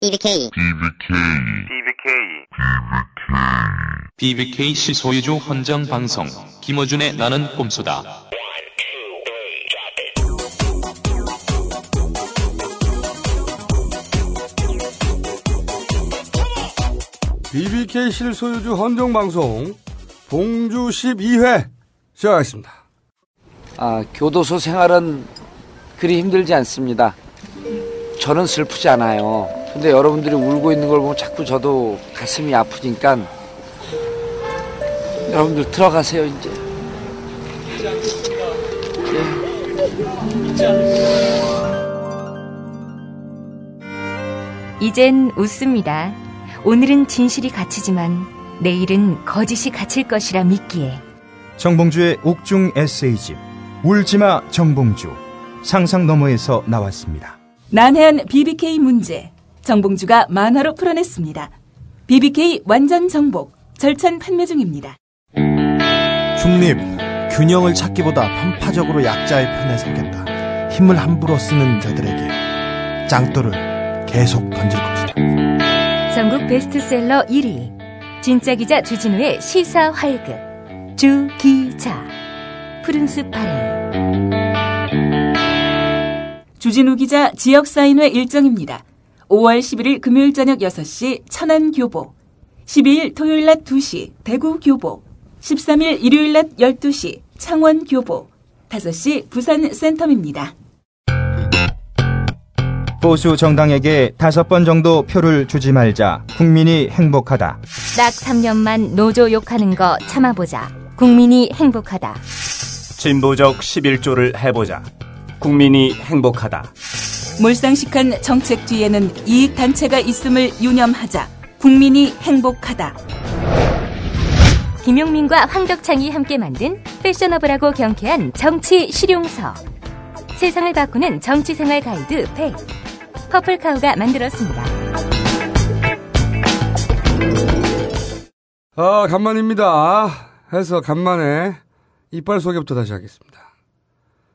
BBK BBK 시 소유주 헌정 방송 김어준의 나는 꼼수다. BBK 실소유주 헌정방송 봉주 12회 시작하겠습니다. 아, 교도소 생활은 그리 힘들지 않습니다. 저는 슬프지 않아요. 근데 여러분들이 울고 있는 걸 보면 자꾸 저도 가슴이 아프니까 여러분들 들어가세요, 이제. 이젠 웃습니다. 오늘은 진실이 갇히지만 내일은 거짓이 갇힐 것이라 믿기에 정봉주의 옥중 에세이집 울지마 정봉주 상상 너머에서 나왔습니다. 난해한 BBK 문제 정봉주가 만화로 풀어냈습니다. BBK 완전 정복 절찬 판매 중입니다. 중립, 균형을 찾기보다 편파적으로 약자의 편에 서겠다. 힘을 함부로 쓰는 자들에게 짱돌을 계속 던질 것이다. 전국 베스트셀러 1위 진짜 기자 주진우의 시사 활극 주기자 푸른숲 발행 주진우 기자 지역 사인회 일정입니다. 5월 11일 금요일 저녁 6시 천안 교보 12일 토요일 낮 2시 대구 교보 13일 일요일 낮 12시 창원 교보 5시 부산 센텀입니다. 보수 정당에게 다섯 번 정도 표를 주지 말자 국민이 행복하다. 딱 3년만 노조 욕하는 거 참아보자 국민이 행복하다 진보적 11조를 해보자. 국민이 행복하다. 몰상식한 정책 뒤에는 이익 단체가 있음을 유념하자 국민이 행복하다. 김용민과 황덕창이 함께 만든 패셔너블하고 경쾌한 정치 실용서 세상을 바꾸는 정치생활 가이드 100 퍼플카우가 만들었습니다. 아, 간만입니다. 해서 간만에 이빨 소개부터 다시 하겠습니다.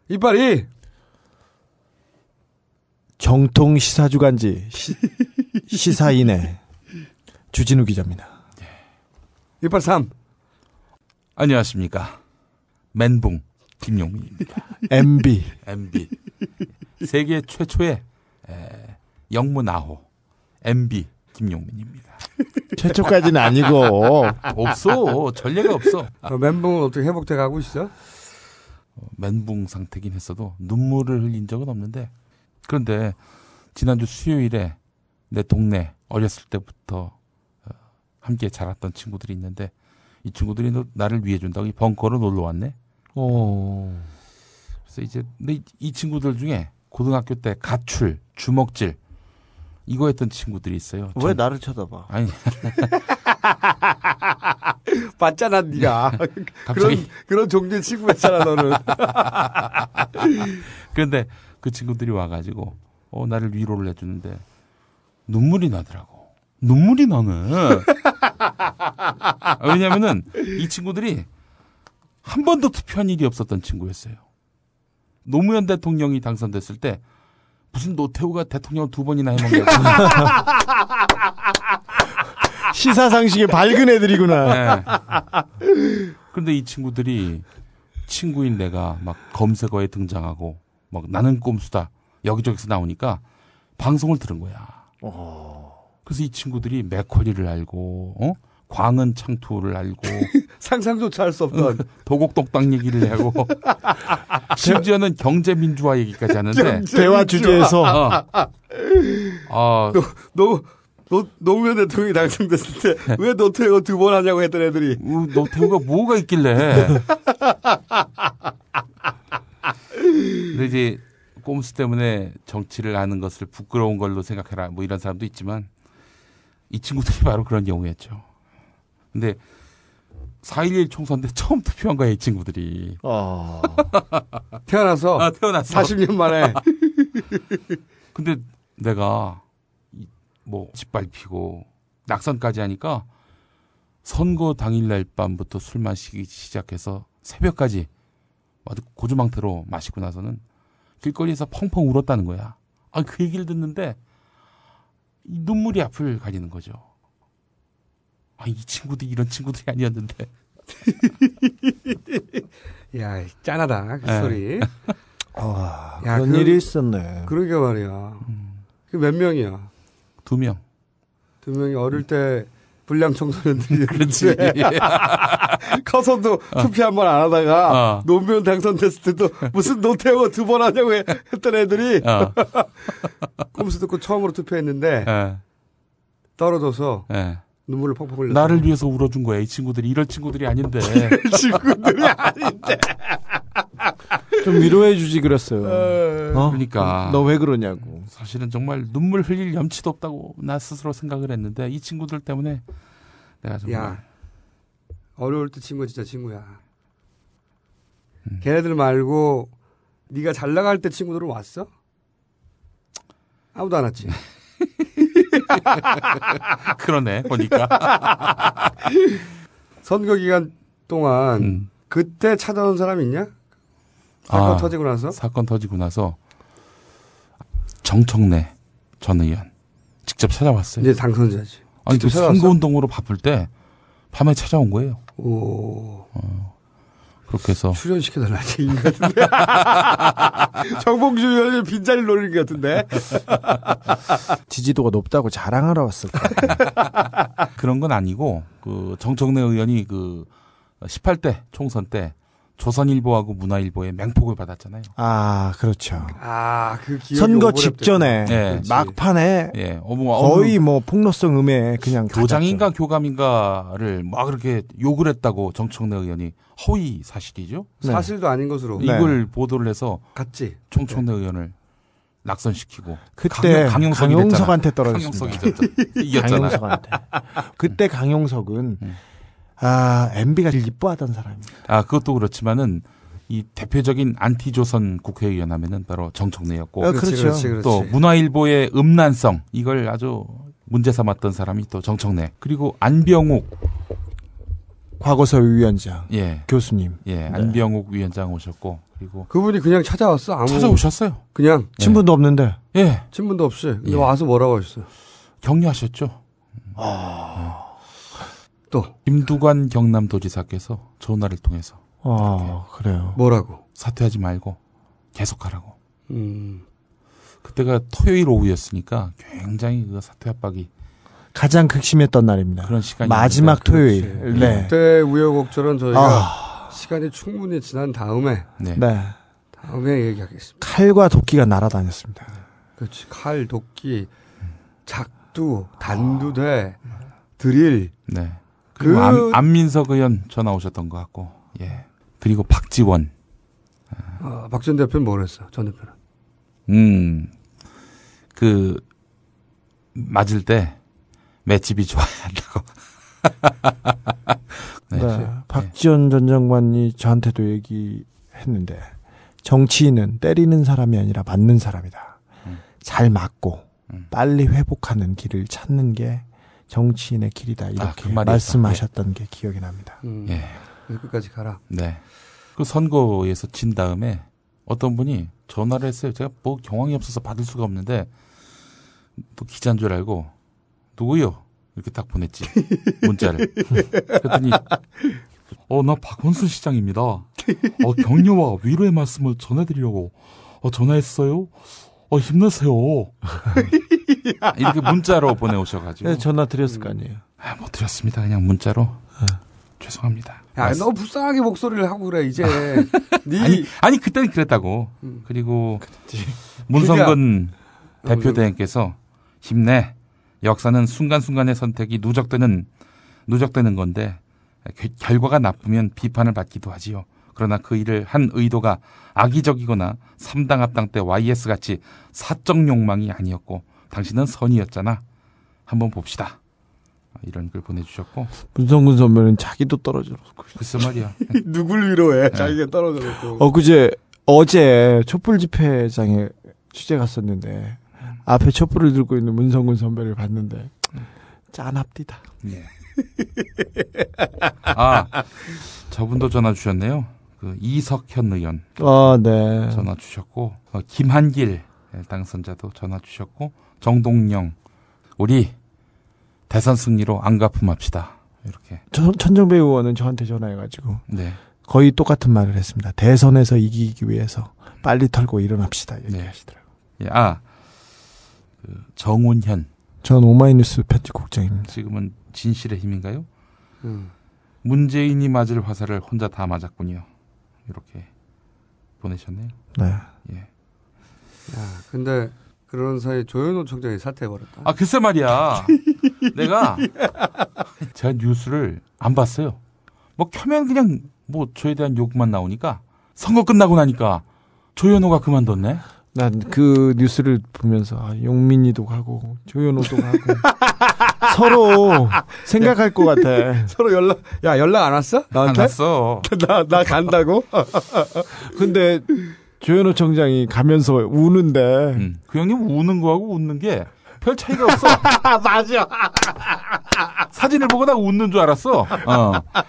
이빨이 정통 시사 주간지 시, 시사인의 주진우 기자입니다. 이빨 3. 안녕하십니까. 멘붕 김용민입니다. MB MB. 세계 최초의 에, 영문 아호 MB 김용민입니다. 최초까지는 아니고 없어. 전례가 없어. 어, 멘붕은 어떻게 회복돼 가고 있어? 어, 멘붕 상태긴 했어도 눈물을 흘린 적은 없는데 그런데 지난주 수요일에 내 동네 어렸을 때부터 어, 함께 자랐던 친구들이 있는데 이 친구들이 너- 나를 위해 준다고 이 벙커로 놀러 왔네. 어, 그래서 이제 근데 이- 이 친구들 중에 고등학교 때 가출, 주먹질 이거 했던 친구들이 있어요. 왜 전- 나를 쳐다봐? 아니 봤잖아, 네가. 그런 갑자기 그런 종류의 친구였잖아, 너는. 그런데 그 친구들이 와가지고 어 나를 위로를 해주는데 눈물이 나더라고. 눈물이 나네. 아, 왜냐면은 이 친구들이 한 번도 투표한 일이 없었던 친구였어요. 노무현 대통령이 당선됐을 때 무슨 노태우가 대통령 두 번이나 해먹냐고. 시사상식에 밝은 애들이구나. 네. 그런데 이 친구들이 친구인 내가 막 검색어에 등장하고 막 나는 꼼수다 여기저기서 나오니까 방송을 들은 거야. 그래서 이 친구들이 맥쿼리를 알고 어? 광은 창투를 알고 상상조차 할 수 없던. 도곡동 땅 얘기를 하고 심지어는 경제 민주화 얘기까지 하는데 대화 주제에서 어. 어, 노, 노, 노무현 대통령이 당선됐을 때 왜 노태우가 두번 하냐고 했던 애들이 우, 노태우가 뭐가 있길래. 근데 이제 꼼수 때문에 정치를 하는 것을 부끄러운 걸로 생각해라. 뭐 이런 사람도 있지만 이 친구들이 바로 그런 경우였죠. 근데 4.11 총선 때 처음 투표한 거야, 이 친구들이. 어, 태어나서 아, 태어났어. 40년 만에 근데 내가 이- 뭐 짓밟히고 낙선까지 하니까 선거 당일날 밤부터 술 마시기 시작해서 새벽까지 아주 고주망태로 마시고 나서는 길거리에서 펑펑 울었다는 거야. 아, 그 얘기를 듣는데 이 눈물이 앞을 가리는 거죠. 아, 이 친구들이 이런 친구들이 아니었는데. 야, 짠하다, 그 네. 소리. 아, 야, 그런 그- 일이 있었네. 그러게 말이야. 그몇 명이야? 두 명. 두 명이 어릴 때 불량 청소년들이 그렇지. 커서도 투표 한 번 안 하다가 어. 노무현 당선됐을 때도 무슨 노태우 두 번 하냐고 해- 했던 애들이 어. 꼼수 듣고 처음으로 투표했는데 예, 떨어져서 예. 눈물을 펑펑 흘렸어. 나를 위해서 울어준 거야. 이 친구들이 이럴 친구들이 아닌데. 친구들이 아닌데. 좀 위로해 주지 그랬어요. 어? 그러니까. 너 왜 그러냐고. 사실은 정말 눈물 흘릴 염치도 없다고 나 스스로 생각을 했는데 이 친구들 때문에 내가 정말 야, 어려울 때 친구 진짜 친구야. 음. 걔네들 말고 네가 잘 나갈 때 친구들은 왔어? 아무도 안 왔지. 그러네 보니까 선거 기간 동안 음. 그때 찾아온 사람 있냐? 사건 아, 터지고 나서? 사건 터지고 나서 정청래 전 의원 직접 찾아왔어요. 이제 당선자지. 아니 그? 선거 운동으로 바쁠 때 밤에 찾아온 거예요. 오. 그렇게 해서 출연시켜달라는 얘기인 것 같은데. 정봉주 의원이 빈자리 노리는 것 같은데. 지지도가 높다고 자랑하러 왔을 거야. 그런 건 아니고 그 정청래 의원이 그 18대 총선 때 조선일보하고 문화일보의 맹폭을 받았잖아요. 아, 그렇죠. 아, 그 기억이 선거 직전에 네. 막판에 예, 어머, 거의 뭐 폭로성 음에 그냥 교장인가 닫았죠. 교감인가를 막 그렇게 욕을 했다고 정청래 의원이 허위 사실이죠. 네. 사실도 아닌 것으로 네. 이걸 보도를 해서 갔지. 총청래 의원을 낙선시키고 그때 강용- 강용석이 강용석한테. 떨어졌습니다. 강용석이 졌- 이겼잖아. 강용석한테. 그때 강용석은 음. 아 MB가 제일 이뻐하던 사람입니다. 아 그것도 그렇지만은 이 대표적인 안티조선 국회의원 하면은 바로 정청래였고 아, 그렇죠. 그렇지, 그렇지. 또 문화일보의 음란성 이걸 아주 문제 삼았던 사람이 또 정청래 그리고 안병욱 과거서 위원장 예 교수님 예, 안병욱 위원장 오셨고 그리고 그분이 그냥 찾아왔어. 아무 찾아오셨어요. 그냥 친분도 없는데 예, 친분도 없이. 근데 예. 와서 뭐라고 하셨어? 격려하셨죠. 또 김두관 경남도지사께서 전화를 통해서 아 그래요. 뭐라고? 사퇴하지 말고 계속하라고. 음. 그때가 토요일 오후였으니까 굉장히 그 사퇴 압박이 가장 극심했던 날입니다. 그런 시간이 마지막 토요일. 그렇지. 네. 그때 우여곡절은 저희가 아, 시간이 충분히 지난 다음에 네. 뭐 네. 다음에 얘기하겠습니다. 칼과 도끼가 날아다녔습니다. 그렇지. 칼, 도끼, 작두, 단두대, 드릴. 네. 그리고 그- 안, 안민석 의원 전화 오셨던 것 같고, 예. 그리고 박지원, 아, 박전 대표는 뭘 했어? 전 대표는. 음, 그, 맞을 때, 맷집이 좋아야 한다고. 네. 네. 박지원 전 장관이 저한테도 얘기했는데 정치인은 때리는 사람이 아니라 맞는 사람이다. 음. 잘 맞고 음. 빨리 회복하는 길을 찾는 게 정치인의 길이다 아, 이렇게 그 말이었다. 말씀하셨던 게 기억이 납니다. 음. 예. 끝까지 가라. 네. 그 선거에서 진 다음에 어떤 분이 전화를 했어요. 제가 뭐 경황이 없어서 받을 수가 없는데 또 기자인 줄 알고 누구요? 이렇게 딱 보냈지 문자를. 그랬더니 어 나 박원순 시장입니다. 어 격려와 위로의 말씀을 전해드리려고 어 전화했어요. 어 힘내세요. 이렇게 문자로 보내오셔가지고 네, 전화 드렸을 거 아니에요. 아, 못 드렸습니다. 그냥 문자로 죄송합니다. 야, 너 불쌍하게 목소리를 하고 그래, 이제. 네. 아니, 아니 그때는 그랬다고. 음. 그리고 문성근 대표대행께서 힘내. 역사는 순간순간의 선택이 누적되는 누적되는 건데 겨- 결과가 나쁘면 비판을 받기도 하지요. 그러나 그 일을 한 의도가 악의적이거나 삼당 합당 때 YS 같이 사적 욕망이 아니었고 당신은 선이었잖아. 한번 봅시다. 이런 글 보내주셨고 문성근 선배는 자기도 떨어졌고. 글쎄 말이야. 누굴 위로해? 자기가 떨어져놓고. 어그제 어제 촛불 집회장에 취재 갔었는데 앞에 촛불을 들고 있는 문성근 선배를 봤는데 짠합디다. 예. 아, 저분도 전화 주셨네요. 그 이석현 의원 아, 네. 전화 주셨고, 어, 김한길 당선자도 전화 주셨고, 정동영, 우리 대선 승리로 안가품합시다. 이렇게. 천, 천정배 의원은 저한테 전화해가지고 네. 거의 똑같은 말을 했습니다. 대선에서 이기기 위해서 빨리 털고 일어납시다. 얘기하시더라고요. 예, 아, 그 정운현 전 오마이뉴스 편집국장입니다. 지금은 진실의 힘인가요? 음. 문재인이 맞을 화살을 혼자 다 맞았군요. 이렇게 보내셨네요. 네. 예. 야, 근데 그런 사이 조현호 총장이 사퇴해버렸다. 아 글쎄 말이야. 내가 제가 뉴스를 안 봤어요. 뭐 켜면 그냥 뭐 저에 대한 욕만 나오니까 선거 끝나고 나니까 조현호가 그만뒀네. 난 그 뉴스를 보면서 아, 용민이도 가고 조현호도 가고 서로 생각할 것 같아. 서로 연락, 야, 연락 안 왔어? 안 나한테? 갔어. 나, 나 간다고? 근데 조현호 청장이 가면서 우는데 음, 그 형님 우는 거하고 웃는 게 별 차이가 없어. 맞아. 사진을 보고 나 웃는 줄 알았어. 어. 아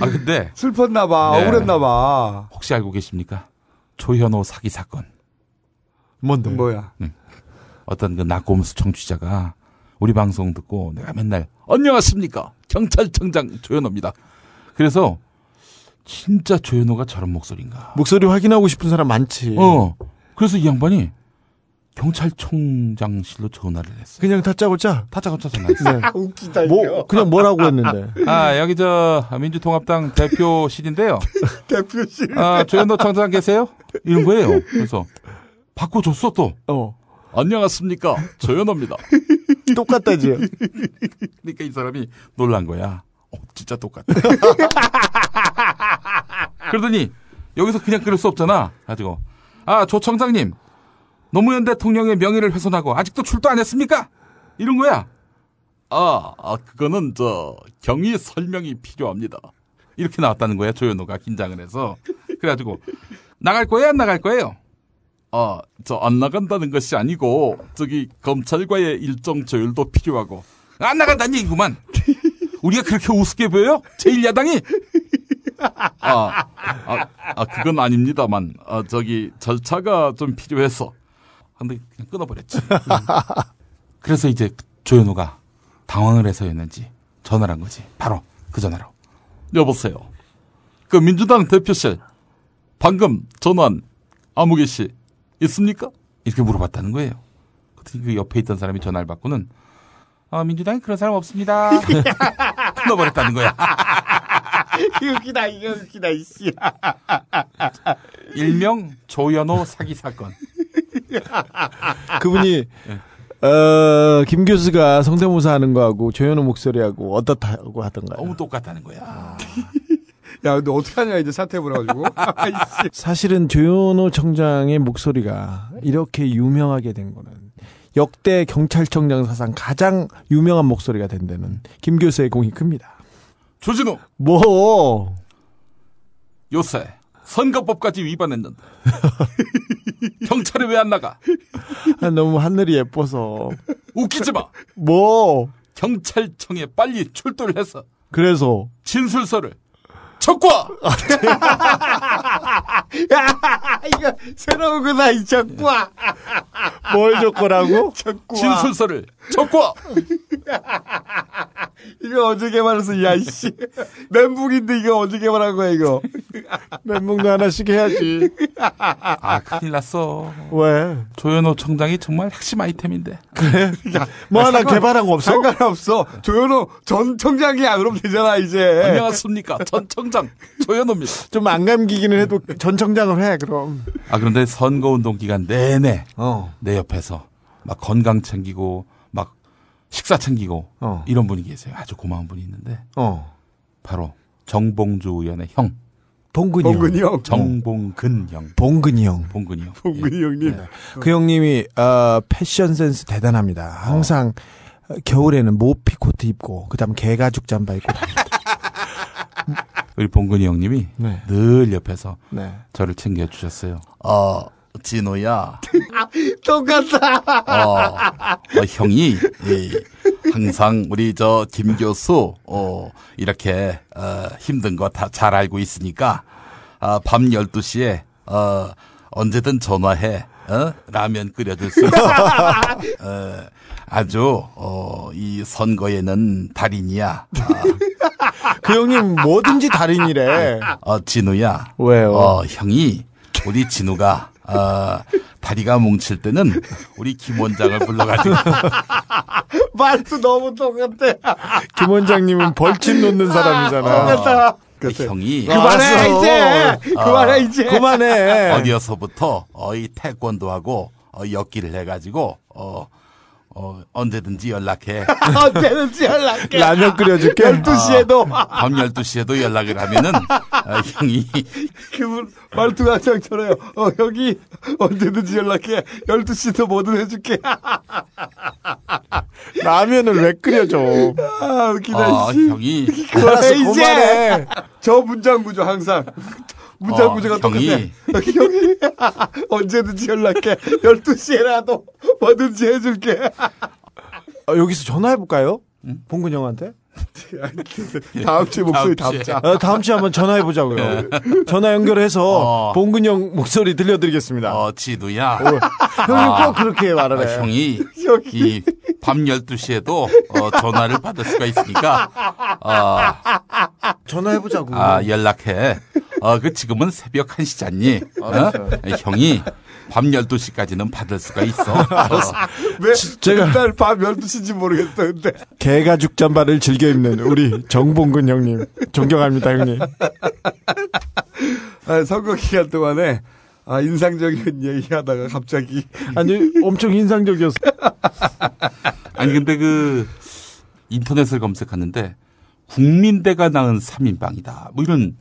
근데 슬펐나 봐. 네. 억울했나 봐. 혹시 알고 계십니까? 조현호 사기 사건. 뭔데? 뭐야? 어떤 그 낙곰수 청취자가 우리 방송 듣고 내가 맨날 안녕하십니까 경찰청장 조현호입니다. 그래서 진짜 조현호가 저런 목소리인가? 목소리 확인하고 싶은 사람 많지. 어. 그래서 이 양반이 경찰청장실로 전화를 했어. 그냥 다짜고짜. 다짜고짜 전화했어. 네. 웃기다, 뭐 그냥 뭐라고 했는데. 아 여기 저 민주통합당 대표실인데요. 대표실. 아 조현호 청장 계세요? 이런 거예요. 그래서 바꿔줬어 또. 어. 안녕하십니까 조현호입니다. 똑같다지. 그러니까 이 사람이 놀란 거야. 어, 진짜 똑같다. 그러더니 여기서 그냥 그럴 수 없잖아. 가지고 아 조 청장님 노무현 대통령의 명예를 훼손하고 아직도 출두 안 했습니까? 이런 거야. 아, 아 그거는 저 경위 설명이 필요합니다. 이렇게 나왔다는 거야 조현호가 긴장을 해서 그래가지고 나갈 거예요 안 나갈 거예요? 아, 저 안 나간다는 것이 아니고 저기 검찰과의 일정 조율도 필요하고 안 나간다는 얘기구만. 우리가 그렇게 우습게 보여요? 제1야당이? 아, 아, 아, 그건 아닙니다만, 아, 저기, 절차가 좀 필요해서. 근데 그냥 끊어버렸지. 그래서 이제 조현우가 당황을 해서였는지 전화를 한 거지. 바로 그 전화로. 여보세요. 그 민주당 대표실, 방금 전화한 아무개 씨, 있습니까? 이렇게 물어봤다는 거예요. 그랬더니 그 옆에 있던 사람이 전화를 받고는 아, 민주당에 그런 사람 없습니다. 끊어버렸다는 거야. 웃기다, 이거 웃기다, 이씨. 일명 조현호 사기 사건. 그분이 네. 어, 김 교수가 성대모사 하는 거하고 조현호 목소리하고 어떻다고 하던가요? 너무 똑같다는 거야. 야, 근데 어떡하냐, 이제 사퇴해버려가지고. 아이씨. 사실은 조현호 청장의 목소리가 이렇게 유명하게 된 거는 역대 경찰청장 사상 가장 유명한 목소리가 된 데는 김 교수의 공이 큽니다. 조진호 뭐 요새 선거법까지 위반했는데 경찰에 왜안 나가? 아, 너무 하늘이 예뻐서 웃기지 마. 뭐 경찰청에 빨리 출두를 해서 그래서 진술서를 적과 이거 새로운 거다, 이 적과. 뭘 줬거라고? 적과. 진술서를 적과 이거 언제 개발했어, 야, 이씨. 멘붕인데 이거 언제 개발한 거야, 이거. 멘붕도 하나씩 해야지. 아 큰일 났어. 왜? 조현호 청장이 정말 핵심 아이템인데. 뭐 하나 개발한 거 없어? 상관없어. 조현호 전 청장이야. 그럼 되잖아, 이제. 안녕하십니까 전 청장 조현호입니다. 좀 안 감기기는 해도 전 청장을 해 그럼. 아 그런데 선거 운동 기간 내내 어. 내 옆에서 막 건강 챙기고 막 식사 챙기고 어. 이런 분이 계세요. 아주 고마운 분이 있는데 어. 바로 정봉주 의원의 형 봉근이 형. 봉근이 형. 정봉근 형 봉근이 형. 봉근이 형. 봉근이 형님. 그 형님이 어, 패션 센스 대단합니다. 항상 어, 겨울에는 모피 코트 입고 그다음 개가죽 잠바 입고. 우리 봉근이 형님이 네. 늘 옆에서 네. 저를 챙겨 주셨어요. 어 진호야. 똑같다. 어, 어, 형이 이, 항상 우리 저 김 교수 어, 이렇게 어, 힘든 거 다 잘 알고 있으니까 아, 밤 12시에 어, 언제든 전화해. 어? 라면 끓여줄 수 있어. 어, 아주 어, 이 선거에는 달인이야. 그 형님 뭐든지 달인이래. 어, 진우야. 왜요? 어, 형이 우리 진우가 어, 다리가 뭉칠 때는 우리 김 원장을 불러가지고 말도 너무 똑같아. 김 원장님은 벌침 놓는 사람이잖아. 똑같아. 그 형이 그만해 이제. 그만해 이제. 그만해. 어디서부터 어, 이 태권도하고 어, 엮기를 해가지고 어, 어, 언제든지 연락해. 언제든지 연락해. 라면 끓여줄게. 12시에도. 밤 12시에도 연락을 하면은 어, 형이 그분 말투가 장처래요. 어, 형이 언제든지 연락해. 12시도 뭐든 해줄게. 라면을 왜 끓여줘? 아, 웃기다, 어, 씨. 형이 그만해, 이제. 저 문장 구조 항상. 문장 어, 구조가 형이. 똑같아. 형이 언제든지 연락해. 12시에라도 뭐든지 해줄게. 어, 여기서 전화해볼까요? 봉근 형한테? 다음 주에 목소리 다음 주에. 담자. 어, 다음 주에 한번 전화해 보자고요. 전화 연결해서 어. 봉근 형 목소리 들려드리겠습니다. 어, 진우야. 형님 꼭 그렇게 어, 해. 형이 이 밤 12시에도 어, 전화를 받을 수가 있으니까 어, 전화해 보자고. 아, 연락해. 어, 그 지금은 새벽 1시잖니. 어? 알았어요. 형이 밤 12시까지는 받을 수가 있어. 알았어. 왜 제가- 맨날 밤 12시인지 모르겠어, 근데. 개가 죽 잠바를 즐겨 입는 우리 정봉근 형님. 존경합니다, 형님. 아, 선거 기간 동안에 아, 인상적인 얘기 하다가 갑자기 아니, 엄청 인상적이었어. 아니 근데 그 인터넷을 검색하는데 국민대가 낳은 3인방이다. 뭐 이런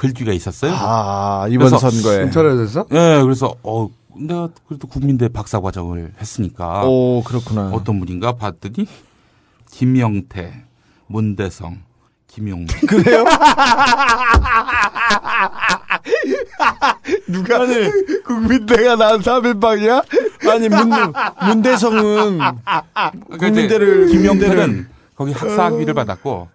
글귀가 있었어요. 아, 이번 선거에. 인터넷에서 예, 그래서 어 내가 그래도 국민대 박사 과정을 했으니까 오, 그렇구나. 어떤 분인가 봤더니 김영태, 문대성, 김용민. 그래요? 누가 국민대가 난 3인방이야? 아니, 문, 문대성은 그러니까 국민대를- 이제 김영태는 거기 학사 학위를 받았고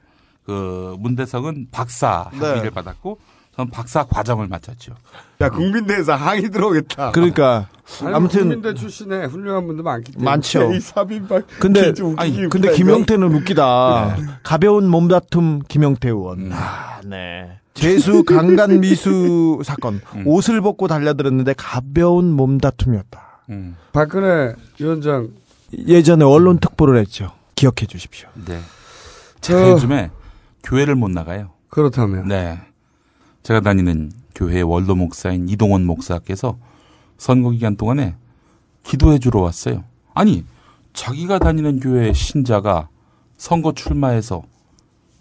그 문대성은 박사 학위를 네. 받았고 저는 박사 과정을 마쳤죠. 야, 국민대에서 항의 들어오겠다. 그러니까 아니, 아무튼 국민대 출신에 훌륭한 분들 많기 때문에. 많죠. 이 3인방. 근데 아니, 근데 김영태는 웃기다. 가벼운 몸다툼 김영태 의원. 아, 네. 재수 강간 미수 사건. 옷을 벗고 달려들었는데 가벼운 몸다툼이었다. 음, 박근혜 위원장 예전에 언론 특보를 했죠. 기억해 주십시오. 네. 제가 요즘에 교회를 못 나가요. 그렇다면 네. 제가 다니는 교회 원로 목사인 이동원 목사께서 선거 기간 동안에 기도해 주러 왔어요. 아니, 자기가 다니는 교회 신자가 선거 출마해서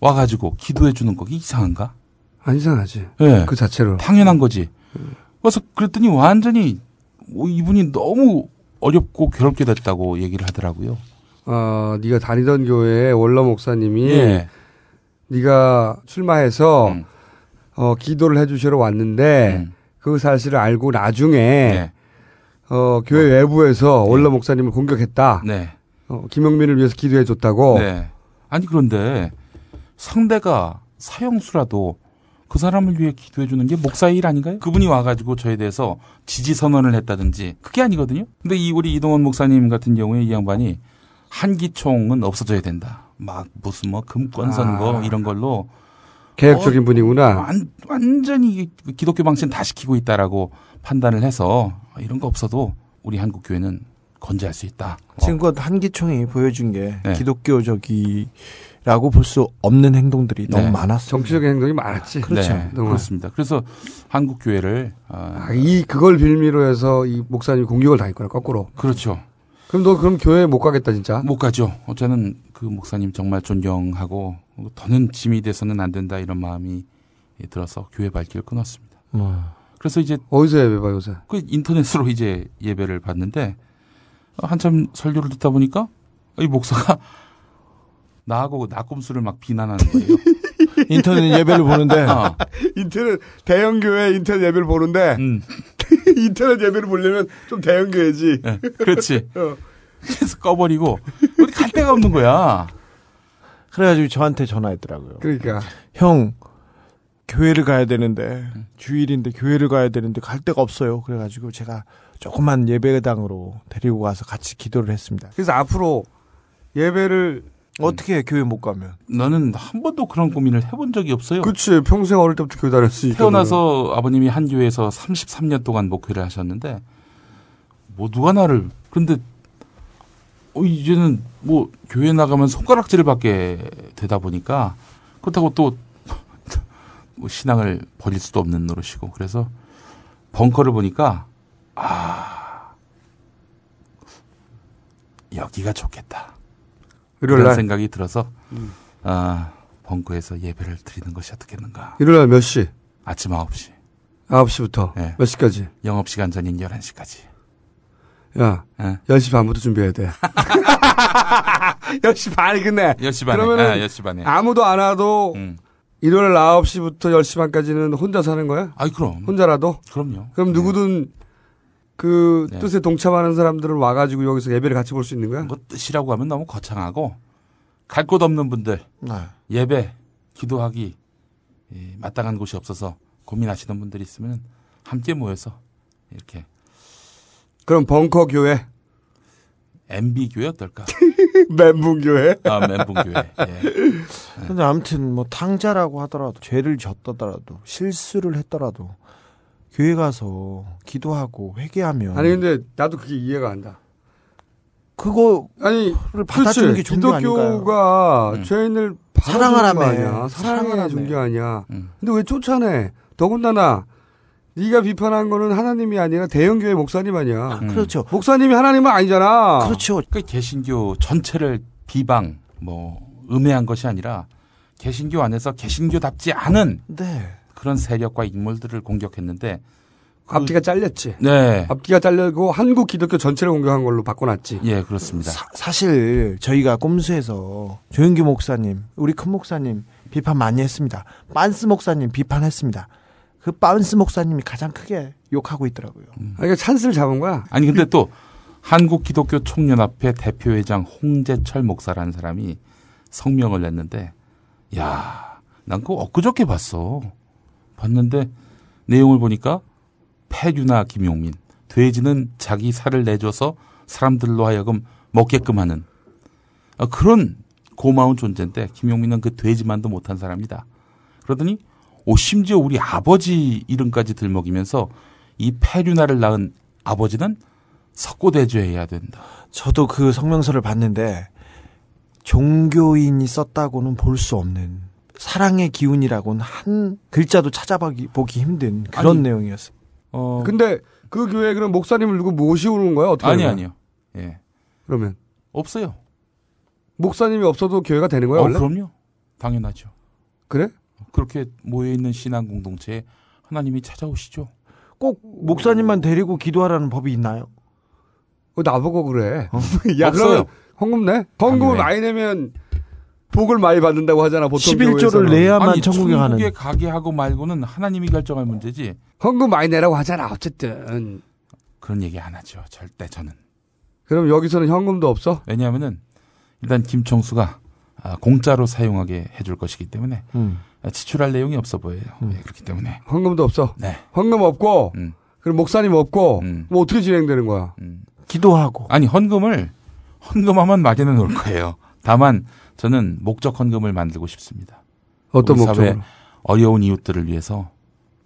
와가지고 기도해 주는 거 이상한가? 안 이상하지. 예. 그 자체로. 당연한 거지. 그래서 그랬더니 완전히 뭐 이분이 너무 어렵고 괴롭게 됐다고 얘기를 하더라고요. 어, 네가 다니던 교회의 원로 목사님이 예. 네가 출마해서 음. 어, 기도를 해주시러 왔는데 음. 그 사실을 알고 나중에 네. 어, 교회 외부에서 원로 목사님을 공격했다. 네. 어, 김영민을 위해서 기도해 줬다고. 네. 아니 그런데 상대가 사형수라도 그 사람을 위해 기도해 주는 게 목사의 일 아닌가요? 그분이 와가지고 저에 대해서 지지 선언을 했다든지 그게 아니거든요. 근데 이 우리 이동원 목사님 같은 경우에 이 양반이 한기총은 없어져야 된다. 막 무슨 뭐 금권 선거 아. 이런 걸로 개혁적인 어, 분이구나. 완, 완전히 기독교 방신 다 시키고 있다라고 판단을 해서 이런 거 없어도 우리 한국 교회는 건재할 수 있다. 어, 지금 그 한기총이 보여준 게 네. 기독교적이라고 볼 수 없는 행동들이 네. 너무 많았어. 정치적인 행동이 많았지. 그렇죠. 네, 그동안. 그렇습니다. 그래서 한국 교회를 어, 아, 이 그걸 빌미로 해서 이 목사님이 공격을 당했구나 거꾸로. 그렇죠. 그럼 너 그럼 교회 못 가겠다 진짜. 못 가죠. 저는 그 목사님 정말 존경하고 더는 짐이 돼서는 안 된다 이런 마음이 들어서 교회 발길을 끊었습니다. 뭐. 그래서 이제 어디서 예배 봐 요새? 그 인터넷으로 이제 예배를 봤는데 한참 설교를 듣다 보니까 이 목사가 나하고 나꼼수를 막 비난하는 거예요. 인터넷 예배를 보는데 어, 인터넷 대형 교회 인터넷 예배를 보는데 음, 인터넷 예배를 보려면 좀 대형 교회지. 예, 그렇지. 어. 그래서 꺼버리고 데가 없는 거야. 그래가지고 저한테 전화했더라고요. 그러니까 형 교회를 가야 되는데 주일인데 교회를 가야 되는데 갈 데가 없어요. 그래가지고 제가 조그만 예배당으로 데리고 가서 같이 기도를 했습니다. 그래서 앞으로 예배를 어떻게 해, 교회 못 가면? 나는 한 번도 그런 고민을 해본 적이 없어요. 그치 평생 어릴 때부터 교회 다녔으니까 태어나서 아버님이 한 교회에서 33년 동안 목회를 하셨는데 뭐 누가 나를 근데 어 이제는 뭐 교회 나가면 손가락질을 받게 되다 보니까 그렇다고 또 뭐 신앙을 버릴 수도 없는 노릇이고 그래서 벙커를 보니까 아 여기가 좋겠다 이런 날 생각이 들어서 아 벙커에서 예배를 드리는 것이 어떻겠는가 일요일 날 몇 시? 아침 9시 9시부터 네. 몇 시까지? 영업시간 전인 11시까지. 야 예. 10시 반부터 준비해야 돼 10시 반이 끝내 10시 반에. 그러면은 아, 10시 반에. 아무도 안 와도 음. 일요일 9시부터 10시 반까지는 혼자 사는 거야? 아이, 그럼. 혼자라도? 그럼요. 그럼 누구든 그 네. 뜻에 동참하는 사람들을 와가지고 여기서 예배를 같이 볼 수 있는 거야? 뭐 뜻이라고 하면 너무 거창하고 갈 곳 없는 분들 네. 예배 기도하기 이, 마땅한 곳이 없어서 고민하시는 분들이 있으면 함께 모여서 이렇게 그럼 벙커 교회, MB 교회 어떨까? 멘붕 교회. 아, 멘붕 교회. 예. 근데 아무튼 뭐 탕자라고 하더라도 죄를 졌더라도 실수를 했더라도 교회 가서 기도하고 회개하면 아니 근데 나도 그게 이해가 안 가. 그거 아니 받아주는. 게 종교? 기독교가 음. 죄인을 사랑하라며. 준게 아니야. 음. 근데 왜 쫓아내? 더군다나 네가 비판한 거는 하나님이 아니라 대형교회 목사님 아니야. 음. 그렇죠. 목사님이 하나님은 아니잖아. 그렇죠. 그 개신교 전체를 비방 뭐 음해한 것이 아니라 개신교 안에서 개신교답지 않은 네. 그런 세력과 인물들을 공격했는데 그- 앞뒤가 잘렸지. 네. 앞뒤가 잘려고 한국 기독교 전체를 공격한 걸로 바꿔놨지. 예, 그렇습니다. 사, 실 저희가 꼼수에서 조영규 목사님, 우리 큰 목사님 비판 많이 했습니다. 빤스 목사님 비판했습니다. 그 빤스 목사님이 가장 크게 욕하고 있더라고요. 아, 그러니까 찬스를 잡은 거야. 아니 근데 또 한국 기독교 총연합회 대표회장 홍재철 목사라는 사람이 성명을 냈는데 야, 난 그거 엊그저께 봤어. 봤는데 내용을 보니까 폐류나 김용민 돼지는 자기 살을 내줘서 사람들로 하여금 먹게끔 하는 아, 그런 고마운 존재인데 김용민은 그 돼지만도 못한 사람이다. 그러더니 오 심지어 우리 아버지 이름까지 들먹이면서 이 폐류나를 낳은 아버지는 석고대죄해야 된다. 저도 그 성명서를 봤는데 종교인이 썼다고는 볼 수 없는 사랑의 기운이라고는 한 글자도 찾아보기 보기 힘든 그런 아니, 내용이었어요. 어, 근데 그 교회 그럼 목사님을 누구 모시고 오는 거야? 어떻게? 아니? 아니요. 예. 그러면 없어요. 목사님이 없어도 교회가 되는 거야 어, 원래? 그럼요. 당연하죠. 그래? 그렇게 모여 있는 신앙 공동체에 하나님이 찾아오시죠. 꼭 목사님만 데리고 기도하라는 법이 있나요? 어, 나보고 그래. 야, 없어요. 헌금 내? 헌금을 왜? 많이 내면 복을 많이 받는다고 하잖아, 보통 11조를 교회에서는. 내야만 아니 천국에 가는. 천국에 가게 하고 말고는 하나님이 결정할 문제지. 헌금 많이 내라고 하잖아, 어쨌든. 그런 얘기 안 하죠. 절대 저는. 그럼 여기서는 현금도 없어? 왜냐하면은 일단 김총수가 아, 공짜로 사용하게 해줄 것이기 때문에 음. 아, 지출할 내용이 없어 보여요. 예, 그렇기 때문에. 헌금도 없어. 네. 헌금 없고, 음, 그럼 목사님 없고, 음. 뭐 어떻게 진행되는 거야? 음. 기도하고 아니 헌금을 헌금하면 마련해 놓을 거예요. 다만 저는 목적 헌금을 만들고 싶습니다. 어떤 목적으로? 어려운 이웃들을 위해서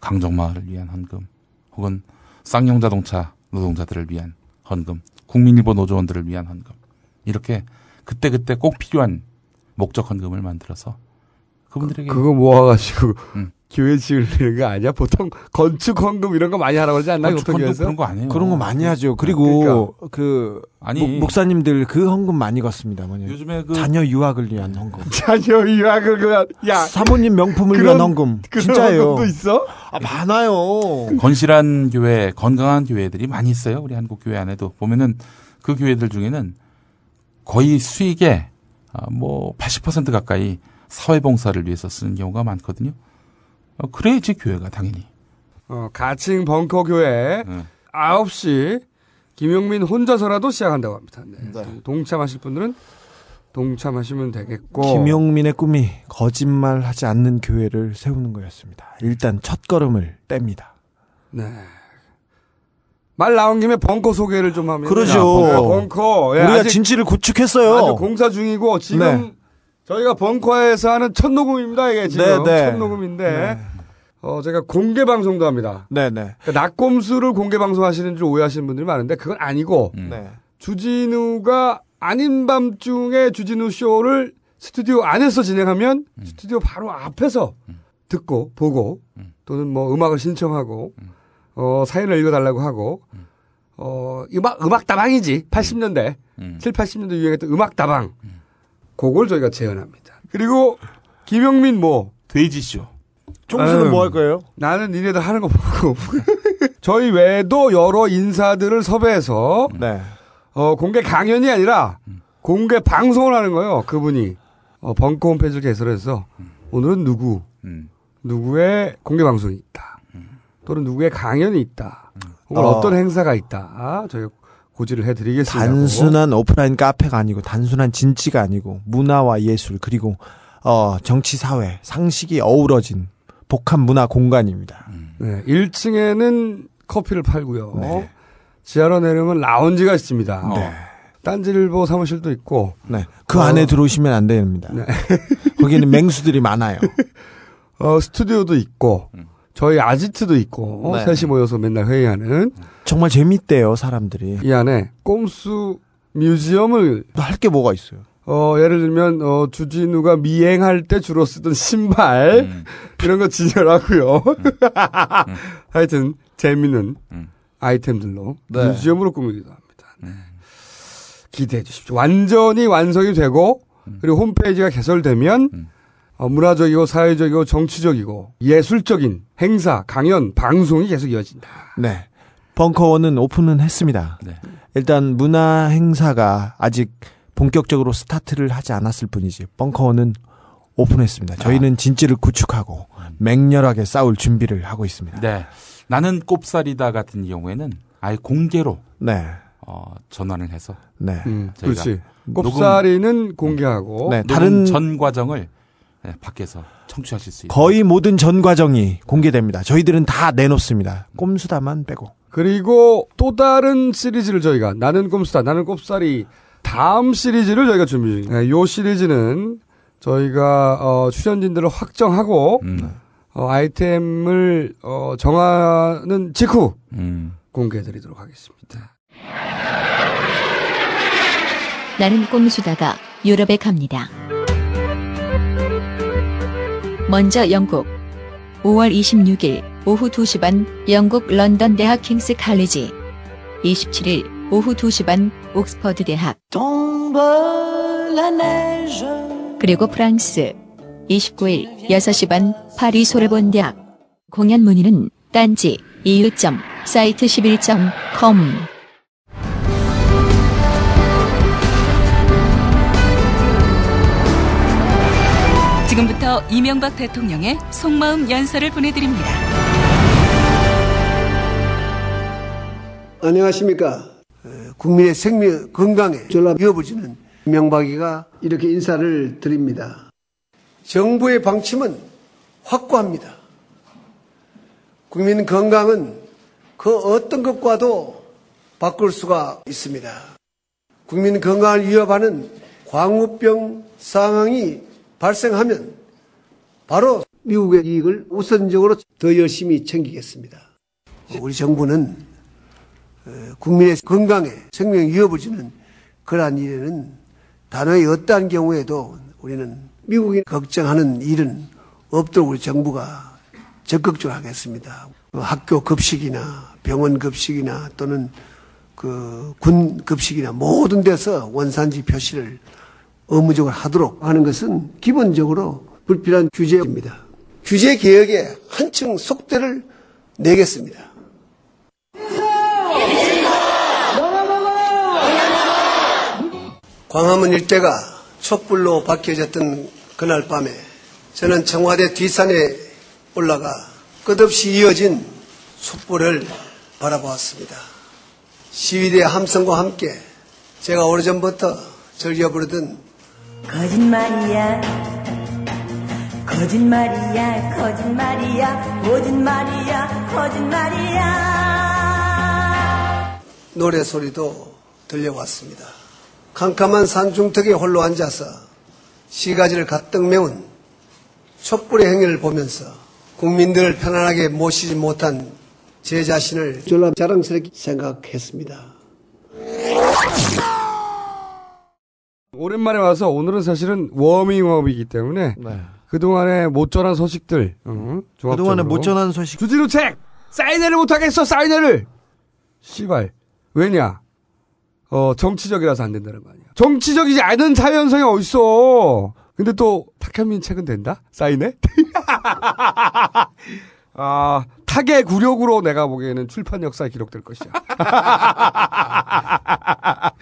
강정마을을 위한 헌금, 혹은 쌍용 자동차 노동자들을 위한 헌금, 국민일보 노조원들을 위한 헌금 이렇게 그때 그때 꼭 필요한 목적 헌금을 만들어서 그분들에게 그거 모아가지고 음. 교회 지으려는 거 아니야? 보통 건축 헌금 이런 거 많이 하라고 그러지 않나? 건축 헌금? 그런 거안 해요. 그런 거 많이 하죠. 그리고 그러니까. 그 아니 목- 목사님들 그 헌금 많이 걷습니다. 뭐냐. 요즘에 그 자녀 유학을 위한 헌금. 자녀 유학을 그냥, 야, 사모님 명품을 그런- 위한 헌금. 그런 진짜예요. 헌금도 있어? 아, 많아요. 건실한 교회, 건강한 교회들이 많이 있어요. 우리 한국 교회 안에도 보면은 그 교회들 중에는 거의 수익의 아, 뭐 80% 가까이 사회봉사를 위해서 쓰는 경우가 많거든요. 어, 그래야지 교회가 당연히. 어, 가칭 벙커 교회 네. 9시 김용민 혼자서라도 시작한다고 합니다. 네. 네. 동- 동참하실 분들은 동참하시면 되겠고 김용민의 꿈이 거짓말하지 않는 교회를 세우는 거였습니다. 일단 첫 걸음을 뗍니다. 네. 말 나온 김에 벙커 소개를 좀 하면 그러죠. 벙커, 벙커. 예, 우리가 진지를 구축했어요. 아주 공사 중이고 지금 네. 저희가 벙커에서 하는 첫 녹음입니다. 이게 지금 네, 네. 첫 녹음인데 네. 어 제가 공개 방송도 합니다. 네네. 그러니까 낙곰수를 공개 방송하시는 줄 오해하시는 분들이 많은데 그건 아니고 음. 네. 주진우가 아닌 밤중에 주진우 쇼를 스튜디오 안에서 진행하면 스튜디오 바로 앞에서 듣고 보고 또는 뭐 음악을 신청하고 어 사연을 읽어달라고 하고 어 음악 음악 다방이지 80년대 음. 7, 80년대 유행했던 음악 다방 그걸 저희가 재현합니다. 그리고 김영민 뭐 돼지쇼. 총수는. 뭐 할 거예요? 나는 니네들 하는 거 보고 저희 외에도 여러 인사들을 섭외해서 네. 어, 공개 강연이 아니라 공개 방송을 하는 거예요. 그분이 어, 벙커 홈페이지를 개설해서 오늘은 누구 음. 누구의 공개 방송이 있다. 또는 누구의 강연이 있다. 혹은 어. 어. 떤 행사가 있다. 저희가 고지를 해드리겠습니다. 단순한 오프라인 카페가 아니고 단순한 진치가 아니고 문화와 예술 그리고 어 정치 사회 상식이 어우러진 복합 문화 공간입니다. 네, 1층에는 커피를 팔고요. 네. 지하로 내려오면 라운지가 있습니다. 네. 딴지일보 사무실도 있고 네. 그 어. 안에 들어오시면 안 됩니다. 네. 거기는 맹수들이 많아요. 어, 스튜디오도 있고 저희 아지트도 있고 네. 셋이 모여서 맨날 회의하는 정말 재밌대요, 사람들이. 이 안에 꼼수 museum을 할 게 뭐가 있어요? 어 예를 들면 어 주진우가 미행할 때 주로 쓰던 신발 음. 이런 거 진열하고요. 하여튼 재밌는 음. 아이템들로 네. museum으로 꾸미기도 합니다. 기대해 주십시오. 완전히 완성이 되고 그리고 홈페이지가 개설되면 음. 어, 문화적이고 사회적이고 정치적이고 예술적인 행사, 강연, 방송이 계속 이어진다. 네. 벙커원은 오픈은 했습니다. 네. 일단 문화 행사가 아직 본격적으로 스타트를 하지 않았을 뿐이지 벙커원은 오픈했습니다. 저희는 진지를 구축하고 맹렬하게 싸울 준비를 하고 있습니다. 네. 나는 꼽살이다 같은 경우에는 아예 공개로 네. 어, 전환을 해서 네. 음, 그렇지. 꼽사리는 공개하고 네. 다른 전 과정을 네, 밖에서 청취하실 수 있는 거의 모든 전 과정이 공개됩니다. 저희들은 다 내놓습니다. 꼼수다만 빼고. 그리고 또 다른 시리즈를 저희가 나는 꼼수다, 나는 꼽사리 다음 시리즈를 저희가 준비 중이에요. 네, 요 시리즈는 저희가 어, 출연진들을 확정하고 음, 어, 아이템을 어, 정하는 직후 음. 공개해드리도록 하겠습니다. 나는 꼼수다가 유럽에 갑니다. 먼저 영국. 5월 26일 오후 2시 반 영국 런던 대학 킹스 칼리지. 27일 오후 2시 반 옥스퍼드 대학. 그리고 프랑스. 29일 6시 반 파리 소르본 대학. 공연 문의는 딴지 EU.점 사이트 11.com 지금부터 이명박 대통령의 속마음 연설을 보내드립니다. 안녕하십니까. 에, 국민의 생명 건강에 전라 이어버지는 명박이가 이렇게 인사를 드립니다. 정부의 방침은 확고합니다. 국민 건강은 그 어떤 것과도 바꿀 수가 있습니다. 국민 건강을 위협하는 광우병 상황이 발생하면 바로 미국의 이익을 우선적으로 더 열심히 챙기겠습니다. 우리 정부는 어, 국민의 건강에 생명 위협을 주는 그러한 일에는 단어의 어떠한 경우에도 우리는 미국이 걱정하는 일은 없도록 우리 정부가 적극적으로 하겠습니다. 그 학교 급식이나 병원 급식이나 또는 그 군 급식이나 모든 데서 원산지 표시를 의무적으로 하도록 하는 것은 기본적으로 불필요한 규제입니다. 규제 개혁에 한층 속도를 내겠습니다. 광화문 일대가 촛불로 밝혀졌던 그날 밤에 저는 청와대 뒷산에 올라가 끝없이 이어진 촛불을 바라보았습니다. 시위대 함성과 함께 제가 오래전부터 즐겨 부르던 거짓말이야 거짓말이야 거짓말이야 거짓말이야 거짓말이야 노래 소리도 들려왔습니다. 캄캄한 산 중턱에 홀로 앉아서 시가지를 가득 메운 촛불의 행위를 보면서 국민들을 편안하게 모시지 못한 제 자신을 졸라 자랑스럽게 생각했습니다. 오랜만에 와서 오늘은 사실은 워밍업이기 때문에 네. 그동안에 못 전한 소식들 어, 종합적으로. 그동안에 못 전한 소식. 주진우 책! 사인회를 못하겠어 사인회를! 씨발. 왜냐? 어 정치적이라서 안 된다는 거 아니야. 정치적이지 않은 사연성이 어딨어? 근데 또 탁현민 책은 된다? 사인회? 아 타의 굴욕으로 내가 보기에는 출판 역사에 기록될 것이야.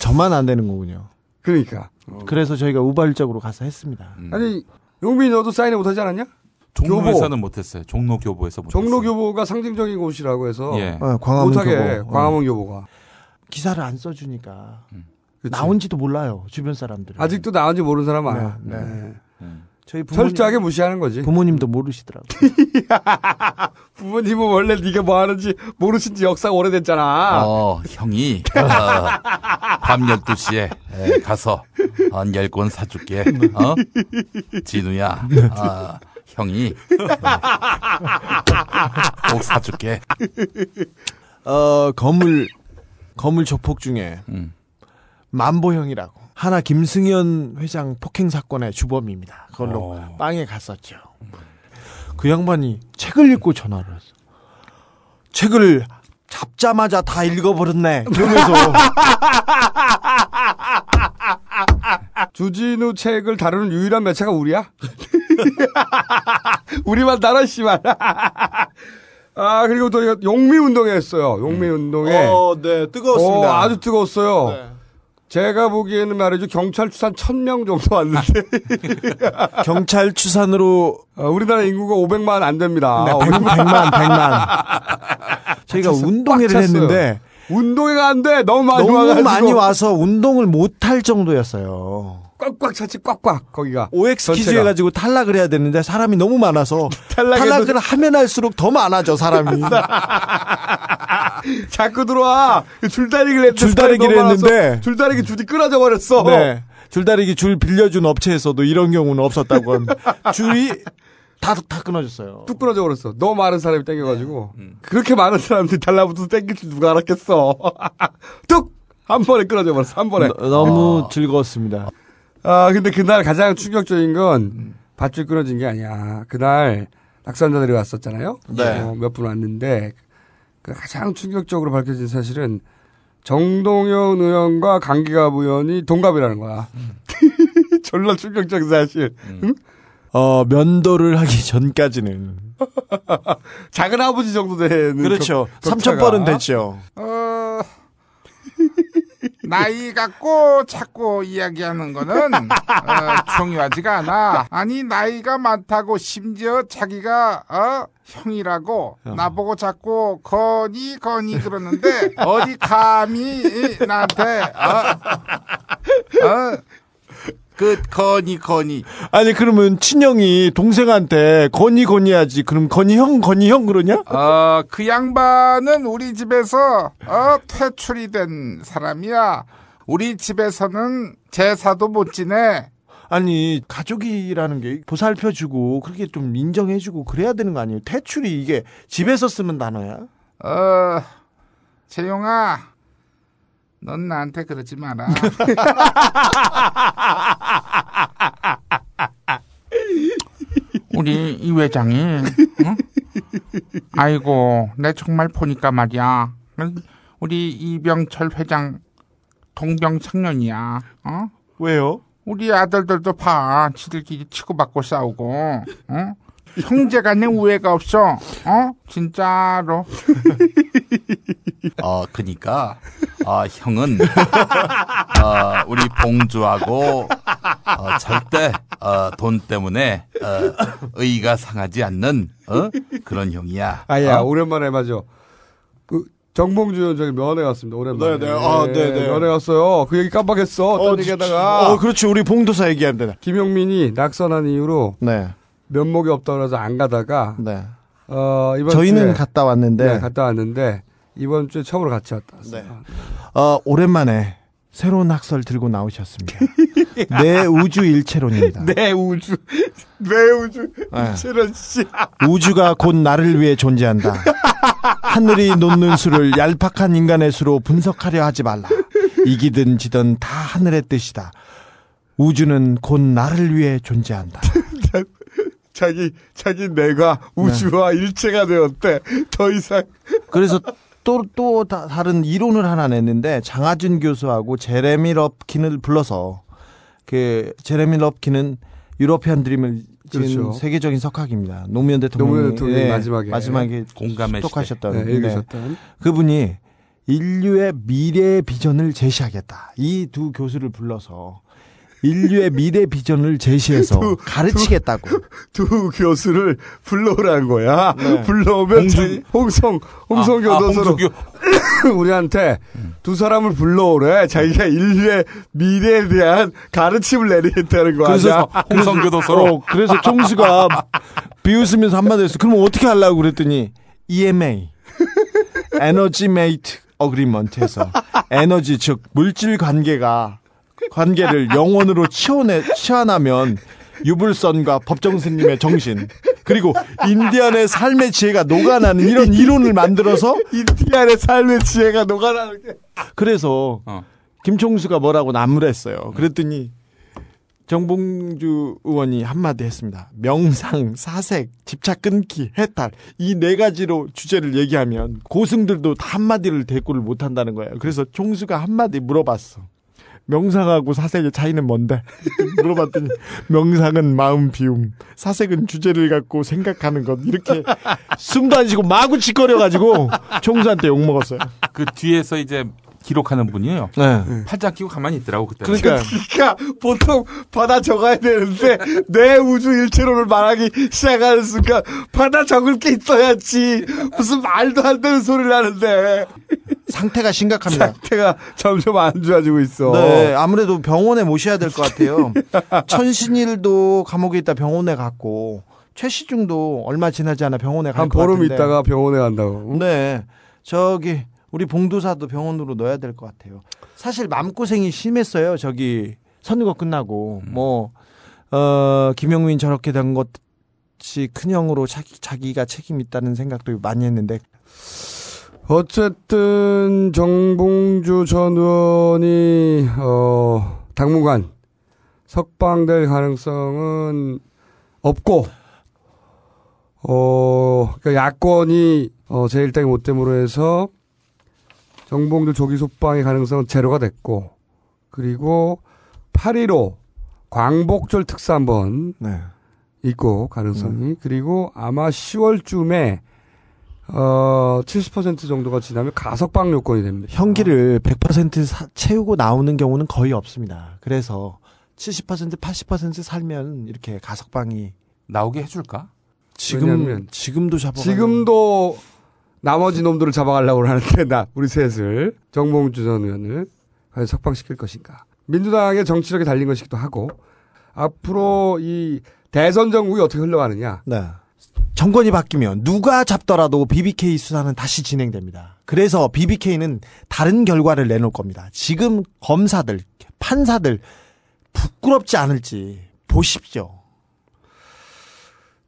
저만 안 되는 거군요. 그러니까 그래서 저희가 우발적으로 가서 했습니다. 아니 용민이 너도 사인회 못하지 않았냐 종로에서는 못했어요. 종로 교보에서 못했어요. 종로 교보가 상징적인 곳이라고 해서 예. 어, 광화문 못하게 교보. 광화문 교보가 기사를 안 써주니까 그치. 나온지도 몰라요 주변 사람들은. 아직도 나온지 모르는 사람 많아. 네, 네. 네. 저희 부모님, 철저하게 무시하는 거지. 부모님도 모르시더라고. 부모님은 원래 네가 뭐 하는지 모르신지 역사가 오래됐잖아. 어, 형이 어, 밤 12시에 에, 가서 한 10권 사줄게. 어? 진우야. 아, 형이 어, 꼭 사줄게. 어 거물 거물 조폭 중에 음. 만보형이라고 하나 김승현 회장 폭행 사건의 주범입니다. 그걸로 어. 빵에 갔었죠. 그 양반이 책을 읽고 전화를 했어. 책을 잡자마자 다 읽어버렸네. 그러면서 주진우 책을 다루는 유일한 매체가 우리야? 우리만 다뤄 씨발. 아 그리고 또 용미 운동회 했어요. 용미 운동회. 어, 네 뜨거웠습니다. 어, 아주 뜨거웠어요. 네. 제가 보기에는 말이죠 경찰 추산 1000명 정도 왔는데 경찰 추산으로 어, 우리나라 인구가 500만 안 됩니다. 네, 100, 100 만 100만 저희가. 운동회를. 했는데 운동회가 안 돼. 너무 많이 너무 와가지고 많이 와서 운동을 못할 정도였어요. 꽉꽉 찼지 꽉꽉 거기가. OX 퀴즈 전체가. 해가지고 탈락을 해야 되는데 사람이 너무 많아서 탈락을 하면 할수록 더 많아져 사람이. 자꾸 들어와. 줄다리기를 했는데 줄다리기를 했는데. 줄다리기 줄이 끊어져 버렸어. 네. 줄다리기 줄 빌려준 업체에서도 이런 경우는 없었다고 합니다. 줄이 다, 다 끊어졌어요. 뚝 끊어져 버렸어. 너무 많은 사람이 땡겨가지고 그렇게 많은 사람들이 달라붙어서 땡길 줄 누가 알았겠어. 뚝 한 번에 끊어져 버렸어. 한 번에. 너, 무 즐거웠습니다. 아 근데 그날 가장 충격적인 건 밧줄 끊어진 게 아니야. 그날 낙선자들이 왔었잖아요. 네. 몇분 왔는데 그 가장 충격적으로 밝혀진 사실은 정동현 의원과 강기갑 의원이 동갑이라는 거야. 졸라 충격적인 사실. 응? 어, 면도를 하기 전까지는. 작은 아버지 정도 되는. 그렇죠. 격- 삼천. 번은 됐죠. 어, 나이 갖고 자꾸 이야기하는 거는 어, 중요하지가 않아. 아니 나이가 많다고 심지어 자기가 어, 형이라고 나보고 자꾸 거니 거니 그러는데 어디 감히 이, 나한테 어, 어, 그 거니 거니 아니, 그러면 친형이 동생한테 건이 건이 하지. 그럼 건이 형, 건이 형 그러냐? 어, 그 양반은 우리 집에서 어, 퇴출이 된 사람이야. 우리 집에서는 제사도 못 지내. 아니, 가족이라는 게 보살펴주고, 그렇게 좀 인정해주고, 그래야 되는 거 아니에요? 퇴출이 이게 집에서 쓰는 단어야? 어, 재용아, 넌 나한테 그러지 마라. 우리 이 회장이, 응? 아이고, 내 정말 보니까 말이야. 응? 우리 이병철 회장 동병상련이야. 어? 왜요? 우리 아들들도 봐. 지들끼리 치고받고 싸우고. 어? 형제 간에 우애가 없어. 어? 진짜로. 어, 그니까, 어, 형은, 어, 우리 봉주하고, 어, 절대, 어, 돈 때문에, 어, 의가 상하지 않는, 어, 그런 형이야. 아 야 어? 오랜만에 맞아. 그 정봉주 저기 면회 왔습니다. 오랜만에. 네, 네. 아, 네, 네. 면회 왔어요. 그 얘기 깜빡했어. 어, 얘기하다가. 어, 그렇지. 우리 봉도사 얘기합니다. 김용민이 낙선한 이후로 네. 면목이 없다고 그래서 안 가다가 네. 어, 이번 저희는 주에 갔다 왔는데 네, 갔다 왔는데 이번 주에 처음으로 같이 왔다. 네. 어, 오랜만에 새로운 학설 들고 나오셨습니다. 내 우주 일체론입니다. 내 우주, 내 우주, 네. 최런 씨. 우주가 곧 나를 위해 존재한다. 하늘이 놓는 수를 얄팍한 인간의 수로 분석하려 하지 말라. 이기든 지든 다 하늘의 뜻이다. 우주는 곧 나를 위해 존재한다. 자기, 자기 내가 우주와 일체가 되었대. 더 이상. 그래서 또, 또 다, 다른 이론을 하나 냈는데 장하준 교수하고 제레미 럽킨을 불러서 그 제레미 럽킨은 유러피안 드림을 지은 그렇죠. 세계적인 석학입니다. 노무현 대통령이 노무현 대통령이 예, 마지막에. 마지막에 공감의 똑하셨던 네, 읽으셨던. 그분이 인류의 미래 비전을 제시하겠다. 이 두 교수를 불러서 인류의 미래 비전을 제시해서 두- 가르치겠다고. 두 교수를 불러오라는 거야. 네. 불러오면 홍주- 홍성, 홍성 아, 아, 교도소로 홍주교. 우리한테 두 사람을 불러오래. 자기가 인류의 미래에 대한 가르침을 내리겠다는 거 그래서 아니야? 홍성 교도소로. 어, 그래서 총수가 비웃으면서 한마디 했어. 그럼 어떻게 하려고 그랬더니 EMA energy mate agreement에서 에너지 즉 물질 관계가 관계를 영원으로 치워내 치환하면 유불선과 법정 스님의 정신 그리고 인디언의 삶의 지혜가 녹아나는 이런 이론을 만들어서 인디안의 삶의 지혜가 녹아나는 게. 그래서 어. 김총수가 뭐라고 나무랬어요. 그랬더니 정봉주 의원이 한마디 했습니다. 명상, 사색, 집착 끊기, 해탈 이 네 가지로 주제를 얘기하면 고승들도 다 한마디를 대꾸를 못 한다는 거예요. 그래서 총수가 한마디 물어봤어. 명상하고 사색의 차이는 뭔데? 물어봤더니 명상은 마음 비움, 사색은 주제를 갖고 생각하는 것 이렇게 숨도 안 쉬고 마구 짓거려가지고 총수한테 욕 먹었어요. 그 뒤에서 이제 기록하는 분이에요. 네. 팔짱 끼고 가만히 있더라고 그때. 그러니까 그러니까 보통 받아 적어야 되는데 내 우주 일체론을 말하기 시작하는 순간 받아 적을 게 있어야지 무슨 말도 안 되는 소리를 하는데 상태가 심각합니다. 상태가 점점 안 좋아지고 있어. 네, 아무래도 병원에 모셔야 될 것 같아요. 천신일도 감옥에 있다 병원에 갔고 최시중도 얼마 지나지 않아 병원에 갈한것 보름 같은데. 있다가 병원에 간다고. 네, 저기 우리 봉도사도 병원으로 넣어야 될 것 같아요. 사실 마음고생이 심했어요. 저기 선거 끝나고 뭐 어, 김영민 저렇게 된 것이 큰 형으로 자기, 자기가 책임 있다는 생각도 많이 했는데 어쨌든 정봉주 전 의원이 어 당분간 석방될 가능성은 없고 어 그러니까 야권이 어 제1당이 못 됨으로 해서 정봉주 조기 속방의 가능성은 제로가 됐고 그리고 8.15 광복절 특사 한번 네. 있고 가능성이 그리고 아마 10월쯤에 어, 70% 정도가 지나면 가석방 요건이 됩니다. 형기를 100% 사- 채우고 나오는 경우는 거의 없습니다. 그래서 70% 80% 살면 이렇게 가석방이 나오게 해줄까? 지금 지금도 잡아 지금도 나머지 놈들을 잡아가려고 하는데 나 우리 셋을 정봉주 전 의원을 과연 석방시킬 것인가? 민주당의 정치력이 달린 것이기도 하고 앞으로 이 대선 정국이 어떻게 흘러가느냐? 네. 정권이 바뀌면 누가 잡더라도 BBK 수사는 다시 진행됩니다. 그래서 BBK는 다른 결과를 내놓을 겁니다. 지금 검사들, 판사들 부끄럽지 않을지 보십시오.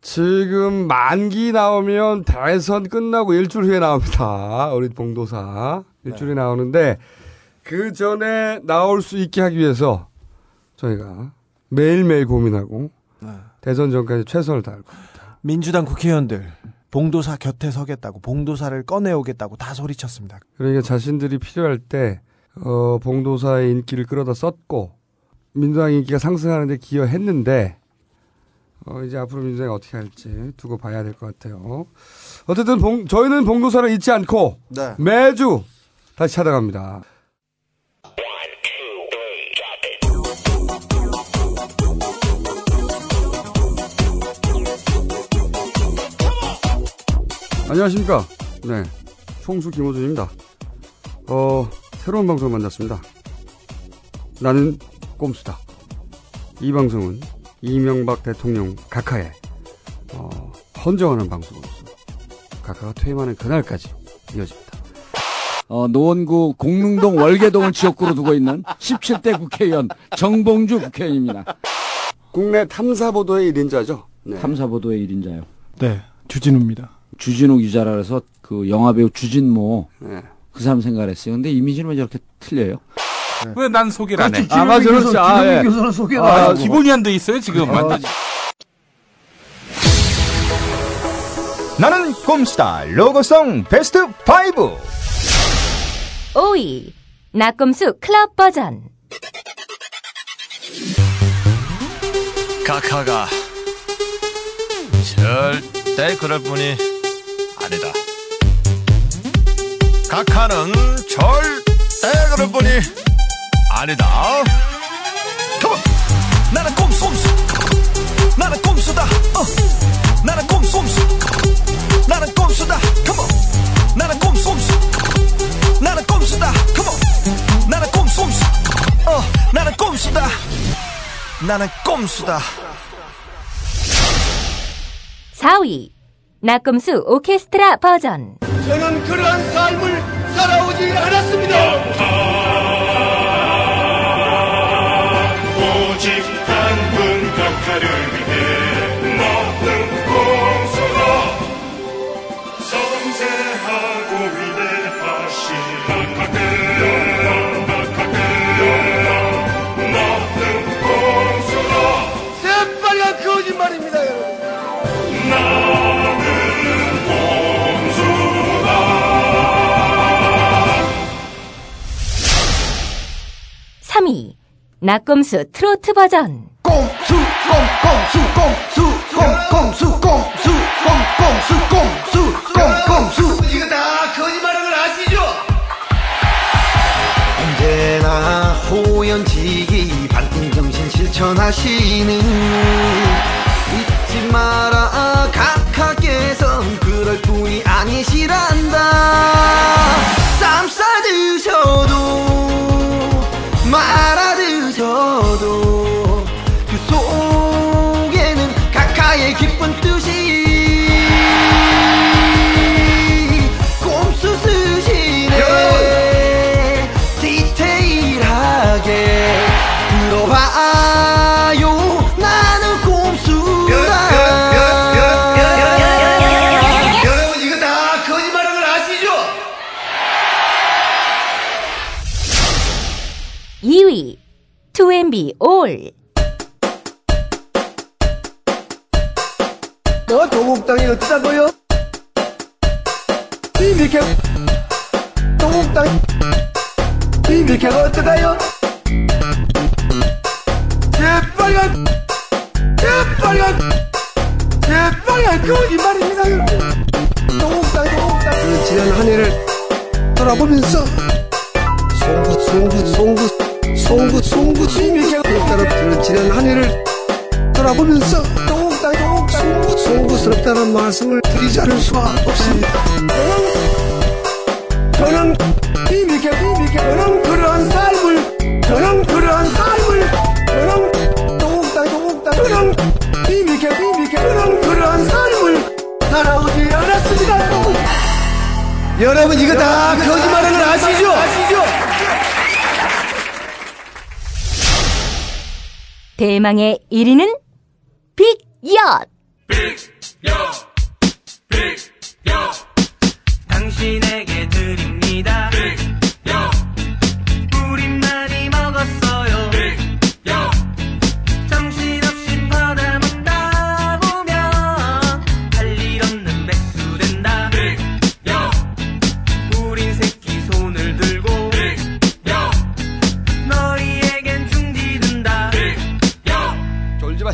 지금 만기 나오면 대선 끝나고 일주일 후에 나옵니다. 우리 봉도사 일주일에 나오는데 그 전에 나올 수 있게 하기 위해서 저희가 매일매일 고민하고 대선 전까지 최선을 다할 겁니다. 민주당 국회의원들 봉도사 곁에 서겠다고 봉도사를 꺼내오겠다고 다 소리쳤습니다. 그러니까 자신들이 필요할 때 어, 봉도사의 인기를 끌어다 썼고 민주당 인기가 상승하는데 기여했는데 어, 이제 앞으로 민주당이 어떻게 할지 두고 봐야 될 것 같아요. 어쨌든 봉, 저희는 봉도사를 잊지 않고 네. 매주 다시 찾아갑니다. 안녕하십니까. 네. 총수 김호준입니다. 어, 새로운 방송 만났습니다. 나는 꼼수다. 이 방송은 이명박 대통령 각하에 어, 헌정하는 방송으로서 각하가 퇴임하는 그날까지 이어집니다. 어, 노원구 공릉동 월계동을 지역구로 두고 있는 17대 국회의원 정봉주 국회의원입니다. 국내 탐사보도의 1인자죠. 네. 탐사보도의 1인자요. 네, 주진우입니다. 주진우 기자라 그래서 그 영화배우 주진모 네. 그 사람 생각을 했어요. 근데 이미지는 왜 저렇게 틀려요? 왜난 소개를 안 해? 아, 맞아요. 그렇죠. 아, 예. 교수는 소개를 아, 안 하고. 기본이 안 돼 있어요 지금. 완전. 나는 꼼수다. 로고송 베스트 5. 5위 낙검수 클럽 버전 각하가 절대 그럴 뿐이 아니다. 각하는 절대 그럴 뿐이 아니다. 컴온! 나는 꼼수 꼼수. 나는 꼼수다. 어. 나는 꼼수 꼼수. 나는 꼼수다. 컴온 나는 꼼수 꼼수. 나는 꼼수다. 컴온 나는 꼼수 꼼수. 어. 나는 꼼수다. 나는 꼼수다. 4위 낙검수 오케스트라 버전 저는 그러한 삶을 살아오지 않았습니다. 낙검수 트로트 버전 꼼수, 꼼꼼수, 꼼수, 꼼꼼수, 꼼수, 꼼꼼수, 꼼수, 꼼꼼수. 이거 다 거짓말인 걸 아시죠? 언제나 호연지기 반띵정신 실천하시는 잊지 마라 각하께선 그럴 뿐이 아니시란다 쌈 싸드셔도 말아 드셔도 그 속에는 각하의 기쁜 뜻이 2MB 올너 도곡당이 어쩌다고요? 이미케 도곡당 이미케가 어떠다요? 새빨간 새빨간 새빨간 거짓말입니다 여러분 도곡당 도곡당 그 지난 한 해를 돌아보면서 송구 송구 송구 송구 송구 따라 그 지난 한 해를 돌아보면서 동욱당 동욱당 송구, 송구스럽다는 말씀을 드리지 않을 수가 없습니다. 저는 이미케 이미케 저는 그러한 삶을 저는 그러한 삶을 저는 동욱당 동욱당 저는 이미케 이미케 저는 그러한 삶을 살아오지 않았습니다. 여러분 이거 다 거짓말인 걸 아시죠? 아시죠? 대망의 1위는 빅엿. 당신에게 드립니다. 우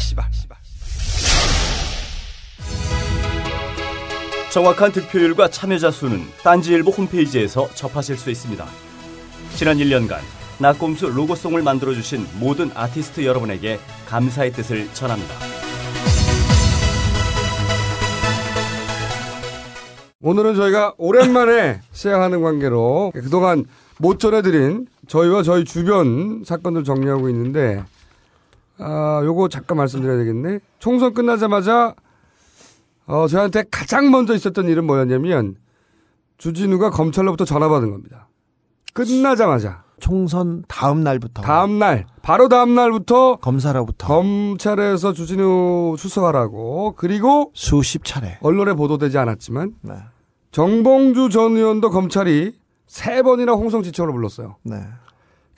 씨발 정확한 득표율과 참여자 수는 딴지일보 홈페이지에서 접하실 수 있습니다. 지난 1년간 낙곰수 로고송을 만들어주신 모든 아티스트 여러분에게 감사의 뜻을 전합니다. 오늘은 저희가 오랜만에 시작하는 관계로 그동안 못 전해드린 저희와 저희 주변 사건들 정리하고 있는데 아 요거 잠깐 말씀드려야 되겠네. 총선 끝나자마자 어 저한테 가장 먼저 있었던 일은 뭐였냐면 주진우가 검찰로부터 전화 받은 겁니다. 끝나자마자 총선 다음 날부터 다음 날 바로 다음 날부터 검사로부터 검찰에서 주진우 수석하라고 그리고 수십 차례 언론에 보도되지 않았지만 네. 정봉주 전 의원도 검찰이 세 번이나 홍성지청으로 불렀어요. 네.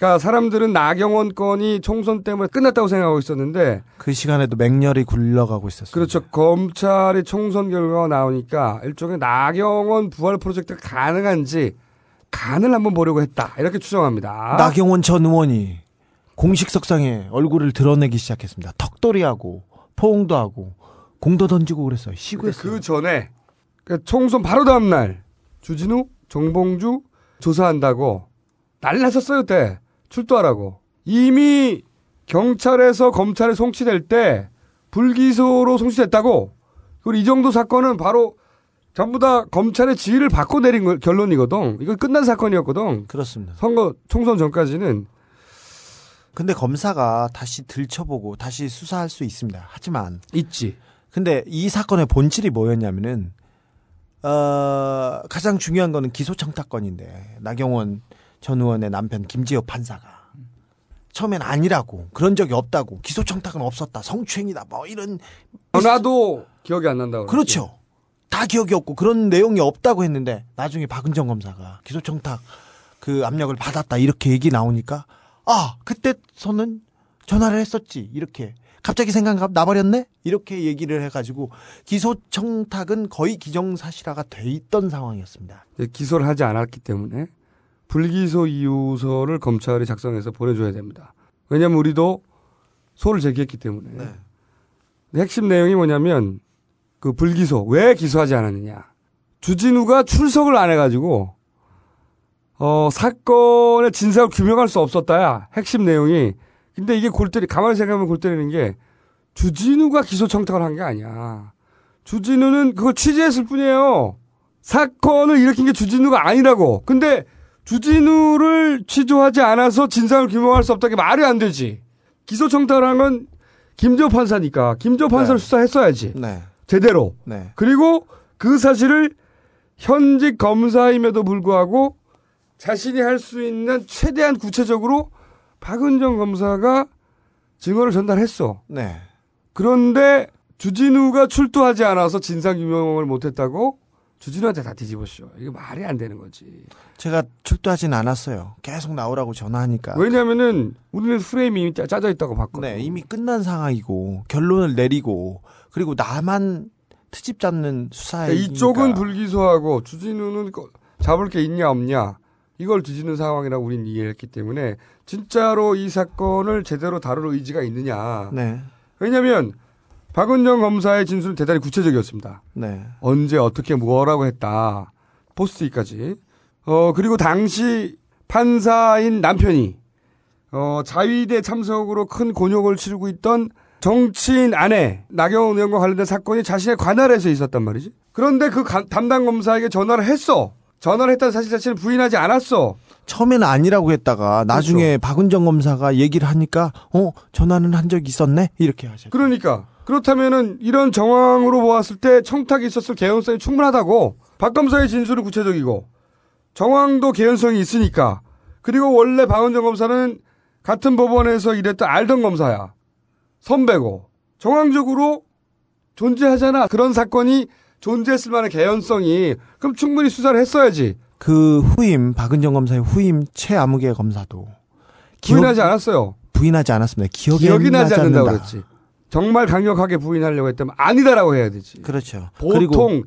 그러니까 사람들은 나경원 건이 총선 때문에 끝났다고 생각하고 있었는데 그 시간에도 맹렬히 굴러가고 있었어요. 그렇죠. 검찰이 총선 결과가 나오니까 일종의 나경원 부활 프로젝트가 가능한지 간을 한번 보려고 했다. 이렇게 추정합니다. 나경원 전 의원이 공식 석상에 얼굴을 드러내기 시작했습니다. 턱도리하고 포옹도 하고 공도 던지고 그랬어요. 시구했어요. 그 전에 그러니까 총선 바로 다음 날 주진우, 정봉주 조사한다고 난리 났었어요 때 출두하라고 이미 경찰에서 검찰에 송치될 때 불기소로 송치됐다고 그리고 이 정도 사건은 바로 전부 다 검찰의 지휘를 받고 내린 거- 결론이거든. 이거 끝난 사건이었거든. 그렇습니다. 선거 총선 전까지는 근데 검사가 다시 들춰보고 다시 수사할 수 있습니다. 하지만 있지. 근데 이 사건의 본질이 뭐였냐면은 어, 가장 중요한 거는 기소청탁건인데 나경원 전 의원의 남편 김지엽 판사가 처음엔 아니라고 그런 적이 없다고 기소청탁은 없었다 성추행이다 뭐 이런 전화도 기억이 안 난다고. 그렇죠. 다 기억이 없고 그런 내용이 없다고 했는데 나중에 박은정 검사가 기소청탁 그 압력을 받았다 이렇게 얘기 나오니까 아 그때서는 전화를 했었지 이렇게 갑자기 생각 나버렸네 이렇게 얘기를 해가지고 기소청탁은 거의 기정사실화가 돼 있던 상황이었습니다. 기소를 하지 않았기 때문에 불기소 이유서를 검찰이 작성해서 보내줘야 됩니다. 왜냐하면 우리도 소를 제기했기 때문에. 네. 핵심 내용이 뭐냐면 그 불기소 왜 기소하지 않았느냐. 주진우가 출석을 안 해가지고 어 사건의 진상을 규명할 수 없었다야 핵심 내용이. 근데 이게 골 때리 가만히 생각하면 골 때리는 게 주진우가 기소 청탁을 한 게 아니야. 주진우는 그걸 취재했을 뿐이에요. 사건을 일으킨 게 주진우가 아니라고. 근데 주진우를 취조하지 않아서 진상을 규명할 수 없다는 게 말이 안 되지. 기소 청탁을 한건 김조 판사니까 김조 판사를 수사했어야지. 네. 제대로. 네. 그리고 그 사실을 현직 검사임에도 불구하고 자신이 할 수 있는 최대한 구체적으로 박은정 검사가 증언을 전달했어. 네. 그런데 주진우가 출두하지 않아서 진상 규명을 못했다고 주진우한테 다 뒤집어씌워. 이게 말이 안 되는 거지. 제가 출두하진 않았어요. 계속 나오라고 전화하니까. 왜냐면은 우리는 프레임이 이미 짜- 짜져 있다고 봤거든. 네, 이미 끝난 상황이고 결론을 내리고 그리고 나만 트집 잡는 수사에 그러니까 이쪽은 불기소하고 주진우는 거- 잡을 게 있냐 없냐 이걸 뒤지는 상황이라고 우리는 이해했기 때문에 진짜로 이 사건을 제대로 다룰 의지가 있느냐. 네. 왜냐하면 박은정 검사의 진술은 대단히 구체적이었습니다. 네. 언제 어떻게 뭐라고 했다. 포스트잇까지. 어 그리고 당시 판사인 남편이 어 자위대 참석으로 큰 곤욕을 치르고 있던 정치인 아내 나경원 의원과 관련된 사건이 자신의 관할에서 있었단 말이지. 그런데 그 가- 담당 검사에게 전화를 했어. 전화를 했다는 사실 자체를 부인하지 않았어. 처음에는 아니라고 했다가 나중에 박은정 검사가 얘기를 하니까 어 전화는 한 적 있었네 이렇게 하셨죠. 그러니까 그렇다면은 이런 정황으로 보았을 때 청탁이 있었을 개연성이 충분하다고 박 검사의 진술은 구체적이고 정황도 개연성이 있으니까 그리고 원래 박원정 검사는 같은 법원에서 일했던 알던 검사야. 선배고 정황적으로 존재하잖아. 그런 사건이 존재했을 만한 개연성이 그럼 충분히 수사를 했어야지. 그 후임 박은정 검사의 후임 최아무개 검사도 부인하지 않았어요. 부인하지 않았습니다. 기억이, 기억이 나지 않는다고 않는다. 그랬지 정말 강력하게 부인하려고 했다면 아니다라고 해야 되지 그렇죠. 보통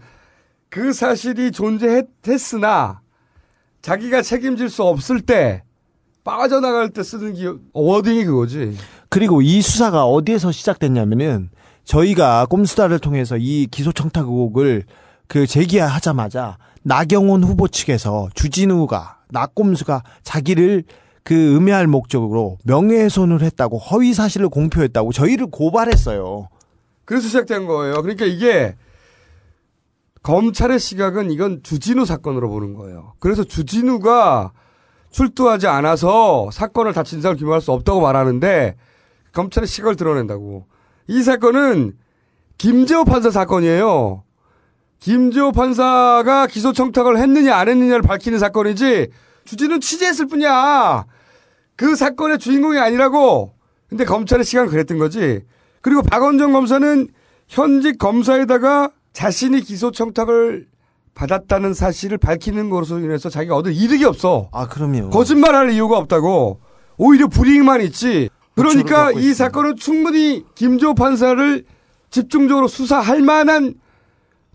그 사실이 존재했으나 자기가 책임질 수 없을 때 빠져나갈 때 쓰는 기 워딩이 그거지. 그리고 이 수사가 어디에서 시작됐냐면은 저희가 꼼수다를 통해서 이 기소 청탁 의혹을 그 제기하자마자 나경원 후보 측에서 주진우가 나꼼수가 자기를 그 음해할 목적으로 명예훼손을 했다고 허위 사실을 공표했다고 저희를 고발했어요. 그래서 시작된 거예요. 그러니까 이게 검찰의 시각은 이건 주진우 사건으로 보는 거예요. 그래서 주진우가 출두하지 않아서 사건을 다 진상을 규명할 수 없다고 말하는데 검찰의 시각을 드러낸다고. 이 사건은 김재호 판사 사건이에요. 김재호 판사가 기소 청탁을 했느냐 안 했느냐를 밝히는 사건이지 주진우는 취재했을 뿐이야. 그 사건의 주인공이 아니라고. 근데 검찰의 시각은 그랬던 거지. 그리고 박원정 검사는 현직 검사에다가 자신이 기소 청탁을 받았다는 사실을 밝히는 것으로 인해서 자기가 얻을 이득이 없어. 아, 그럼요. 거짓말할 이유가 없다고. 오히려 불이익만 있지. 그러니까 이 사건은 충분히 김조 판사를 집중적으로 수사할 만한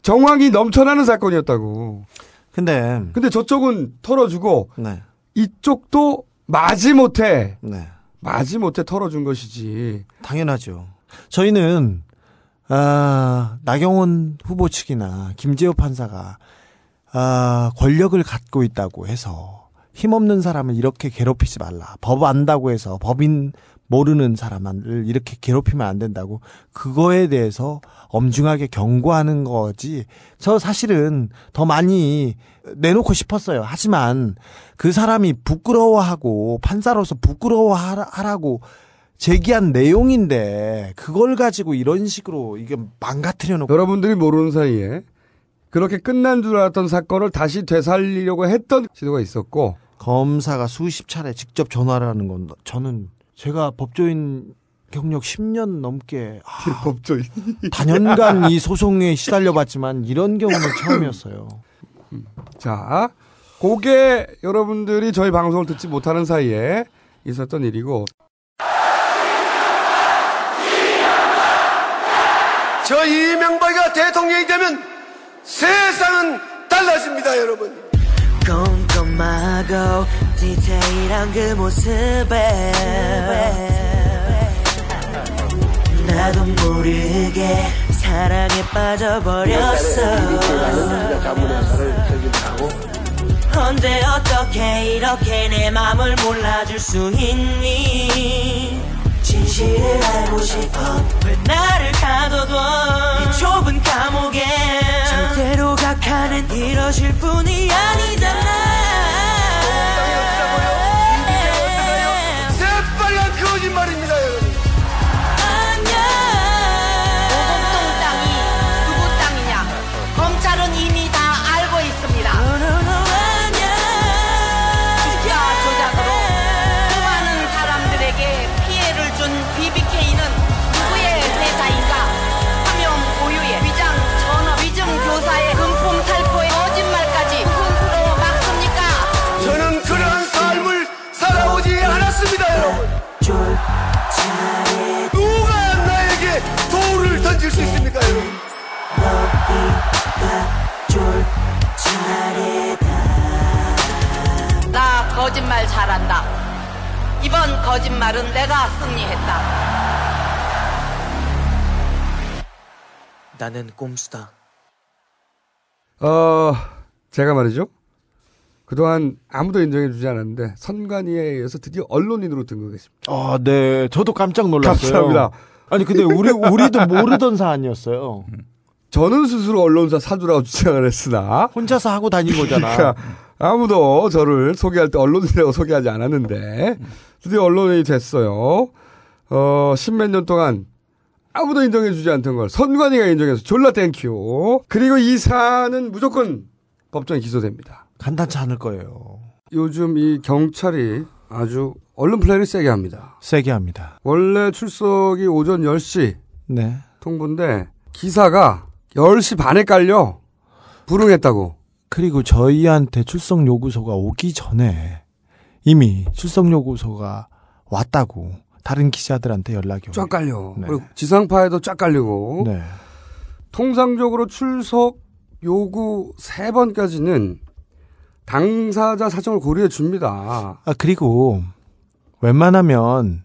정황이 넘쳐나는 사건이었다고. 근데 근데 저쪽은 털어주고 네. 이쪽도 마지못해 네. 마지못해 털어준 것이지. 당연하죠. 저희는 아, 나경원 후보 측이나 김재호 판사가 아, 권력을 갖고 있다고 해서 힘없는 사람을 이렇게 괴롭히지 말라. 법 안다고 해서 법인 모르는 사람을 이렇게 괴롭히면 안 된다고 그거에 대해서 엄중하게 경고하는 거지. 저 사실은 더 많이 내놓고 싶었어요. 하지만 그 사람이 부끄러워하고 판사로서 부끄러워하라고 제기한 내용인데 그걸 가지고 이런 식으로 이게 망가뜨려 놓고 여러분들이 모르는 사이에 그렇게 끝난 줄 알았던 사건을 다시 되살리려고 했던 시도가 있었고 검사가 수십 차례 직접 전화를 하는 건 저는 제가 법조인 경력 10년 넘게 아, 법조인 단연간 이 소송에 시달려 봤지만 이런 경우는 처음이었어요. 자, 그게 여러분들이 저희 방송을 듣지 못하는 사이에 있었던 일이고 저 이명박이가 대통령이 되면 세상은 달라집니다, 여러분. 꼼꼼하고 디테일한 그 모습에 나도 모르게 사랑에 빠져버렸어. 언제 어떻게 이렇게 내 맘을 몰라줄 수 있니 진실을 알고 싶어. 왜 나를 가둬둬? 이 좁은 감옥에. 절대로 각하는 이러실 분이 아니잖아. 새빨간 거짓말입니다, 던질 수 있습니까, 여러분? 나 거짓말 잘한다. 이번 거짓말은 내가 승리했다. 나는 꼼수다 어, 제가 말이죠. 그동안 아무도 인정해주지 않았는데 선관위에 의해서 드디어 언론인으로 등극했습니다. 아, 네. 저도 깜짝 놀랐어요. 감사합니다. 아니 근데 우리 우리도 모르던 사안이었어요. 저는 스스로 언론사 사주라고 주장을 했으나 혼자서 하고 다닌 거잖아. 그러니까 아무도 저를 소개할 때 언론인이라고 소개하지 않았는데 드디어 언론인이 됐어요. 어, 십몇 년 동안 아무도 인정해주지 않던 걸 선관위가 인정해서 졸라 thank you. 그리고 이 사안은 무조건 법정에 기소됩니다. 간단치 않을 거예요. 요즘 이 경찰이 아주 언론 플레이를 세게 합니다. 세게 합니다. 원래 출석이 오전 10시 네. 통보인데 기사가 10시 반에 깔려 불응했다고. 그리고 저희한테 출석 요구서가 오기 전에 이미 출석 요구서가 왔다고 다른 기자들한테 연락이 오고. 쫙 깔려. 네. 그리고 지상파에도 쫙 깔리고. 네. 통상적으로 출석 요구 세 번까지는 당사자 사정을 고려해 줍니다. 아 그리고 웬만하면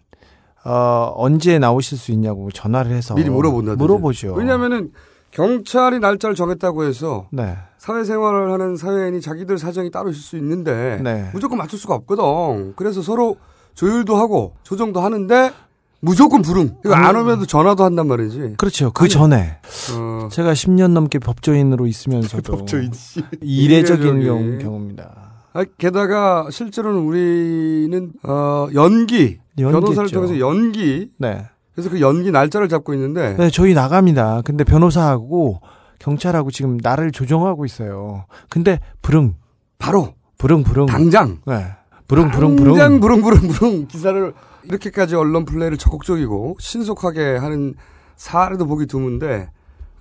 어, 언제 나오실 수 있냐고 전화를 해서 미리 물어본다. 물어보죠. 왜냐면은 경찰이 날짜를 정했다고 해서 네. 사회생활을 하는 사회인이 자기들 사정이 따로 있을 수 있는데 네. 무조건 맞출 수가 없거든. 그래서 서로 조율도 하고 조정도 하는데 무조건 불응. 이거 안 오면 전화도 한단 말이지. 그렇죠. 그 전에 어, 제가 10년 넘게 법조인으로 있으면서도 법조인 씨. 이례적인 이례적인. 경우, 경우입니다. 아, 게다가 실제로는 우리는 어, 연기 변호사를 연기했죠. 통해서 연기 네. 그래서 그 연기 날짜를 잡고 있는데 네, 저희 나갑니다. 근데 변호사하고 경찰하고 지금 나를 조정하고 있어요. 근데 불응 바로 불응 불응 당장 네. 불응 불응 불응 당장 부릉 부릉 부릉 기사를 이렇게까지 언론 플레이를 적극적이고 신속하게 하는 사례도 보기 드문데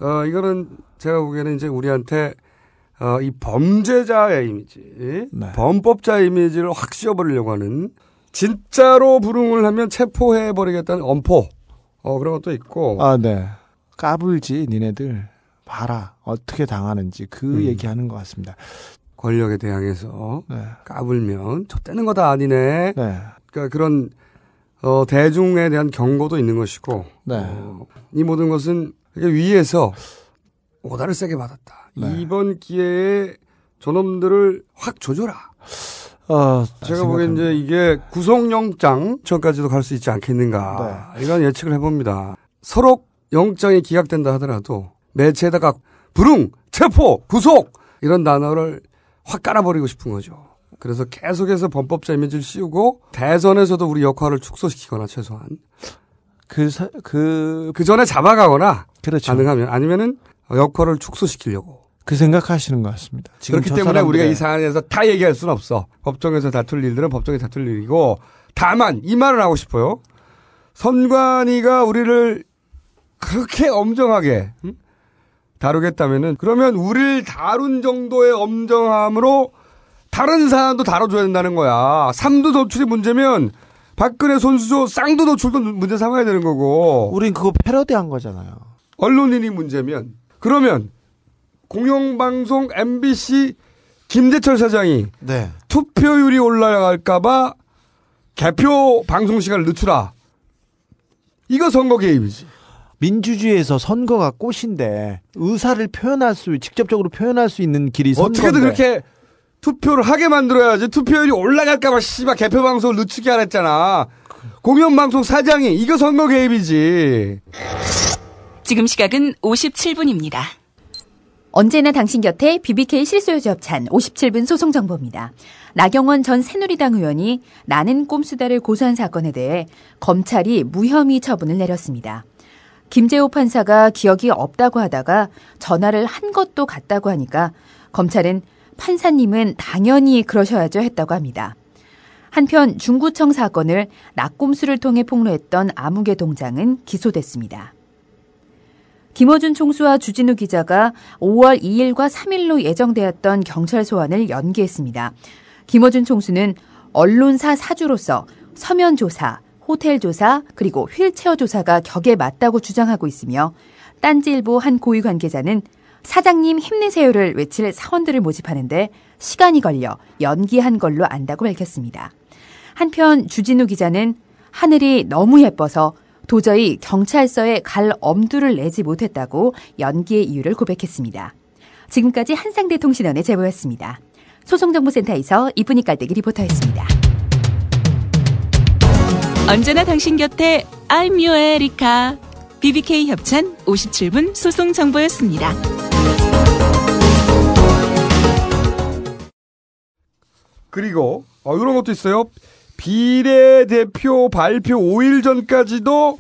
어 이거는 제가 보기에는 이제 우리한테 어, 이 범죄자의 이미지, 네. 범법자 이미지를 확 씌워버리려고 하는 진짜로 불응을 하면 체포해버리겠다는 엄포 어, 그런 것도 있고 아, 네. 까불지 니네들 봐라 어떻게 당하는지 그 음. 얘기하는 것 같습니다. 권력에 대항해서 네. 까불면 저 떼는 거다 아니네. 네. 그러니까 그런 어, 대중에 대한 경고도 있는 것이고 네. 어, 이 모든 것은 위에서 오다를 세게 받았다. 네. 이번 기회에 저놈들을 확 조져라. 어, 제가 보기엔 이제 이게 구속영장 전까지도 갈 수 있지 않겠는가. 네. 이런 예측을 해봅니다. 서로 영장이 기각된다 하더라도 매체에다가 불응, 체포, 구속 이런 단어를 확 깔아버리고 싶은 거죠. 그래서 계속해서 범법자 이미지를 씌우고 대선에서도 우리 역할을 축소시키거나 최소한 그, 사, 그, 그 전에 잡아가거나 그렇죠. 가능하면 아니면은 역할을 축소시키려고. 그 생각하시는 것 같습니다. 지금 그렇기 저 때문에 우리가 이 사안에서 다 얘기할 수는 없어. 법정에서 다툴 일들은 법정에 다툴 일이고 다만 이 말을 하고 싶어요. 선관위가 우리를 그렇게 엄정하게 응? 다루겠다면은 그러면 우리를 다룬 정도의 엄정함으로 다른 사안도 다뤄줘야 된다는 거야. 삼두 노출이 문제면 박근혜 손수조 쌍두 노출도 문제 삼아야 되는 거고. 우린 그거 패러디한 거잖아요. 언론인이 문제면 그러면 공영방송 MBC 김재철 사장이 네. 투표율이 올라갈까봐 개표 방송 시간을 늦추라. 이거 선거 개입이지. 민주주의에서 선거가 꽃인데 의사를 표현할 수 직접적으로 표현할 수 있는 길이 선거인데 어떻게든 그렇게 투표를 하게 만들어야지 투표율이 올라갈까봐 씨발 개표 방송을 늦추게 하랬잖아. 공영방송 사장이 이거 선거 개입이지. 지금 시각은 57분입니다. 언제나 당신 곁에 BBK 실소유주 협찬 57분 소송 정보입니다. 나경원 전 새누리당 의원이 나는 꼼수다를 고소한 사건에 대해 검찰이 무혐의 처분을 내렸습니다. 김재호 판사가 기억이 없다고 하다가 전화를 한 것도 같다고 하니까 검찰은 판사님은 당연히 그러셔야죠 했다고 합니다. 한편 중구청 사건을 낙곰수를 통해 폭로했던 암흑의 동장은 기소됐습니다. 김어준 총수와 주진우 기자가 5월 2일과 3일로 예정되었던 경찰 소환을 연기했습니다. 김어준 총수는 언론사 사주로서 서면 조사, 호텔 조사, 그리고 휠체어 조사가 격에 맞다고 주장하고 있으며 딴지일보 한 고위 관계자는 사장님 힘내세요를 외칠 사원들을 모집하는데 시간이 걸려 연기한 걸로 안다고 밝혔습니다. 한편 주진우 기자는 하늘이 너무 예뻐서 도저히 경찰서에 갈 엄두를 내지 못했다고 연기의 이유를 고백했습니다. 지금까지 한상대 통신원의 제보였습니다. 소송정보센터에서 이쁜이 깔때기 리포터였습니다. 언제나 당신 곁에 I'm your Erica. BBK 협찬 57분 소송 정보였습니다. 그리고 어, 이런 것도 있어요. 비례대표 발표 5일 전까지도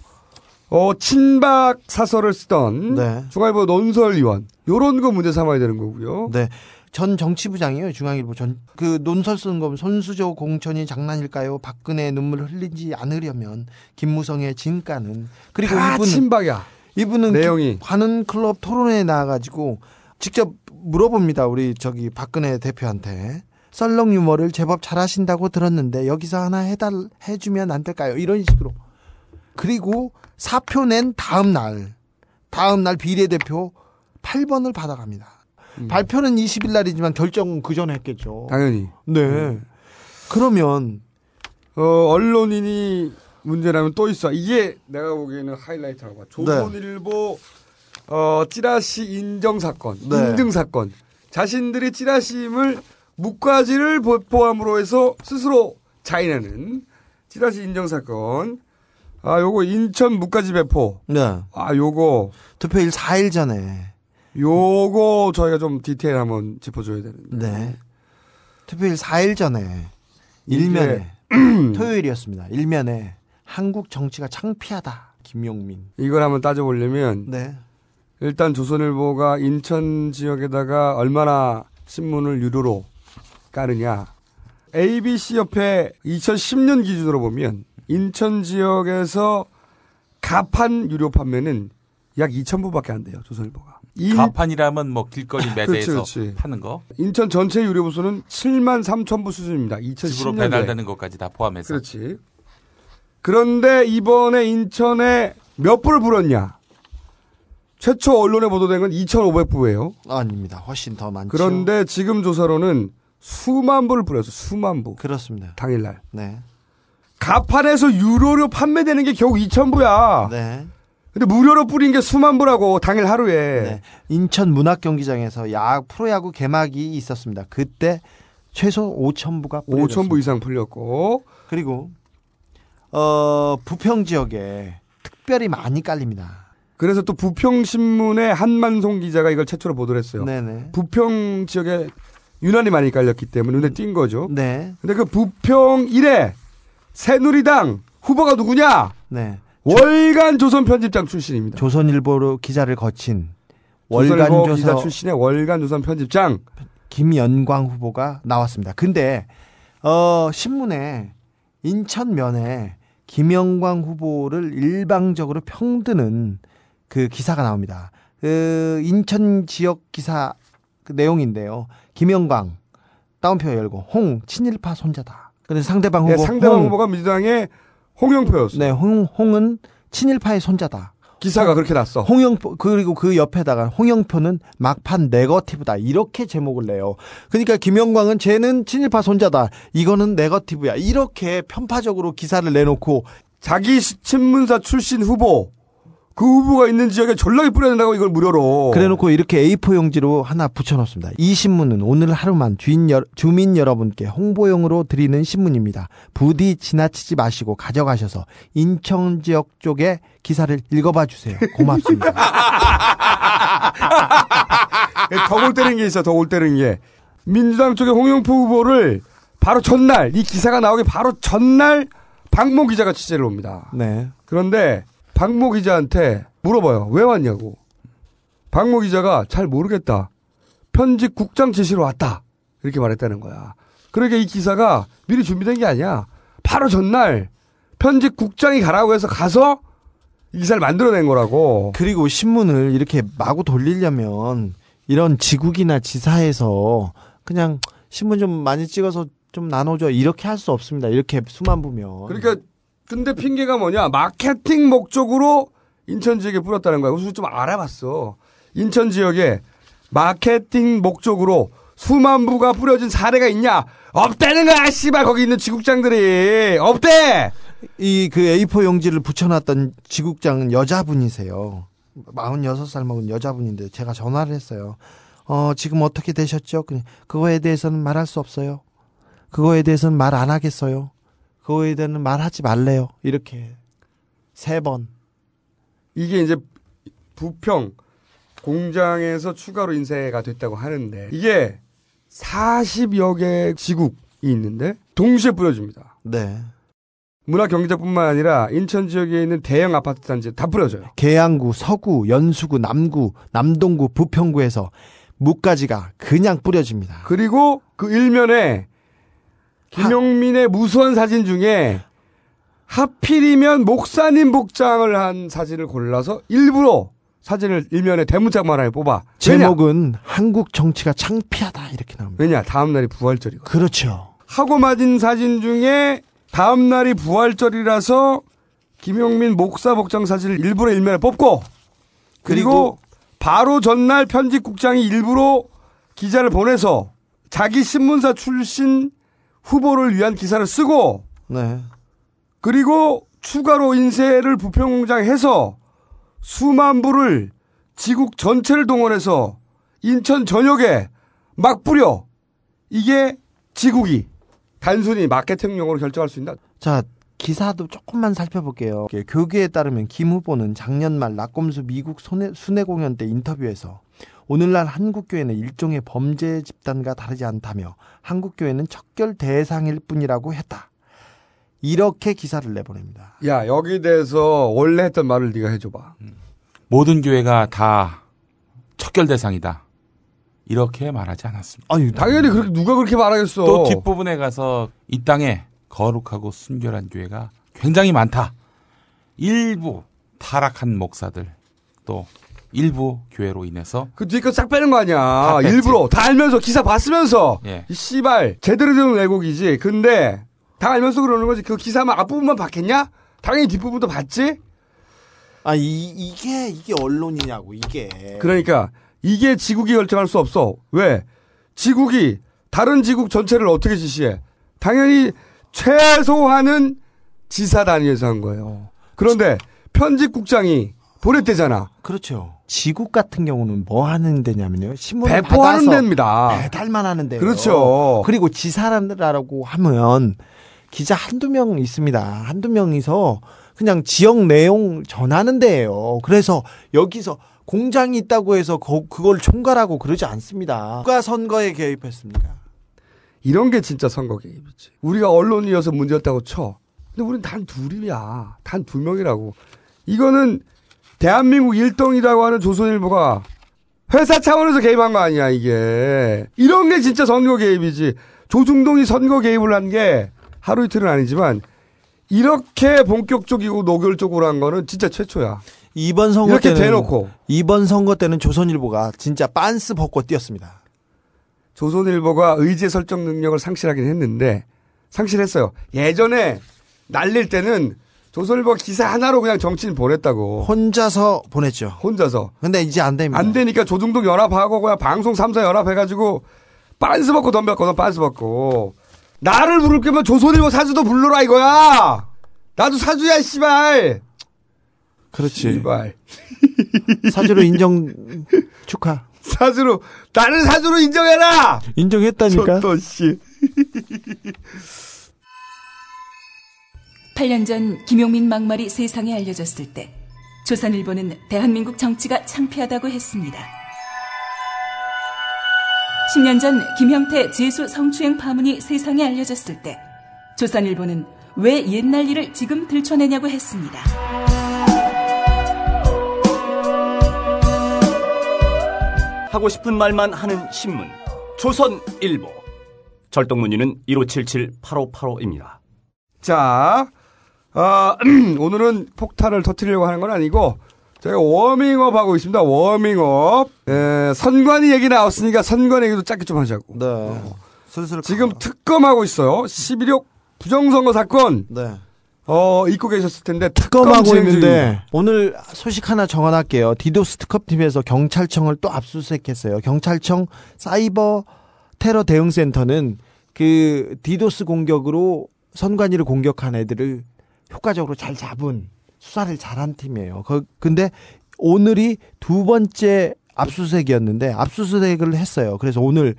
어, 친박 사설을 쓰던 네. 중앙일보 논설위원 요런 거 문제 삼아야 되는 거고요. 네. 전 정치부장이에요. 중앙일보 전 그 논설 쓰는 거 손수조 공천이 장난일까요? 박근혜 눈물을 흘리지 않으려면 김무성의 진가는 그리고 다 이분은 친박이야. 이분은 내용이. 기- 관훈 클럽 토론회에 나와가지고 직접 물어봅니다. 우리 저기 박근혜 대표한테 썰렁 유머를 제법 잘하신다고 들었는데 여기서 하나 해달 해주면 안 될까요? 이런 식으로 그리고 사표 낸 다음 날 다음 날 비례대표 8번을 받아갑니다. 발표는 20일 날이지만 결정은 그 전에 했겠죠. 당연히. 네. 그러면 어, 언론인이 문제라면 또 있어. 이게 내가 보기에는 하이라이트라고 봐. 조선일보 어, 찌라시 인정 사건, 네. 인증 사건. 자신들이 찌라시임을 묵과지를 보- 포함으로 해서 스스로 자인하는 찌라시 인정 사건. 아, 요거 인천 무까지 배포. 네. 아, 요거. 투표일 4일 전에. 요거 저희가 좀 디테일 한번 짚어줘야 되는데. 네. 투표일 4일 전에 일면에 토요일이었습니다. 일면에 한국 정치가 창피하다. 김용민. 이걸 한번 따져보려면. 네. 일단 조선일보가 인천 지역에다가 얼마나 신문을 유료로 까느냐. ABC 옆에 2010년 기준으로 보면 인천 지역에서 가판 유료 판매는 약 2,000부밖에 안 돼요. 조선일보가. 인- 가판이라면 뭐 길거리 매대에서 그렇지, 그렇지. 파는 거 인천 전체 유료 부수는 7만 3천 부 수준입니다. 2010년도에. 집으로 배달되는 것까지 다 포함해서. 그렇지. 그런데 이번에 인천에 몇 부를 불었냐? 최초 언론에 보도된 건 2,500부예요. 아닙니다. 훨씬 더 많죠. 그런데 지금 조사로는 수만 부를 뿌렸어. 수만 부. 그렇습니다. 당일날. 네. 가판에서 유료로 판매되는 게 겨우 2,000부야. 네. 근데 무료로 뿌린 게 수만 부라고 당일 하루에. 네. 인천 문학 경기장에서 야 프로야구 개막이 있었습니다. 그때 최소 5천 부가 5천 부 이상 풀렸고. 그리고 어 부평 지역에 특별히 많이 깔립니다. 그래서 또 부평 신문의 한만송 기자가 이걸 최초로 보도를 했어요. 네네. 부평 지역에 유난히 많이 깔렸기 때문에 눈에 띈 거죠. 네. 근데 그 부평 1회 새누리당 후보가 누구냐? 네. 월간 조선 편집장 출신입니다. 조선일보로 기자를 거친 월간 월간 기자 조선 출신의 월간 조선 편집장 김연광 후보가 나왔습니다. 근데 어 신문에 인천면에 김영광 후보를 일방적으로 평드는 그 기사가 나옵니다. 그 인천 지역 기사 그 내용인데요. 김영광 따옴표 열고 홍 친일파 손자다. 근데 상대방 후보 네, 상대방 홍, 후보가 민주당의 홍영표였어. 네, 홍 홍은 친일파의 손자다. 기사가 그렇게 났어. 홍영표 그리고 그 옆에다가 홍영표는 막판 네거티브다 이렇게 제목을 내요. 그러니까 김영광은 쟤는 친일파 손자다. 이거는 네거티브야. 이렇게 편파적으로 기사를 내놓고 자기 시- 친문사 출신 후보 그 후보가 있는 지역에 전락이 뿌려낸다고 이걸 무료로. 그래놓고 이렇게 A4 용지로 하나 붙여놓습니다. 이 신문은 오늘 하루만 주인 여, 주민 여러분께 홍보용으로 드리는 신문입니다. 부디 지나치지 마시고 가져가셔서 인천 지역 쪽에 기사를 읽어봐 주세요. 고맙습니다. 더골 때리는 게 있어. 더골 때리는 게. 민주당 쪽에 홍영표 후보를 바로 전날 이 기사가 나오기 바로 전날 박모 기자가 취재를 옵니다. 네. 그런데 박모 기자한테 물어봐요. 왜 왔냐고. 박모 기자가 잘 모르겠다. 편집 국장 지시로 왔다. 이렇게 말했다는 거야. 그러니까 이 기사가 미리 준비된 게 아니야. 바로 전날 편집 국장이 가라고 해서 가서 이 기사를 만들어낸 거라고. 그리고 신문을 이렇게 마구 돌리려면 이런 지국이나 지사에서 그냥 신문 좀 많이 찍어서 좀 나눠줘 이렇게 할 수 없습니다. 이렇게 수만 부면. 그러니까 근데 핑계가 뭐냐 마케팅 목적으로 인천 지역에 뿌렸다는 거야. 그래서 좀 알아봤어. 인천 지역에 마케팅 목적으로 수만 부가 뿌려진 사례가 있냐? 없다는 거야, 씨발 거기 있는 지국장들이 없대. 이 그 A4 용지를 붙여놨던 지국장은 여자분이세요. 46살 먹은 여자분인데 제가 전화를 했어요. 어, 지금 어떻게 되셨죠? 그- 그거에 대해서는 말할 수 없어요. 그거에 대해서는 말 안 하겠어요. 그거에 대해서는 말하지 말래요. 이렇게 세 번. 이게 이제 부평 공장에서 추가로 인쇄가 됐다고 하는데 이게 40여 개 지국이 있는데 동시에 뿌려줍니다. 네. 문화경제뿐만 아니라 인천 지역에 있는 대형 아파트 단지 다 뿌려져요. 계양구, 서구, 연수구, 남구, 남동구, 부평구에서 무가지가 그냥 뿌려집니다. 그리고 그 일면에 김용민의 무수한 사진 중에 하필이면 목사님 복장을 한 사진을 골라서 일부러 사진을 일면에 대문짝만 하게 뽑아. 왜냐? 제목은 한국 정치가 창피하다 이렇게 나옵니다. 왜냐? 다음 날이 부활절이고. 그렇죠. 하고 맞은 사진 중에 다음 날이 부활절이라서 김용민 목사 복장 사진을 일부러 일면에 뽑고 그리고, 그리고 바로 전날 편집국장이 일부러 기자를 보내서 자기 신문사 출신 후보를 위한 기사를 쓰고 네. 그리고 추가로 인쇄를 부평공장에 해서 수만 부를 지국 전체를 동원해서 인천 전역에 막 뿌려. 이게 지국이 단순히 마케팅용으로 결정할 수 있나? 자, 기사도 조금만 살펴볼게요. 예, 교계에 따르면 김 후보는 작년 말 낙검수 미국 순회, 순회 공연 때 인터뷰에서 오늘날 한국교회는 일종의 범죄 집단과 다르지 않다며 한국교회는 척결 대상일 뿐이라고 했다. 이렇게 기사를 내보냅니다. 야 여기에 대해서 원래 했던 말을 네가 해줘봐. 모든 교회가 다 척결 대상이다. 이렇게 말하지 않았습니다. 아니 당연히 그렇게 누가 그렇게 말하겠어. 또 뒷부분에 가서 이 땅에 거룩하고 순결한 교회가 굉장히 많다. 일부 타락한 목사들 또 일부 교회로 인해서 그 뒤에 거싹 빼는 거 아니야. 일부러 다 알면서 기사 봤으면서 예. 이 씨발 제대로 된 왜곡이지. 근데 다 알면서 그러는 거지. 그 기사만 앞부분만 봤겠냐? 당연히 뒷부분도 봤지. 아 이, 이게 이게 언론이냐고 이게. 그러니까 이게 지국이 결정할 수 없어. 왜? 지국이 다른 지국 전체를 어떻게 지시해? 당연히 최소한은 지사 단위에서 한 거예요. 그런데 편집국장이 보냈대잖아. 그렇죠. 지국 같은 경우는 뭐 하는 데냐면요. 신문 배포하는 데입니다. 배달만 하는 데요. 그렇죠. 그리고 지사라고 하면 기자 한두 명 있습니다. 한두 명이서 그냥 지역 내용 전하는 데예요. 그래서 여기서 공장이 있다고 해서 거- 그걸 총괄하고 그러지 않습니다. 누가 선거에 개입했습니까? 이런 게 진짜 선거 개입이지. 우리가 언론이어서 문제였다고 쳐. 근데 우린 단 둘이야. 단 두 명이라고. 이거는 대한민국 일동이라고 하는 조선일보가 회사 차원에서 개입한 거 아니야, 이게. 이런 게 진짜 선거 개입이지. 조중동이 선거 개입을 한 게 하루 이틀은 아니지만 이렇게 본격적이고 노골적으로 한 거는 진짜 최초야. 이번 선거 이렇게 때는 대놓고. 이번 선거 때는 조선일보가 진짜 빤스 벗고 뛰었습니다. 조선일보가 의제 설정 능력을 상실하긴 했는데 상실했어요. 예전에 날릴 때는 조선일보 기사 하나로 그냥 정치인 보냈다고. 혼자서 보냈죠. 혼자서. 근데 이제 안 됩니다. 안 되니까 조중동 연합하고 그냥 방송 3사 연합해가지고 빤스 받고 덤볐거든 빤스 받고. 나를 부를 거면 조선일보 사주도 불러라 이거야. 나도 사주야 씨발. 그렇지. 씨발. 사주로 인정 축하. 사주로 나를 사주로 인정해라. 인정했다니까. 또 씨. 8년 전 김용민 막말이 세상에 알려졌을 때 조선일보는 대한민국 정치가 창피하다고 했습니다. 10년 전 김형태 재수 성추행 파문이 세상에 알려졌을 때 조선일보는 왜 옛날 일을 지금 들춰내냐고 했습니다. 하고 싶은 말만 하는 신문 조선일보 절동문의는 1577-8585입니다. 자, 아, 오늘은 폭탄을 터트리려고 하는 건 아니고 저희가 워밍업 하고 있습니다. 워밍업. 에, 선관위 얘기 나왔으니까 선관 얘기도 짧게 좀 하자고. 네. 슬슬 지금 특검하고 있어요. 10.26 부정선거 사건. 네. 어, 잊고 계셨을 텐데 특검 특검하고 있는데. 오늘 소식 하나 전언할게요. 디도스 특검팀에서 경찰청을 또 압수수색했어요. 경찰청 사이버 테러 대응센터는 그 디도스 공격으로 선관위를 공격한 애들을 효과적으로 잘 잡은 수사를 잘한 팀이에요. 그, 근데 오늘이 두 번째 압수수색이었는데 압수수색을 했어요. 그래서 오늘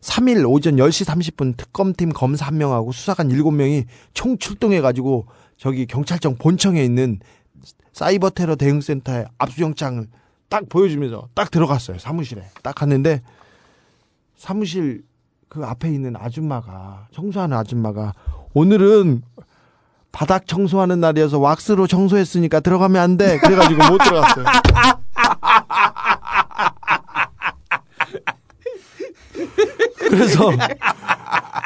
3일 오전 10시 30분 특검팀 검사 한 명하고 수사관 7명이 총 출동해가지고 저기 경찰청 본청에 있는 사이버 테러 대응센터에 압수영장을 딱 보여주면서 딱 들어갔어요. 사무실에. 딱 갔는데 사무실 그 앞에 있는 아줌마가 청소하는 아줌마가 오늘은 바닥 청소하는 날이어서 왁스로 청소했으니까 들어가면 안 돼. 그래가지고 못 들어갔어요. 그래서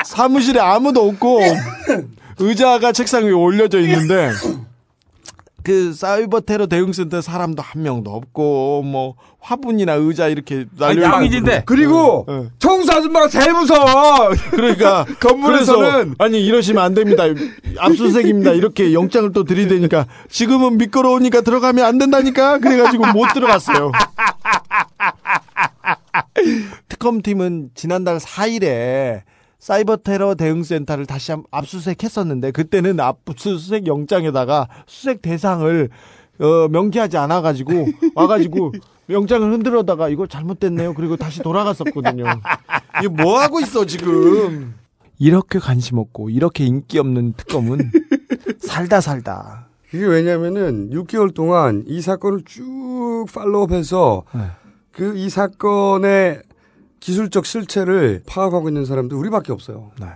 사무실에 아무도 없고 의자가 책상 위에 올려져 있는데 그 사이버 테러 대응센터 사람도 한 명도 없고 뭐 화분이나 의자 이렇게 날려 양이진데. 그리고 어. 청소 아줌마가 제일 무서워. 그러니까 건물에서는 아니 이러시면 안 됩니다. 압수수색입니다. 이렇게 영장을 또 드리되니까 지금은 미끄러우니까 들어가면 안 된다니까 그래가지고 못 들어갔어요. 특검팀은 지난달 4일에 사이버 테러 대응센터를 다시 한 압수수색했었는데 그때는 압수수색 영장에다가 수색 대상을 어, 명기하지 않아가지고 와가지고 영장을 흔들어다가 이거 잘못됐네요. 그리고 다시 돌아갔었거든요. 이게 뭐 하고 있어 지금? 이렇게 관심 없고 이렇게 인기 없는 특검은 살다 살다. 그게 왜냐면은 6개월 동안 이 사건을 쭉 팔로우해서 네. 그이 사건의 기술적 실체를 파악하고 있는 사람도 우리밖에 없어요. 네.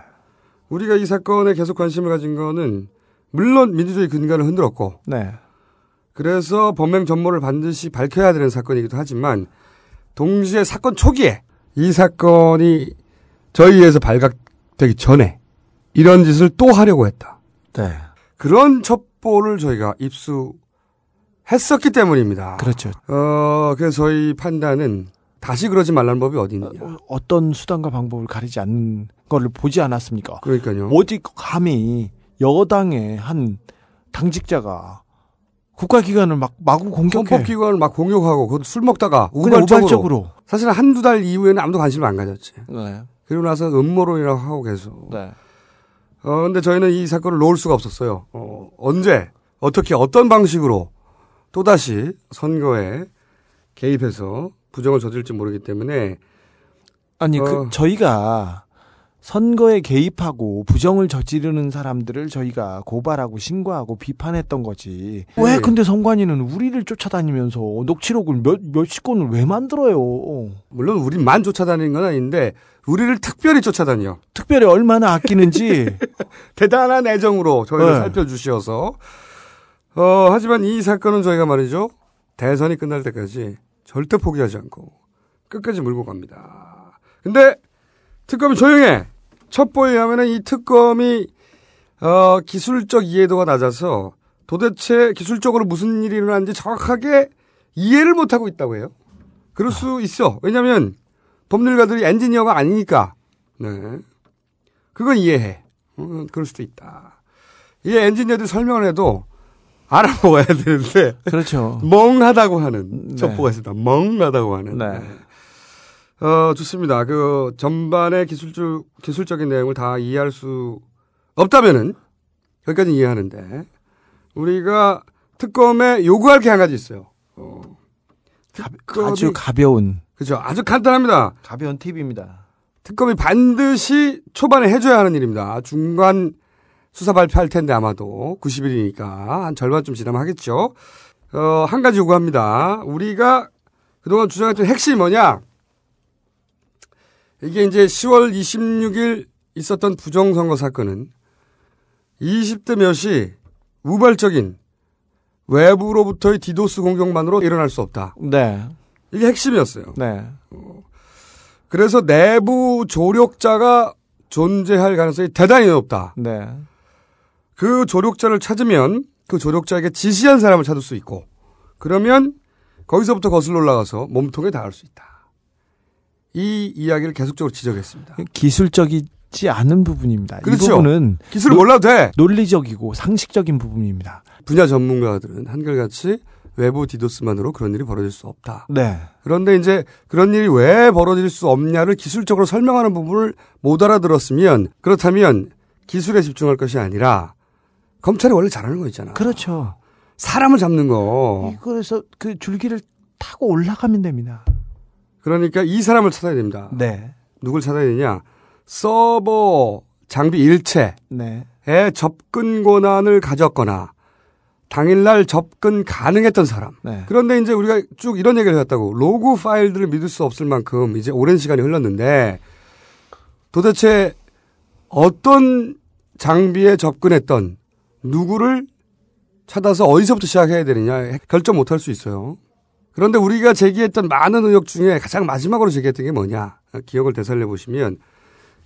우리가 이 사건에 계속 관심을 가진 거는 물론 민주주의 근간을 흔들었고 네. 그래서 범행 전모를 반드시 밝혀야 되는 사건이기도 하지만 동시에 사건 초기에 이 사건이 저희에서 발각되기 전에 이런 짓을 또 하려고 했다. 네. 그런 첩보를 저희가 입수했었기 때문입니다. 그렇죠. 어, 그래서 저희 판단은 다시 그러지 말라는 법이 어디 있느냐. 어떤 수단과 방법을 가리지 않는 거를 보지 않았습니까? 그러니까요. 어디 감히 여당의 한 당직자가 국가기관을 막 마구 공격해. 헌법기관을 막 공격하고 그것도 술 먹다가 우발적으로. 우발적으로. 사실 한두 달 이후에는 아무도 관심을 안 가졌지. 네. 그리고 나서 음모론이라고 하고 계속. 네. 어, 근데 저희는 이 사건을 놓을 수가 없었어요. 어, 언제, 어떻게, 어떤 방식으로 또다시 선거에 개입해서 부정을 저질지 모르기 때문에 아니 어. 그 저희가 선거에 개입하고 부정을 저지르는 사람들을 저희가 고발하고 신고하고 비판했던 거지. 네. 왜 근데 선관위는 우리를 쫓아다니면서 녹취록을 몇 몇십 건을 왜 만들어요? 물론 우리만 쫓아다니는 건 아닌데 우리를 특별히 쫓아다녀. 특별히 얼마나 아끼는지 대단한 애정으로 저희를 네. 살펴주시어서 어, 하지만 이 사건은 저희가 말이죠. 대선이 끝날 때까지 절대 포기하지 않고 끝까지 몰고 갑니다. 근데 특검이 조용해. 첩보에 의하면 이 특검이 어, 기술적 이해도가 낮아서 도대체 기술적으로 무슨 일이 일어났는지 정확하게 이해를 못하고 있다고 해요. 그럴 수 있어. 왜냐하면 법률가들이 엔지니어가 아니니까. 네. 그건 이해해. 어, 그럴 수도 있다. 이게 엔지니어들이 설명을 해도 알아먹어야 되는데. 그렇죠. 멍하다고 하는 네. 첩보가 있습니다. 멍하다고 하는. 네. 어, 좋습니다. 그 전반의 기술적, 기술적인 내용을 다 이해할 수 없다면은 여기까지 이해하는데 우리가 특검에 요구할 게 한 가지 있어요. 어, 특검이- 아주 가벼운 그죠. 아주 간단합니다. 가벼운 팁입니다. 특검이 반드시 초반에 해줘야 하는 일입니다. 중간 수사 발표할 텐데 아마도 90일이니까 한 절반쯤 지나면 하겠죠. 어, 한 가지 요구합니다. 우리가 그동안 주장했던 핵심이 뭐냐? 이게 이제 10월 26일 있었던 부정선거 사건은 20대 몇이 우발적인 외부로부터의 디도스 공격만으로 일어날 수 없다. 네. 이게 핵심이었어요. 네. 그래서 내부 조력자가 존재할 가능성이 대단히 높다. 네. 그 조력자를 찾으면 그 조력자에게 지시한 사람을 찾을 수 있고 그러면 거기서부터 거슬러 올라가서 몸통에 닿을 수 있다. 이 이야기를 계속적으로 지적했습니다. 기술적이지 않은 부분입니다. 그렇죠. 이 부분은 기술을 노- 몰라도 돼. 논리적이고 상식적인 부분입니다. 분야 전문가들은 한결같이 외부 디도스만으로 그런 일이 벌어질 수 없다. 네. 그런데 이제 그런 일이 왜 벌어질 수 없냐를 기술적으로 설명하는 부분을 못 알아들었으면 그렇다면 기술에 집중할 것이 아니라 검찰이 원래 잘하는 거 있잖아. 그렇죠. 사람을 잡는 거. 그래서 그 줄기를 타고 올라가면 됩니다. 그러니까 이 사람을 찾아야 됩니다. 네. 누굴 찾아야 되냐? 서버 장비 일체에 네. 접근 권한을 가졌거나 당일날 접근 가능했던 사람. 네. 그런데 이제 우리가 쭉 이런 얘기를 해왔다고 로그 파일들을 믿을 수 없을 만큼 이제 오랜 시간이 흘렀는데 도대체 어떤 장비에 접근했던 누구를 찾아서 어디서부터 시작해야 되느냐 결정 못할 수 있어요. 그런데 우리가 제기했던 많은 의혹 중에 가장 마지막으로 제기했던 게 뭐냐 기억을 되살려 보시면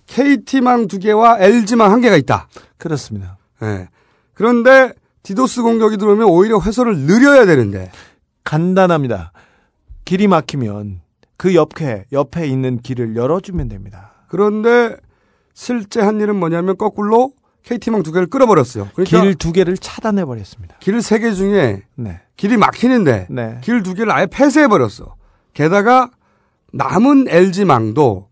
KT망 두 개와 LG망 한 개가 있다. 그렇습니다. 예. 그런데 디도스 공격이 들어오면 오히려 회선을 느려야 되는데 간단합니다. 길이 막히면 그 옆에 옆에 있는 길을 열어주면 됩니다. 그런데 실제 한 일은 뭐냐면 거꾸로 KT망 두 개를 끌어버렸어요. 그러니까 길두 개를 차단해 버렸습니다. 길 세 개 중에 네. 길이 막히는데 네. 길두 개를 아예 폐쇄해 버렸어. 게다가 남은 LG망도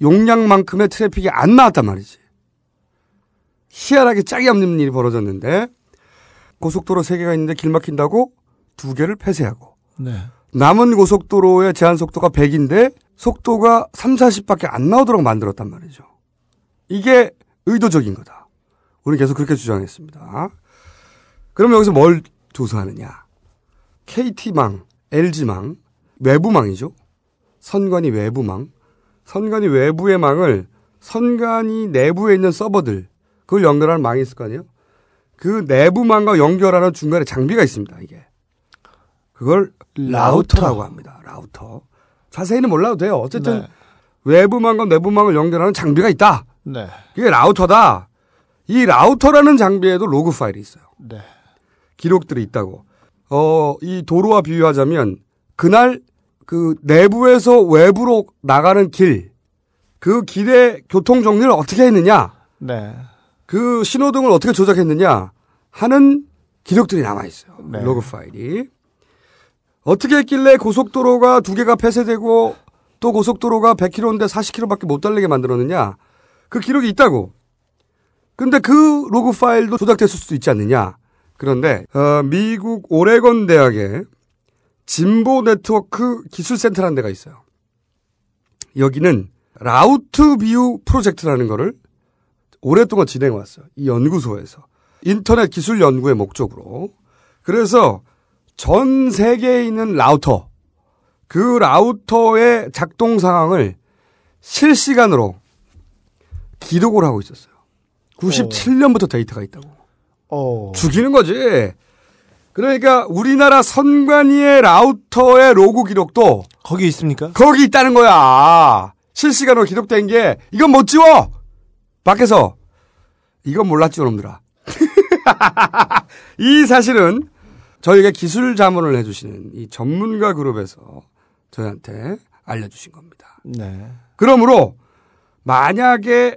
용량만큼의 트래픽이 안 나왔단 말이지. 희한하게 짝이 없는 일이 벌어졌는데 고속도로 세 개가 있는데 길 막힌다고 두 개를 폐쇄하고 네. 남은 고속도로의 제한 속도가 100인데 속도가 3, 40밖에 안 나오도록 만들었단 말이죠. 이게 의도적인 거다. 우리는 계속 그렇게 주장했습니다. 그럼 여기서 뭘 조사하느냐? KT망, LG망, 외부망이죠. 선관위 외부망. 선관위 외부의 망을 선관위 내부에 있는 서버들, 그걸 연결하는 망이 있을 거 아니에요? 그 내부망과 연결하는 중간에 장비가 있습니다, 이게. 그걸 라우터 라고 합니다. 라우터. 자세히는 몰라도 돼요. 어쨌든 네. 외부망과 내부망을 연결하는 장비가 있다. 네. 그게 라우터다. 이 라우터라는 장비에도 로그 파일이 있어요. 네. 기록들이 있다고. 어, 이 도로와 비유하자면 그날 그 내부에서 외부로 나가는 길, 그 길의 교통 정리를 어떻게 했느냐, 네. 그 신호등을 어떻게 조작했느냐 하는 기록들이 남아 있어요. 네. 로그 파일이. 어떻게 했길래 고속도로가 두 개가 폐쇄되고 또 고속도로가 100km인데 40km밖에 못 달리게 만들었느냐? 그 기록이 있다고. 근데 그 로그 파일도 조작됐을 수도 있지 않느냐? 그런데 어, 미국 오레곤 대학에 진보 네트워크 기술센터라는 데가 있어요. 여기는 Route View 프로젝트라는 거를 오랫동안 진행해 왔어요. 이 연구소에서. 인터넷 기술 연구의 목적으로. 그래서 전 세계에 있는 라우터, 그 라우터의 작동 상황을 실시간으로 기록을 하고 있었어요. 97년부터 데이터가 있다고. 어. 죽이는 거지. 그러니까 우리나라 선관위의 라우터의 로고 기록도 거기 있습니까? 거기 있다는 거야. 실시간으로 기록된 게 이건 못 지워. 밖에서 이건 몰랐지 놈들아. 이 사실은 저희가 기술 자문을 해주시는 이 전문가 그룹에서 저희한테 알려주신 겁니다. 네. 그러므로 만약에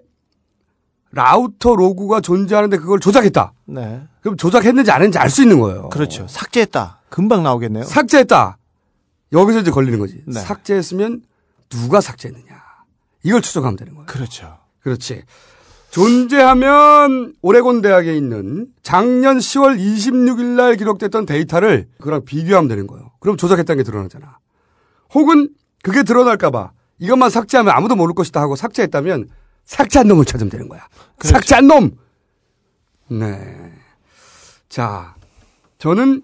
라우터 로고가 존재하는데 그걸 조작했다. 네. 그럼 조작했는지 안 했는지 알 수 있는 거예요. 그렇죠. 삭제했다. 금방 나오겠네요. 삭제했다. 여기서 이제 걸리는 거지. 네. 삭제했으면 누가 삭제했느냐. 이걸 추적하면 되는 거예요. 그렇죠. 그렇지. 존재하면 오레곤 대학에 있는 작년 10월 26일 날 기록됐던 데이터를 그랑 비교하면 되는 거예요. 그럼 조작했다는 게 드러나잖아. 혹은 그게 드러날까 봐 이것만 삭제하면 아무도 모를 것이다 하고 삭제했다면 삭제한 놈을 찾으면 되는 거야. 그렇죠. 삭제한 놈! 네. 자, 저는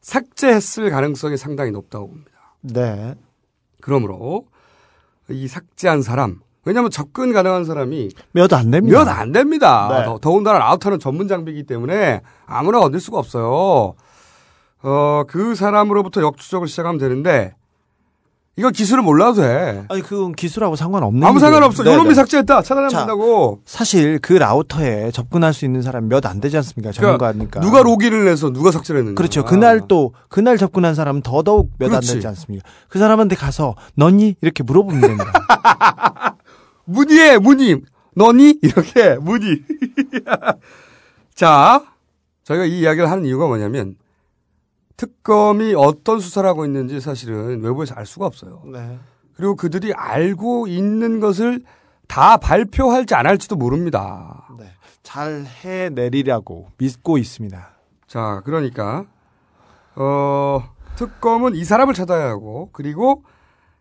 삭제했을 가능성이 상당히 높다고 봅니다. 네. 그러므로 이 삭제한 사람, 왜냐하면 접근 가능한 사람이 몇 안 됩니다. 몇 안 됩니다. 네. 더, 더군다나 라우터는 전문 장비이기 때문에 아무나 얻을 수가 없어요. 어, 그 사람으로부터 역추적을 시작하면 되는데 이거 기술을 몰라도 돼. 아니 그건 기술하고 상관없는 아무 상관없어. 요놈이 네네. 삭제했다. 차단하면 자, 된다고. 사실 그 라우터에 접근할 수 있는 사람이 몇안 되지 않습니까? 전문가니까. 누가 로기를 내서 누가 삭제를 했느냐. 그렇죠. 그날 또 그날 접근한 사람은 더더욱 몇 안. 되지 않습니까? 그 사람한테 가서 너니 이렇게 물어보면 됩니다. 문의해, 문의. 너니? 이렇게, 문의. 자, 저희가 이 이야기를 하는 이유가 뭐냐면, 특검이 어떤 수사를 하고 있는지 사실은 외부에서 알 수가 없어요. 네. 그리고 그들이 알고 있는 것을 다 발표할지 안 할지도 모릅니다. 잘 해내리라고 믿고 있습니다. 자, 그러니까, 어, 특검은 이 사람을 찾아야 하고, 그리고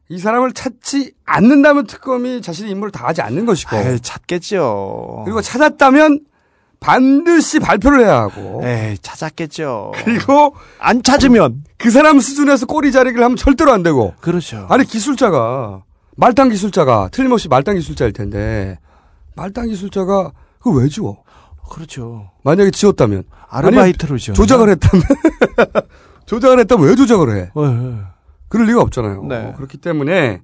이 사람을 찾지 않는다면 특검이 자신의 임무를 다하지 않는 것이고, 아유, 찾겠죠. 그리고 찾았다면 반드시 발표를 해야 하고, 에이, 찾았겠죠. 그리고 안 찾으면 그 사람 수준에서 꼬리 자르기를 하면 절대로 안 되고, 그렇죠. 아니 기술자가 말단 기술자가 틀림없이 말단 기술자일 텐데 말단 기술자가 그걸 왜 지워? 그렇죠. 만약에 지웠다면 아르바이트로 지웠나? 조작을 했다면 조작을 했다면 왜 조작을 해? 네. 그럴 리가 없잖아요. 네. 그렇기 때문에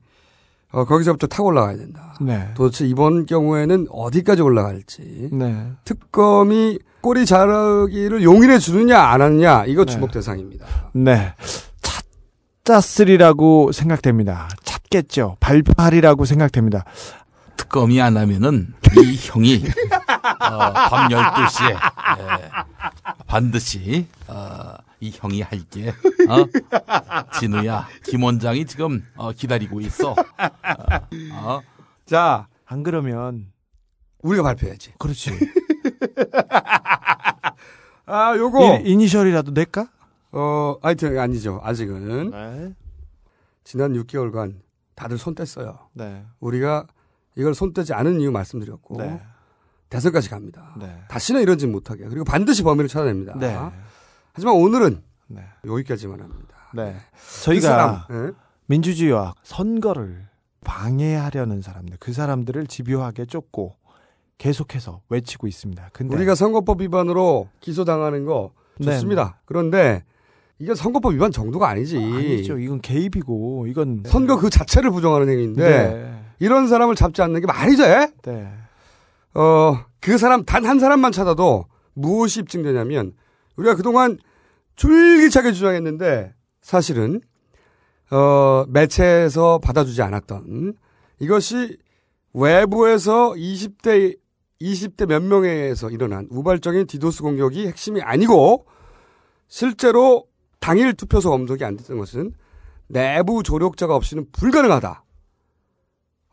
어, 거기서부터 타고 올라가야 된다. 네. 도대체 이번 경우에는 어디까지 올라갈지 네. 특검이 꼬리 자르기를 용인해 주느냐 안 하느냐 이거 네. 주목 대상입니다. 네. 찾았으리라고 생각됩니다. 찾겠죠. 발표하리라고 생각됩니다. 특검이 안 하면은 이 형이 어, 밤 12시에 예, 반드시 어, 이 형이 할게. 어? 진우야, 김 원장이 지금 어, 기다리고 있어. 어, 어? 자, 안 그러면 우리가 발표해야지. 그렇지. 아, 요거 이, 니셜이라도 낼까? 어, 하여튼 아니죠. 아직은 네. 지난 6개월간 다들 손 뗐어요. 네. 우리가 이걸 손 떼지 않은 이유 말씀드렸고 네. 대선까지 갑니다. 네. 다시는 이러지 못하게 그리고 반드시 범인을 찾아냅니다. 네. 하지만 오늘은 네. 여기까지만 합니다. 네. 그 저희가 사람, 예? 민주주의와 선거를 방해하려는 사람들, 그 사람들을 집요하게 쫓고 계속해서 외치고 있습니다. 근데 우리가 선거법 위반으로 기소당하는 거 네. 좋습니다. 그런데 이게 선거법 위반 정도가 아니지. 아니죠. 이건 개입이고 이건 선거 그 자체를 부정하는 행위인데 네. 이런 사람을 잡지 않는 게 말이 돼? 네. 어, 그 사람 단 한 사람만 찾아도 무엇이 입증되냐면 우리가 그동안 줄기차게 주장했는데 사실은 어, 매체에서 받아주지 않았던 이것이 외부에서 20대 20대 몇 명에서 일어난 우발적인 디도스 공격이 핵심이 아니고 실제로 당일 투표소 검색이 안 됐던 것은 내부 조력자가 없이는 불가능하다.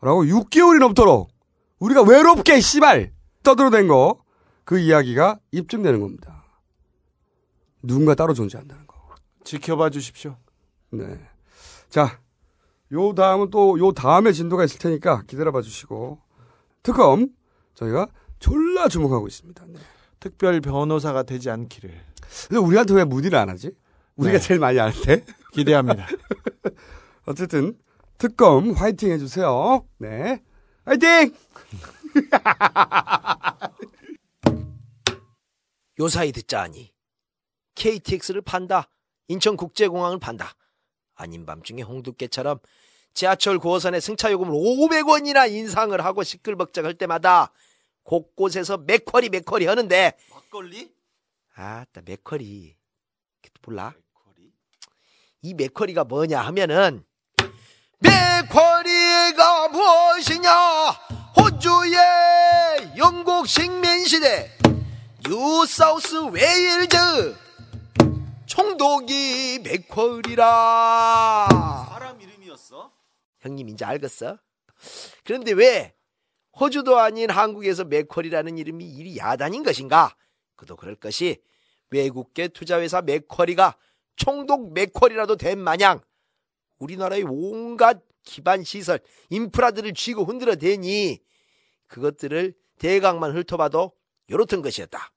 라고 6개월이 넘도록 우리가 외롭게 씨발 떠들어댄 거 그 이야기가 입증되는 겁니다. 누군가 따로 존재한다는 거. 지켜봐 주십시오. 네. 자, 요 다음은 또 요 다음에 진도가 있을 테니까 기다려봐 주시고 특검 저희가 졸라 주목하고 있습니다. 네. 특별 변호사가 되지 않기를 근데 우리한테 왜 문의를 안 하지? 우리가 네. 제일 많이 하는데. 기대합니다. 어쨌든 특검 화이팅 해주세요. 네, 화이팅! 요사이 듣자하니 KTX를 판다. 인천국제공항을 판다. 아닌 밤중에 홍두깨처럼 지하철 9호선의 승차요금을 500원이나 인상을 하고 시끌벅적할 때마다 곳곳에서 맥커리 맥커리 하는데 막걸리? 아따 맥커리 몰라? 이 맥커리가 뭐냐 하면은 맥커리가 무엇이냐 호주의 영국 식민시대 뉴사우스 웨일즈 총독이 맥쿼리라 사람 이름이었어? 형님 이제 알겠어? 그런데 왜 호주도 아닌 한국에서 맥쿼리라는 이름이 이리 야단인 것인가? 그도 그럴 것이 외국계 투자회사 맥쿼리가 총독 맥쿼리라도 된 마냥 우리나라의 온갖 기반 시설, 인프라들을 쥐고 흔들어 대니 그것들을 대강만 훑어봐도 요렇던 것이었다.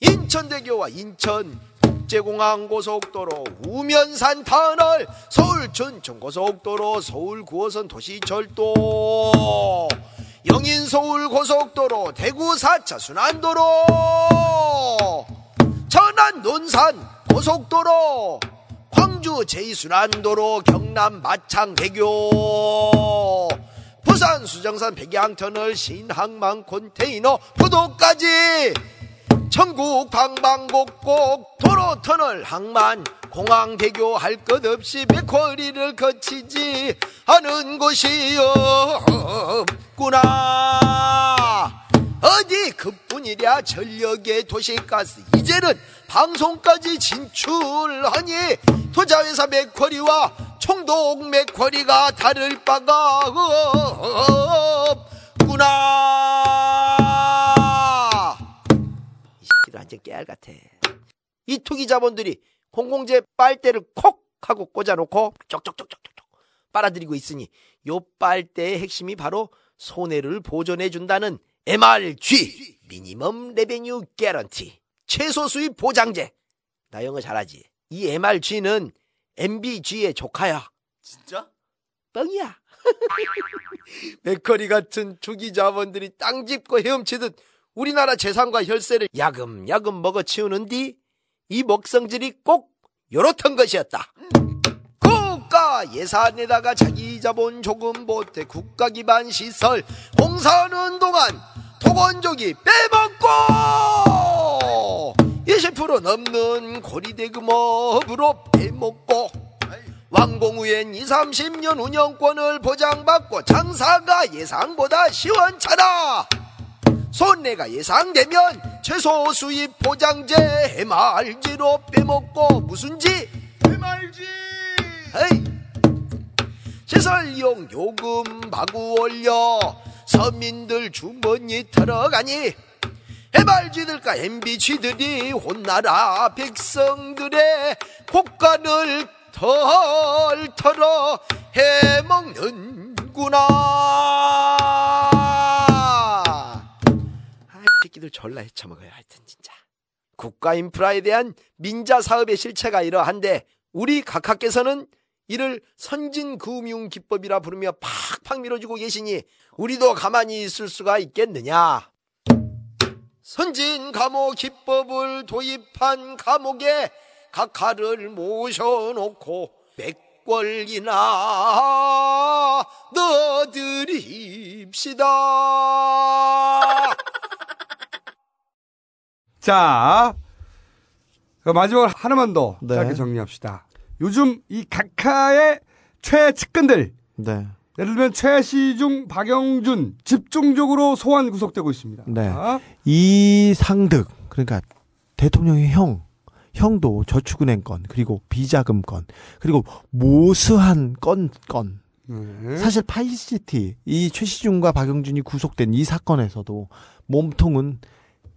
인천대교와 인천 국제공항 고속도로, 우면산 터널, 서울 춘천 고속도로, 서울 9호선 도시철도, 영인 서울 고속도로, 대구 4차 순환도로, 천안 논산 고속도로, 광주 제2순환도로, 경남 마창 대교, 부산 수정산 백양터널, 신항만 컨테이너, 포도까지. 전국 방방곡곡 도로 터널 항만 공항대교 할 것 없이 맥커리를 거치지 않은 곳이 없구나 어디 그뿐이랴 전력의 도시가스 이제는 방송까지 진출하니 투자회사 맥커리와 총독 맥커리가 다를 바가 없구나 이 새끼들 완전 깨알 같아. 이 투기 자본들이 공공재 빨대를 콕 하고 꽂아놓고 쪽쪽쪽쪽쪽 빨아들이고 있으니 요 빨대의 핵심이 바로 손해를 보존해준다는 MRG 미니멈 레베뉴 개런티 최소 수입 보장제 나 영어 잘하지 이 MRG는 MBG의 조카야 진짜? 뻥이야 맥커리 같은 투기 자본들이 땅 짚고 헤엄치듯 우리나라 재산과 혈세를 야금야금 먹어치우는 뒤 이 먹성질이 꼭 요렇던 것이었다. 국가 예산에다가 자기 자본 조금 보태 국가 기반 시설 공사하는 동안 토건족이 빼먹고! 20% 넘는 고리대금업으로 빼먹고 완공후엔 2, 30년 운영권을 보장받고 장사가 예상보다 시원찮아! 손해가 예상되면 최소 수입 보장제 해말지로 빼먹고 무슨지? 해말지! 에이! 시설 이용 요금 마구 올려 서민들 주머니 털어가니 해발쥐들과 MB쥐들이 혼나라 백성들의 국간을 털털어 해먹는구나 놈들 졸라 헤쳐먹어요. 하여튼 진짜. 국가 인프라에 대한 민자 사업의 실체가 이러한데 우리 각하께서는 이를 선진금융 기법이라 부르며 팍팍 밀어주고 계시니 우리도 가만히 있을 수가 있겠느냐. 선진 감옥 기법을 도입한 감옥에 각하를 모셔놓고 백월이나 넣어드립시다. 자, 그 마지막으로 하나만 더 네. 짧게 정리합시다. 요즘 이 각하의 최측근들, 네. 예를 들면 최시중, 박영준 집중적으로 소환 구속되고 있습니다. 네. 이상득 그러니까 대통령의 형 형도 저축은행 건 그리고 비자금 건 그리고 모스한 건 건. 네. 사실 파이시티 이 최시중과 박영준이 구속된 이 사건에서도 몸통은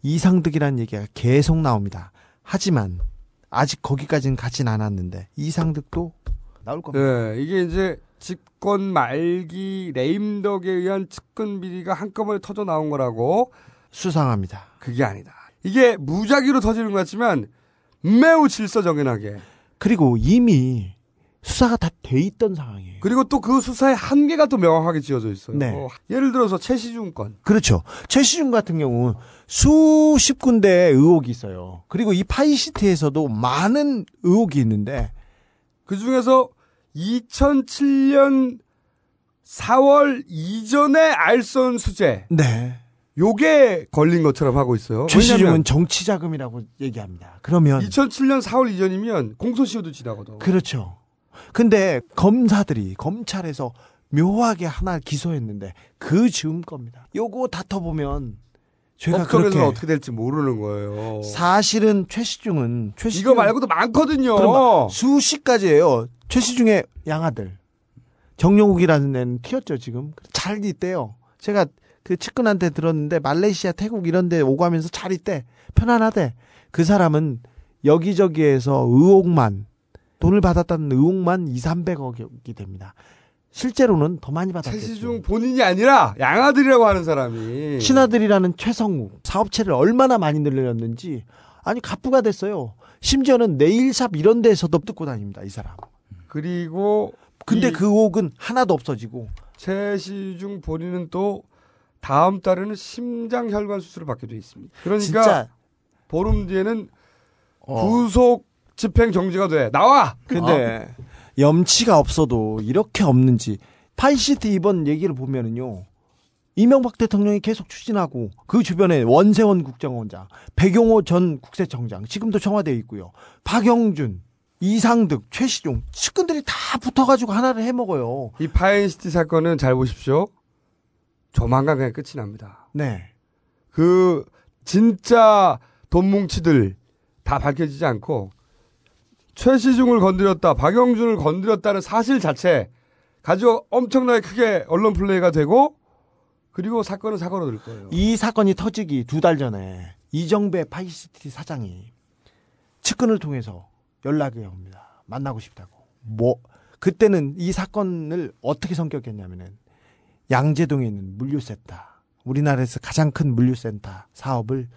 이상득이라는 얘기가 계속 나옵니다. 하지만 아직 거기까지는 가진 않았는데 이상득도 나올 겁니다. 네, 이게 이제 집권 말기 레임덕에 의한 측근 비리가 한꺼번에 터져 나온 거라고 수상합니다. 그게 아니다. 이게 무작위로 터지는 것 같지만 매우 질서정연하게. 그리고 이미 수사가 다 돼 있던 상황이에요. 그리고 또 그 수사의 한계가 또 명확하게 지어져 있어요. 네. 어, 예를 들어서 최시중 건. 그렇죠. 최시중 같은 경우 수십 군데 의혹이 있어요. 그리고 이 파이시티에서도 많은 의혹이 있는데 그 중에서 2007년 4월 이전에 알선 수재. 네. 요게 걸린 것처럼 하고 있어요. 최시중은 정치 자금이라고 얘기합니다. 그러면 2007년 4월 이전이면 공소시효도 지나거든. 그렇죠. 근데 검사들이 검찰에서 묘하게 하나 기소했는데 그 즈음 겁니다. 요거 다퉈보면 제가 법정에서는 그렇게 어떻게 될지 모르는 거예요. 사실은 최시중은 최시중 이거 말고도 많거든요. 수십 가지예요. 최시중의 양아들. 정용욱이라는 애는 튀었죠, 지금. 잘 있대요. 제가 그 측근한테 들었는데 말레이시아, 태국 이런 데 오고 하면서 잘 있대. 편안하대. 그 사람은 여기저기에서 의혹만 돈을 받았다는 의혹만 2, 300억이 됩니다. 실제로는 더 많이 받았겠죠. 최시중 본인이 아니라 양아들이라고 하는 사람이 신하들이라는 최성욱 사업체를 얼마나 많이 늘렸는지 아니 갑부가 됐어요. 심지어는 네일샵 이런 데에서도 뜯고 다닙니다. 이 사람. 그리고 근데 이그 의혹은 하나도 없어지고 최시중 본인은 또 다음 달에는 심장 혈관 수술을 받게 돼 있습니다. 그러니까 보름 뒤에는 어. 구속 집행 정지가 돼. 나와. 근데 염치가 없어도 이렇게 없는지 파이시티 이번 얘기를 보면은요. 이명박 대통령이 계속 추진하고 그 주변에 원세훈 국정원장, 백용호 전 국세청장 지금도 청와대에 있고요. 박영준, 이상득, 최시중 측근들이 다 붙어가지고 하나를 해먹어요. 이 파이시티 사건은 잘 보십시오. 조만간 그냥 끝이 납니다. 네. 그 진짜 돈 뭉치들 다 밝혀지지 않고 최시중을 건드렸다, 박영준을 건드렸다는 사실 자체 가지고 엄청나게 크게 언론 플레이가 되고 그리고 사건은 사고로 될 거예요. 이 사건이 터지기 두 달 전에 이정배 파이시티 사장이 측근을 통해서 연락이 옵니다. 만나고 싶다고. 뭐 그때는 이 사건을 어떻게 성격했냐면은 양재동에 있는 물류센터, 우리나라에서 가장 큰 물류센터 사업을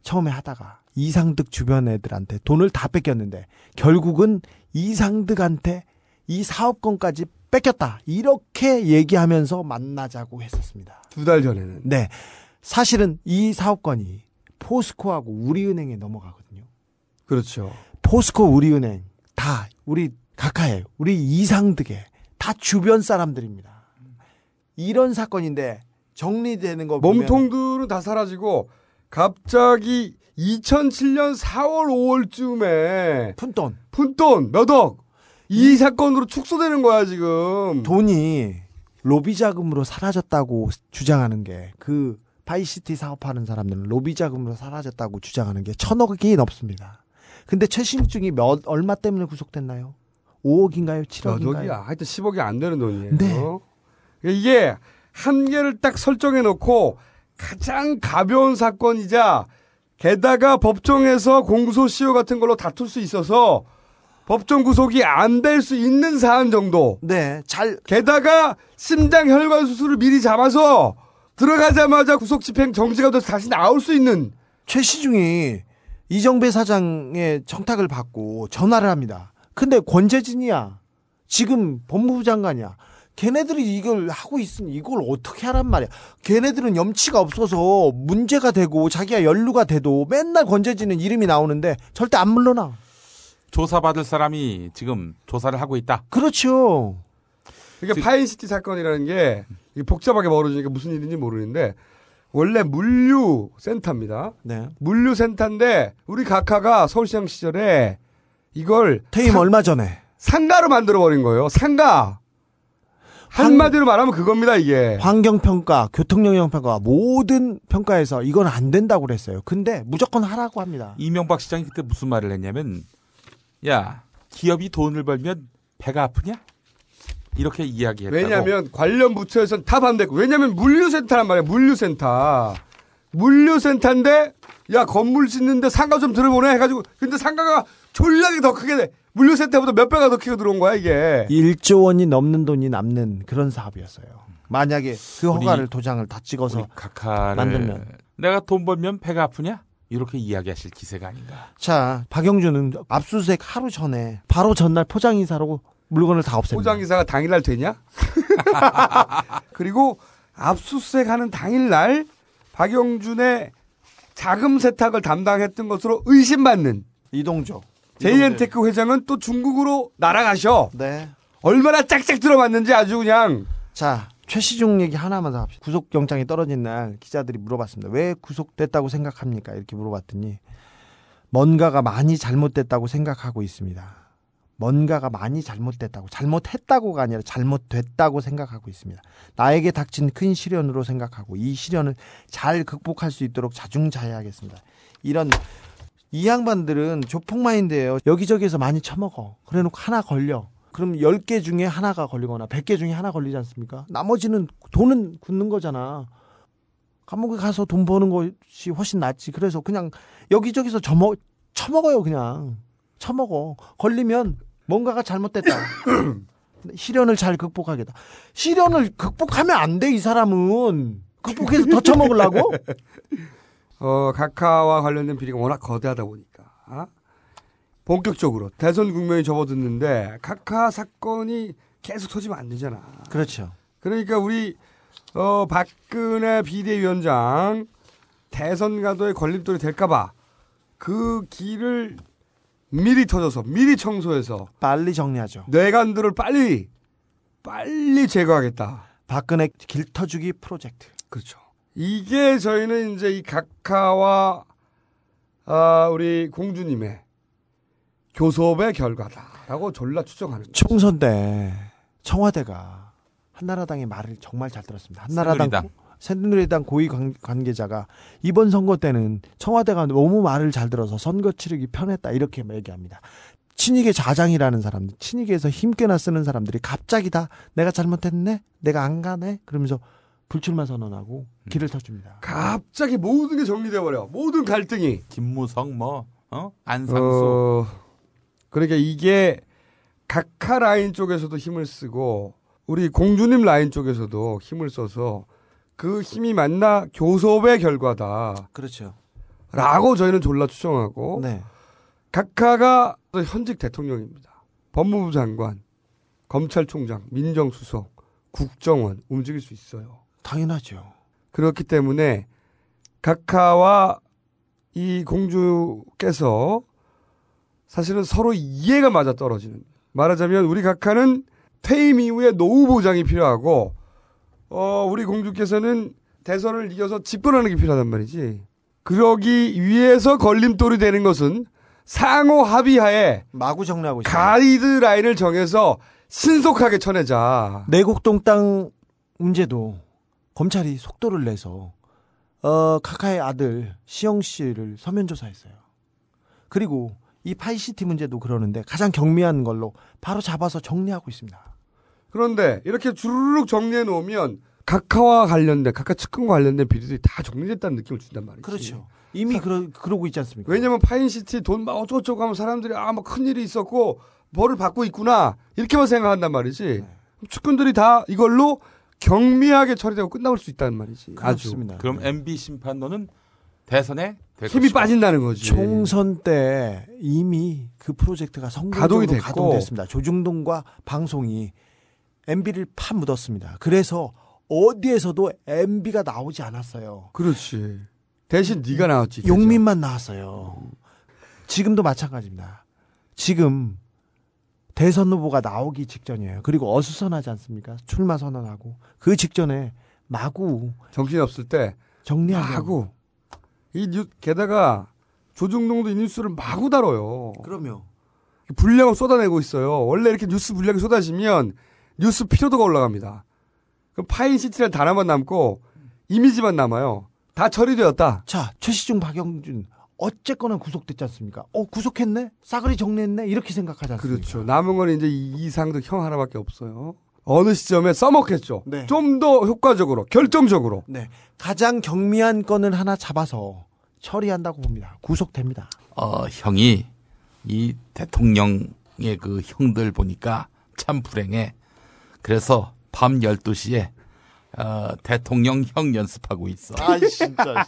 처음에 하다가 이상득 주변 애들한테 돈을 다 뺏겼는데 결국은 이상득한테 이 사업권까지 뺏겼다. 이렇게 얘기하면서 만나자고 했었습니다. 두 달 전에는. 네. 사실은 이 사업권이 포스코하고 우리은행에 넘어가거든요. 그렇죠. 포스코 우리은행 다 우리 각하에 우리 이상득에 다 주변 사람들입니다. 이런 사건인데 정리되는 거 보면 몸통들은 다 사라지고 갑자기 2007년 4월 5월쯤에 푼돈 푼돈 몇억 이 사건으로 축소되는 거야 지금. 돈이 로비 자금으로 사라졌다고 주장하는 게그 파이시티 사업하는 사람들은 로비 자금으로 사라졌다고 주장하는 게 천억이 넘습니다. 근데 최신중이 몇 얼마 때문에 구속됐나요? 5억인가요? 7억인가요? 몇 억이야. 하여튼 10억이 안 되는 돈이에요. 네. 이게 한계를 딱 설정해 놓고 가장 가벼운 사건이자 게다가 법정에서 공소시효 같은 걸로 다툴 수 있어서 법정 구속이 안 될 수 있는 사안 정도. 네, 잘. 게다가 심장 혈관 수술을 미리 잡아서 들어가자마자 구속 집행 정지가 돼서 다시 나올 수 있는 최시중이 이정배 사장의 청탁을 받고 전화를 합니다. 근데 권재진이야. 지금 법무부 장관이야. 걔네들이 이걸 하고 있으니 이걸 어떻게 하란 말이야. 걔네들은 염치가 없어서 문제가 되고 자기가 연루가 돼도 맨날 권재진은 이름이 나오는데 절대 안 물러나. 조사받을 사람이 지금 조사를 하고 있다. 그렇죠. 이게 파인시티 사건이라는 게 복잡하게 벌어지니까 무슨 일인지 모르는데 원래 물류 센터입니다. 네. 물류 센터인데 우리 각하가 서울시장 시절에 이걸 퇴임 얼마 전에 상가로 만들어 버린 거예요. 상가. 한마디로 말하면 그겁니다, 이게. 환경평가, 교통영향평가 모든 평가에서 이건 안 된다고 그랬어요. 근데 무조건 하라고 합니다. 이명박 시장이 그때 무슨 말을 했냐면 야 기업이 돈을 벌면 배가 아프냐? 이렇게 이야기했다고. 왜냐하면 관련 부처에서는 다 반대고 왜냐하면 물류센터란 말이야 물류센터 물류센터인데 야 건물 짓는데 상가 좀 들어보내 해가지고 근데 상가가 졸라게 더 크게 돼 물류센터보다 몇 배가 더 크게 들어온 거야 이게 1조 원이 넘는 돈이 남는 그런 사업이었어요. 만약에 그 우리- 허가를 도장을 다 찍어서 우리 만들면 내가 돈 벌면 배가 아프냐? 이렇게 이야기하실 기세가 아닌가. 자 박영준은 압수수색 하루 전에 바로 전날 포장이사로 물건을 다 없앱니다. 포장기사가 당일날 되냐? 그리고 압수수색 하는 당일날 박영준의 자금 세탁을 담당했던 것으로 의심받는 이동조 제이엔테크 회장은 또 중국으로 날아가셔. 네. 얼마나 짝짝 들어맞는지 아주 그냥 자 최시중 얘기 하나만 더 합시다. 구속영장이 떨어진 날 기자들이 물어봤습니다. 왜 구속됐다고 생각합니까? 이렇게 물어봤더니 뭔가가 많이 잘못됐다고 생각하고 있습니다. 뭔가가 많이 잘못됐다고 잘못했다고가 아니라 잘못됐다고 생각하고 있습니다. 나에게 닥친 큰 시련으로 생각하고 이 시련을 잘 극복할 수 있도록 자중자애하겠습니다. 이런 이 양반들은 조폭 마인드예요. 여기저기서 많이 처먹어. 그래놓고 하나 걸려. 그럼 10개 중에 하나가 걸리거나 100개 중에 하나 걸리지 않습니까? 나머지는 돈은 굳는 거잖아. 감옥에 가서 돈 버는 것이 훨씬 낫지. 그래서 그냥 여기저기서 처먹, 처먹어요, 그냥. 처먹어. 걸리면 뭔가가 잘못됐다. 시련을 잘 극복하겠다. 시련을 극복하면 안 돼, 이 사람은. 극복해서 더 처먹으려고? 어, 각하와 관련된 비리가 워낙 거대하다 보니까 아? 본격적으로 대선 국면이 접어들는데 각하 사건이 계속 터지면 안 되잖아. 그렇죠. 그러니까 우리 어, 박근혜 비대위원장 대선 가도에 걸림돌이 될까봐 그 길을 미리 터져서 미리 청소해서 빨리 정리하죠. 뇌관들을 빨리 빨리 제거하겠다. 박근혜 길터주기 프로젝트. 그렇죠. 이게 저희는 이제 이 각하와 아, 우리 공주님의 교섭의 결과다라고 졸라 추정하는 거죠. 총선 때 청와대가 한나라당의 말을 정말 잘 들었습니다. 한나라당 새누리당. 새누리당 고위 관- 관계자가 이번 선거 때는 청와대가 너무 말을 잘 들어서 선거 치르기 편했다 이렇게 얘기합니다. 친이계 좌장이라는 사람들, 친이계에서 힘께나 쓰는 사람들이 갑자기 다 내가 잘못했네, 내가 안 가네, 그러면서 불출마 선언하고 길을 터줍니다. 갑자기 모든 게 정리돼 버려. 모든 갈등이. 김무성 뭐 어? 안상수 어, 그러니까 이게 각하 라인 쪽에서도 힘을 쓰고 우리 공주님 라인 쪽에서도 힘을 써서 그 힘이 만나 교섭의 결과다. 그렇죠. 라고 저희는 졸라 추정하고 네. 각하가 현직 대통령입니다. 법무부 장관, 검찰총장, 민정수석, 국정원 움직일 수 있어요. 당연하죠. 그렇기 때문에 각하와 이 공주께서 사실은 서로 이해가 맞아 떨어지는. 말하자면 우리 각하는 퇴임 이후에 노후 보장이 필요하고 어 우리 공주께서는 대선을 이겨서 집권하는 게 필요하단 말이지. 그러기 위해서 걸림돌이 되는 것은 상호 합의하에 마구 정리하고 있습니다. 가이드라인을 정해서 신속하게 쳐내자. 내곡동 땅 문제도 검찰이 속도를 내서 어 각하의 아들 시영 씨를 서면 조사했어요. 그리고 이 파이시티 문제도 그러는데 가장 경미한 걸로 바로 잡아서 정리하고 있습니다. 그런데 이렇게 주르륵 정리해 놓으면 각하와 관련된 각하 측근과 관련된 비리들이 다 정리됐다는 느낌을 준단 말이지. 그렇죠. 이미 그러, 그러고 있지 않습니까? 왜냐면 파이시티 돈막 어쩌고저쩌고 하면 사람들이 아, 뭐 큰일이 있었고 벌을 받고 있구나. 이렇게만 생각한단 말이지. 네. 측근들이 다 이걸로 경미하게 처리되고 끝나올 수 있다는 말이지. 아주. 그렇습니다. 그럼 MB 심판론은 대선에 힘이 빠진다는 거지. 총선 때 이미 그 프로젝트가 가동이 성공적으로 됐고. 가동됐습니다. 조중동과 방송이 MB를 파 묻었습니다. 그래서 어디에서도 MB가 나오지 않았어요. 그렇지. 대신 네가 나왔지. 용민만 나왔어요. 지금도 마찬가지입니다. 지금 대선 후보가 나오기 직전이에요. 그리고 어수선하지 않습니까? 출마 선언하고 그 직전에 마구 정신 없을 때 정리하고 이 뉴, 게다가 조중동도 이 뉴스를 마구 다뤄요. 그럼요. 분량을 쏟아내고 있어요. 원래 이렇게 뉴스 분량이 쏟아지면 뉴스 피로도가 올라갑니다. 그럼 파이시티를 단어만 남고 이미지만 남아요. 다 처리되었다. 자, 최시중 박영준 어쨌거나 구속됐지 않습니까? 어, 구속했네? 싸그리 정리했네? 이렇게 생각하지 않습니까? 그렇죠. 남은 건 이제 이- 이상득 형 하나밖에 없어요. 어느 시점에 써먹겠죠. 네. 좀 더 효과적으로, 결정적으로. 네. 가장 경미한 건을 하나 잡아서 처리한다고 봅니다. 구속됩니다. 어, 형이 이 대통령의 그 형들 보니까 참 불행해. 그래서 밤 12시에 어, 대통령 형 연습하고 있어. 아, 진짜.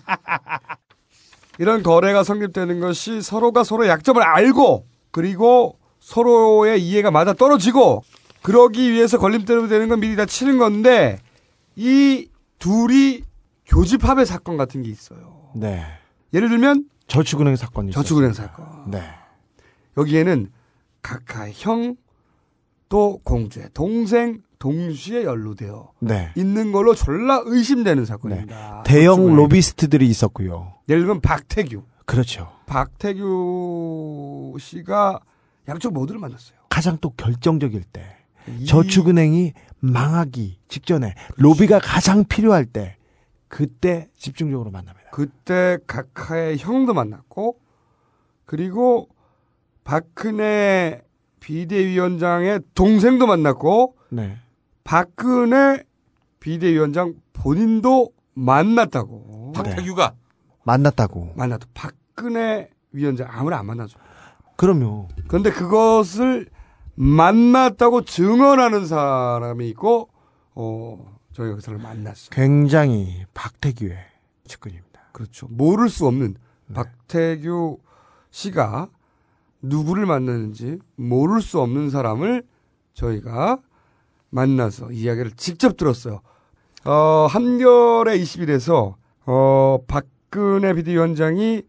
이런 거래가 성립되는 것이 서로가 서로 약점을 알고 그리고 서로의 이해가 맞아 떨어지고 그러기 위해서 걸림돌이 되는 건 미리 다 치는 건데 이 둘이 교집합의 사건 같은 게 있어요. 네. 예를 들면 저축은행 사건이 저축은행 있었습니다. 사건. 네. 여기에는 각하의 형, 또 공주의 동생 동시에 연루되어 네. 있는 걸로 졸라 의심되는 사건입니다. 대형 저축은행. 로비스트들이 있었고요. 예를 들면 박태규. 그렇죠. 박태규 씨가 양쪽 모두를 만났어요. 가장 또 결정적일 때 저축은행이 망하기 직전에 로비가 가장 필요할 때 그때 집중적으로 만납니다. 그때 각하의 형도 만났고 그리고 박근혜 비대위원장의 동생도 만났고 네. 박근혜 비대위원장 본인도 만났다고. 박태규가 만났다고. 만났다. 박근혜 위원장 아무나 안 만나죠. 그럼요. 그런데 그것을 만났다고 증언하는 사람이 있고 어 저희가 그 사람을 만났어요. 굉장히 박태규의 측근입니다. 그렇죠. 모를 수 없는 네. 박태규 씨가 누구를 만났는지 모를 수 없는 사람을 저희가 만나서 이야기를 직접 들었어요. 어, 한겨레 20일에서 어, 박근혜 비대위원장이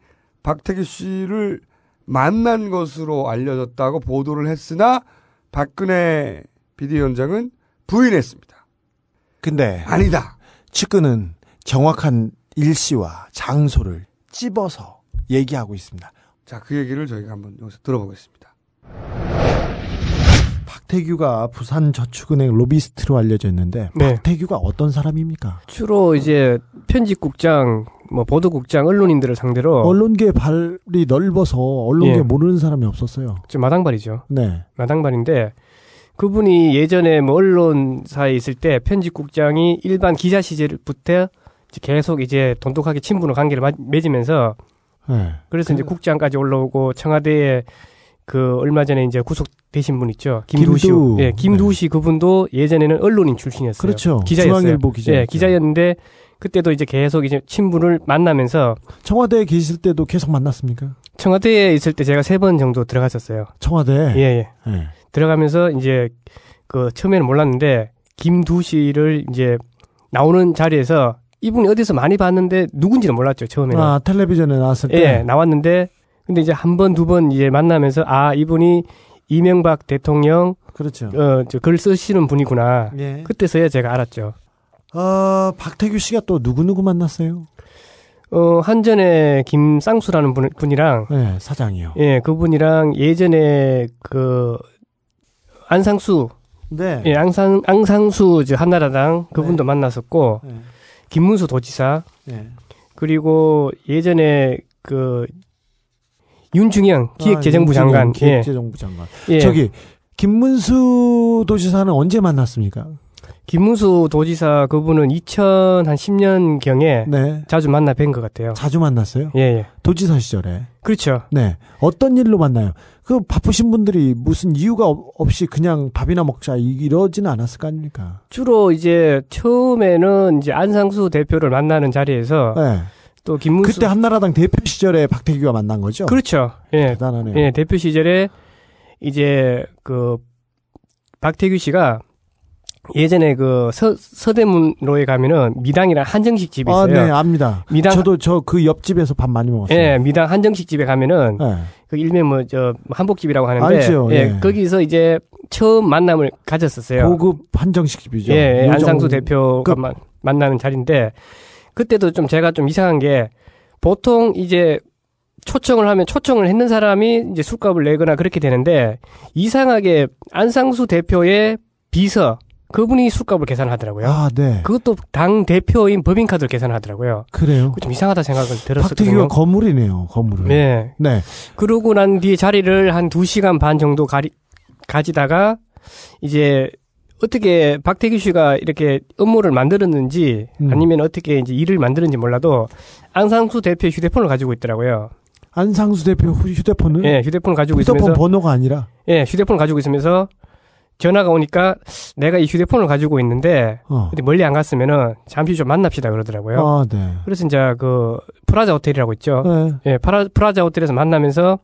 박태규 씨를 만난 것으로 알려졌다고 보도를 했으나 박근혜 비대위원장은 부인했습니다. 근데 아니다. 측근은 정확한 일시와 장소를 찝어서 얘기하고 있습니다. 자, 그 얘기를 저희가 한번 여기서 들어보겠습니다. 박태규가 부산 저축은행 로비스트로 알려져 있는데 네. 박태규가 어떤 사람입니까? 주로 이제 편집국장, 뭐 보도국장, 언론인들을 상대로 언론계 발이 넓어서 언론계 예. 모르는 사람이 없었어요. 좀 마당발이죠. 네. 마당발인데 그분이 예전에 뭐 언론사에 있을 때 편집국장이 일반 기자 시절부터 이제 계속 이제 돈독하게 친분의 관계를 마- 맺으면서 네. 그래서 이제 국장까지 올라오고 청와대에 그 얼마 전에 이제 구속되신 분 있죠. 김두시. 김두. 예, 김두시 그분도 예전에는 언론인 출신이었어요. 그렇죠. 기자였어요. 중앙일보 기자였죠. 예, 기자였는데 그때도 이제 계속 이제 친분을 만나면서 청와대에 계실 때도 계속 만났습니까? 청와대에 있을 때 제가 세 번 정도 들어갔었어요. 청와대. 예, 예. 네. 들어가면서 이제 그 처음에는 몰랐는데 김두시를 이제 나오는 자리에서 이분이 어디서 많이 봤는데 누군지는 몰랐죠 처음에는. 아 텔레비전에 나왔을 때. 예, 나왔는데 근데 이제 한 번 두 번 이제 만나면서 아 이분이 이명박 대통령 그렇죠. 어글 쓰시는 분이구나. 예. 그때서야 제가 알았죠. 어, 박태규 씨가 또 누구 누구 만났어요? 어 한전에 김쌍수라는 분, 분이랑 네, 사장이요. 예, 그분이랑 예전에 그 안상수 네. 예, 앙상 앙상수 저 한나라당 그분도 만났었고 네. 김문수 도지사 네. 그리고 예전에 그 윤중영 아, 기획재정부 윤준영 장관 기획재정부 장관. 예. 저기 김문수 도지사는 언제 만났습니까? 김문수 도지사 그분은 2010년 경에 네. 자주 만나 뵌 것 같아요. 자주 만났어요? 예, 예. 도지사 시절에. 그렇죠. 네. 어떤 일로 만나요? 그 바쁘신 분들이 무슨 이유가 없- 없이 그냥 밥이나 먹자 이- 이러지는 않았을 거 아닙니까? 주로 이제 처음에는 이제 안상수 대표를 만나는 자리에서 네. 또 김문수 그때 한나라당 대표 시절에 박태규가 만난 거죠? 그렇죠. 예. 대단하네요. 예, 대표 시절에 이제 그 박태규 씨가 예전에 그 서, 서대문로에 가면은 미당이랑 한정식 집이 아, 있어요. 네, 압니다. 미당 저도 저 그 옆집에서 밥 많이 먹었어요. 예, 미당 한정식 집에 가면은 네. 그 일명 뭐 저 한복집이라고 하는데 알죠, 예, 예. 거기서 이제 처음 만남을 가졌었어요. 고급 한정식 집이죠. 예, 예, 안상수 대표가 그- 마- 만나는 자리인데 그때도 좀 제가 좀 이상한 게 보통 이제 초청을 하면 초청을 했는 사람이 이제 술값을 내거나 그렇게 되는데 이상하게 안상수 대표의 비서 그분이 술값을 계산하더라고요. 아, 네. 그것도 당 대표인 법인카드를 계산하더라고요. 그래요. 좀 이상하다 생각을 박태규가 들었거든요. 거물이네요. 거물을. 네. 네. 그러고 난 뒤에 자리를 한 2시간 반 정도 가리, 가지다가 이제 어떻게 박태규 씨가 이렇게 업무를 만들었는지 음. 아니면 어떻게 이제 일을 만들었는지 몰라도 안상수 대표 휴대폰을 가지고 있더라고요. 안상수 대표 휴- 휴대폰을 예, 휴대폰을 가지고 휴대폰 있으면서 번호가 아니라 예, 휴대폰을 가지고 있으면서 전화가 오니까 내가 이 휴대폰을 가지고 있는데 어. 멀리 안 갔으면은 잠시 좀 만납시다 그러더라고요. 아, 네. 그래서 이제 그 프라자 호텔이라고 있죠. 네. 예, 프라, 프라자 호텔에서 만나면서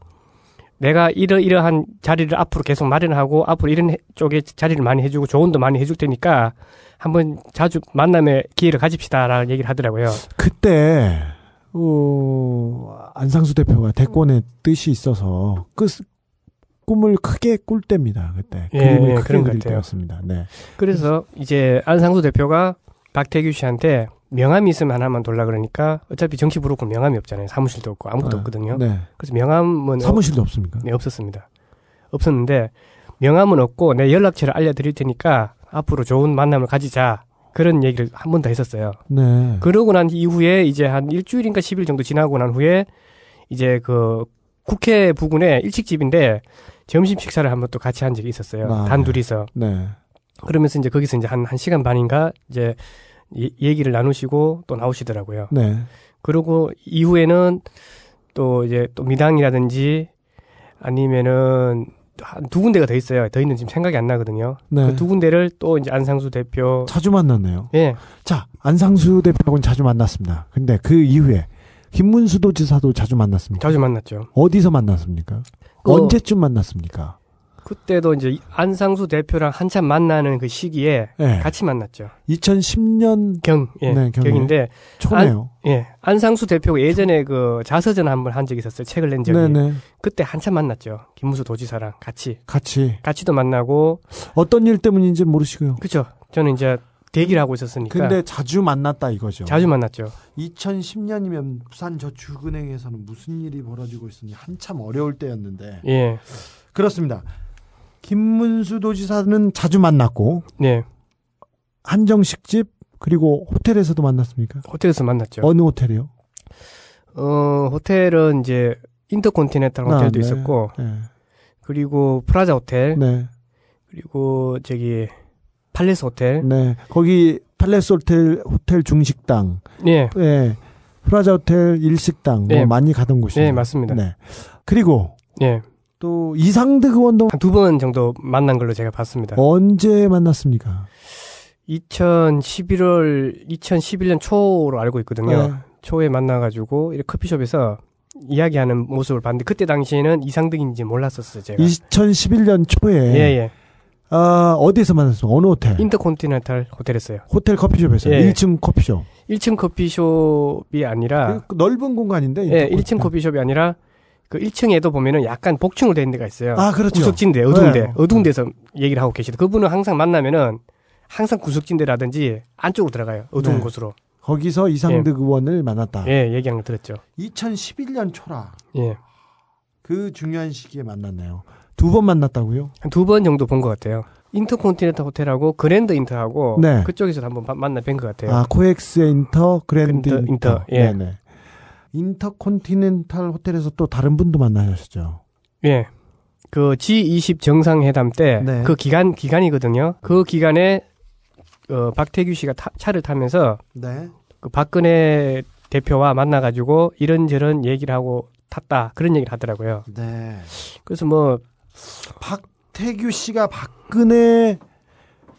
내가 이러 이러한 자리를 앞으로 계속 마련하고 앞으로 이런 해- 쪽에 자리를 많이 해주고 조언도 많이 해줄 테니까 한번 자주 만남의 기회를 가집시다라는 얘기를 하더라고요. 그때 어, 안상수 대표가 대권의 뜻이 있어서 그 스- 꿈을 크게 꿀 때입니다. 그때 예, 그림을 예, 크게 그런 것 그릴. 때였습니다. 네. 그래서 이제 안상수 대표가 박태규 씨한테 명함이 있으면 하나만 돌라 그러니까 어차피 정치 부르고 명함이 없잖아요. 사무실도 없고 아무것도 아, 없거든요. 네. 그래서 명함은 사무실도 없습니까? 네, 없었습니다. 없었는데 명함은 없고 내 연락처를 알려드릴 테니까 앞으로 좋은 만남을 가지자 그런 얘기를 한 번 더 했었어요. 네. 그러고 난 이후에 이제 한 일주일인가 10일 정도 지나고 난 후에 이제 그 국회 부근에 일식집인데 점심 식사를 한번 또 같이 한 적이 있었어요. 아, 단 둘이서. 네. 그러면서 이제 거기서 이제 한, 한 시간 반인가 이제 이- 얘기를 나누시고 또 나오시더라고요. 네. 그리고 이후에는 또 이제 또 미당이라든지 아니면은 한두 군데가 더 있어요. 더 있는 지금 생각이 안 나거든요. 네. 그 두 군데를 또 이제 안상수 대표 자주 만났네요. 예. 자, 안상수 대표하고는 자주 만났습니다. 근데 그 이후에 김문수 도지사도 자주 만났습니다. 자주 만났죠. 어디서 만났습니까? 그- 언제쯤 만났습니까? 그때도 이제 안상수 대표랑 한참 만나는 그 시기에 예. 같이 만났죠. 2010년 경, 예, 네. 경인데 초네요. 안, 예, 안상수 대표가 예전에 그 자서전 한 번 한 적이 있었어요. 책을 낸 적이. 네네. 그때 한참 만났죠. 김무수 도지사랑 같이. 같이 같이도 만나고. 어떤 일 때문인지 모르시고요. 그죠. 저는 이제 대기를 하고 있었으니까. 근데 자주 만났다 이거죠. 자주 만났죠. 2010년이면 부산 저축은행에서는 무슨 일이 벌어지고 있으니 한참 어려울 때였는데. 예. 그렇습니다. 김문수 도지사는 자주 만났고. 네. 한정식 집 그리고 호텔에서도 만났습니까? 호텔에서 만났죠. 어느 호텔이요? 어, 호텔은 이제 인터콘티넨탈 아, 호텔도 네. 있었고. 네. 그리고 프라자 호텔. 네. 그리고 저기 팔레스 호텔. 네. 거기 팔레스 호텔 호텔 중식당. 예. 네. 프라자 호텔 일식당 뭐 예. 많이 가던 곳이에요. 예, 맞습니다. 네. 그리고 예. 또 이상득 의원도 한 두 번 정도 만난 걸로 제가 봤습니다. 언제 만났습니까? 2011월 2011년 초로 알고 있거든요. 네. 초에 만나가지고 이렇게 커피숍에서 이야기하는 모습을 봤는데 그때 당시에는 이상득인지 몰랐었어요 제가. 2011년 초에 예 예. 아, 어디서 만났습니까? 어느 호텔? 인터콘티넨탈 호텔에서요. 호텔 커피숍에서 예. 1층 커피숍. 1층 커피숍이 아니라 그 넓은 공간인데. 예, 인터콘- 1층 커피숍이 아니라 그 1층에도 보면은 약간 복층으로 된 데가 있어요. 아, 그렇죠. 구석진데 어두운데 네. 어두운 데서 얘기를 하고 계시다. 그분은 항상 만나면은 항상 구석진데라든지 안쪽으로 들어가요. 어두운 네. 곳으로. 거기서 이상득 의원을 만났다. 예, 얘기한 걸 들었죠. 2011년 초라. 예. 그 중요한 시기에 만났네요. 두 번 만났다고요? 한 두 번 정도 본 것 같아요. 인터콘티넨탈 호텔하고 그랜드 인터하고 네. 그쪽에서 한번 바- 만나 뵌 것 같아요. 아, 코엑스의 인터, 그랜드 인터, 인터. 인터, 예. 네네. 인터콘티넨탈 호텔에서 또 다른 분도 만나셨죠. 예. 그 G20 정상회담 때그 네. 기간 기간이거든요. 그 기간에 어, 박태규 씨가 타- 차를 타면서 네. 그 박근혜 대표와 만나가지고 이런저런 얘기를 하고 탔다 그런 얘기를 하더라고요. 네. 그래서 뭐 박태규 씨가 박근혜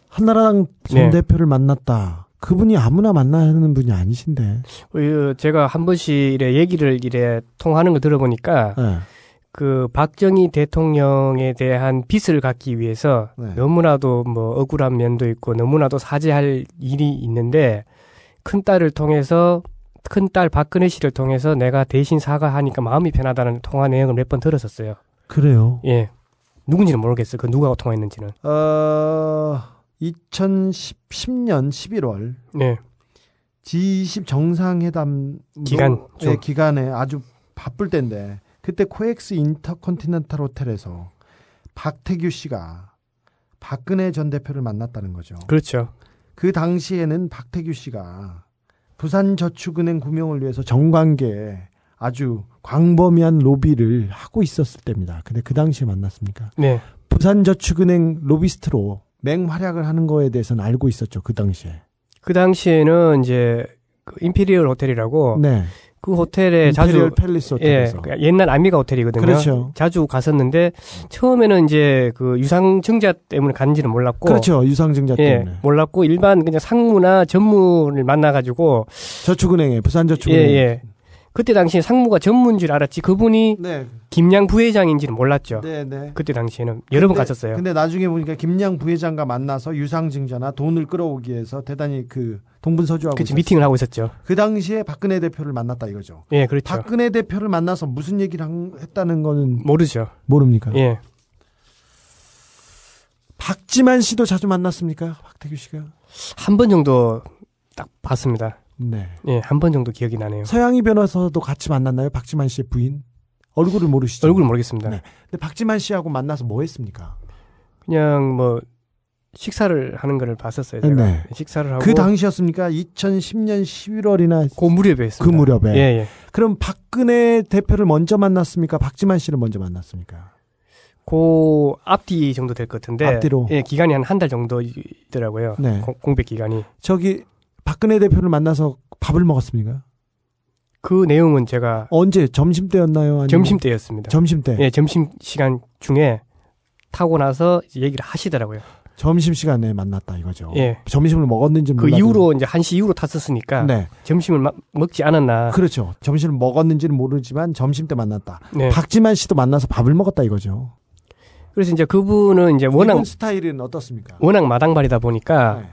한나라당 전 네. 대표를 만났다. 그분이 아무나 만나는 분이 아니신데. 어, 제가 한 번씩 이래 얘기를 이래 통하는 걸 들어보니까 네. 그 박정희 대통령에 대한 빚을 갚기 위해서 네. 너무나도 뭐 억울한 면도 있고 너무나도 사죄할 일이 있는데 큰 딸을 통해서 큰 딸 박근혜 씨를 통해서 내가 대신 사과하니까 마음이 편하다는 통화 내용을 몇 번 들었었어요. 그래요. 예. 누군지는 모르겠어요. 그 누가 통화했는지는. 어, 2010년 11월 네. G20 정상회담 기간 중. 네, 기간에 아주 바쁠 때인데 그때 코엑스 인터컨티넨탈 호텔에서 박태규 씨가 박근혜 전 대표를 만났다는 거죠. 그렇죠. 그 당시에는 박태규 씨가 부산저축은행 구명을 위해서 정관계에 아주 광범위한 로비를 하고 있었을 때입니다. 근데 그 당시에 만났습니까? 네. 부산저축은행 로비스트로 맹활약을 하는 거에 대해서는 알고 있었죠. 그 당시에. 그 당시에는 이제 그 임페리얼 호텔이라고 네. 그 호텔에 자주 임페리얼 팰리스 호텔에서. 예, 옛날 아미가 호텔이거든요. 그렇죠. 자주 갔었는데 처음에는 이제 그 유상증자 때문에 간지는 몰랐고 그렇죠. 유상증자 예, 때문에. 몰랐고 일반 그냥 상무나 전무를 만나 가지고 저축은행에 부산저축은행. 예, 예. 그때 당시에 상무가 전무인 줄 알았지 그분이 네. 김양 부회장인지는 몰랐죠. 네, 네. 그때 당시에는 여러 번 근데- 갔었어요. 근데 나중에 보니까 김양 부회장과 만나서 유상증자나 돈을 끌어오기 위해서 대단히 그 동분서주하고 그치, 있었어요. 미팅을 하고 있었죠. 그 당시에 박근혜 대표를 만났다 이거죠. 예, 그렇죠. 박근혜 대표를 만나서 무슨 얘기를 한- 했다는 거는 모르죠. 모릅니까? 예. 박지만 씨도 자주 만났습니까? 박태규 씨가? 한 번 정도 딱 봤습니다. 네. 예, 한 번 정도 기억이 나네요. 서양희 변호사도 같이 만났나요? 박지만 씨의 부인? 얼굴을 모르시죠? 얼굴 모르겠습니다. 네. 근데 박지만 씨하고 만나서 뭐 했습니까? 그냥 뭐 식사를 하는 거를 봤었어요. 제가 네. 식사를 하고 그 당시였습니까? 2010년 11월이나 그 무렵에 했습니다. 그 무렵에. 예, 예. 그럼 박근혜 대표를 먼저 만났습니까? 박지만 씨를 먼저 만났습니까? 그 앞뒤 정도 될 것 같은데 앞뒤로. 예, 기간이 한 한 달 정도 있더라고요. 네. 공- 공백 기간이. 저기 박근혜 대표를 만나서 밥을 먹었습니까? 그 내용은 제가 언제 점심 때였나요? 점심 때였습니다. 점심 때. 예, 점심 시간 중에 타고 나서 얘기를 하시더라고요. 점심 시간에 만났다 이거죠. 예. 점심을 먹었는지 그 몰라도. 이후로 이제 1시 이후로 탔었으니까 네. 점심을 마- 먹지 않았나. 그렇죠. 점심을 먹었는지는 모르지만 점심 때 만났다. 네. 박지만 씨도 만나서 밥을 먹었다 이거죠. 그래서 이제 그분은 이제 워낙 스타일은 어떻습니까? 워낙 마당발이다 보니까 네.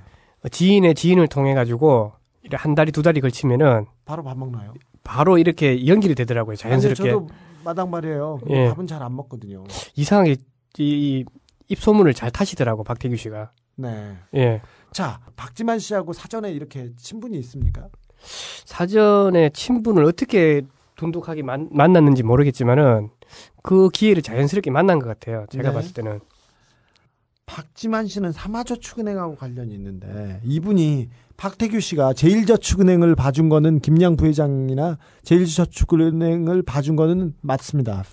지인의 지인을 통해 가지고 한 달이 두 달이 걸치면은 바로 밥 먹나요? 바로 이렇게 연결이 되더라고요. 자연스럽게. 아니요, 저도 마당발이에요. 근데 예. 밥은 잘 안 먹거든요. 이상하게 이, 이 입소문을 잘 타시더라고 박태규 씨가. 네. 예. 자, 박지만 씨하고 사전에 이렇게 친분이 있습니까? 사전에 친분을 어떻게 돈독하게 만, 만났는지 모르겠지만은 그 기회를 자연스럽게 만난 것 같아요. 제가 네. 봤을 때는. 박지만 씨는 삼화저축은행하고 관련이 있는데 이분이 박태규 씨가 제일저축은행을 봐준 거는 김양 부회장이나 제일저축은행을 봐준 거는 맞습니다.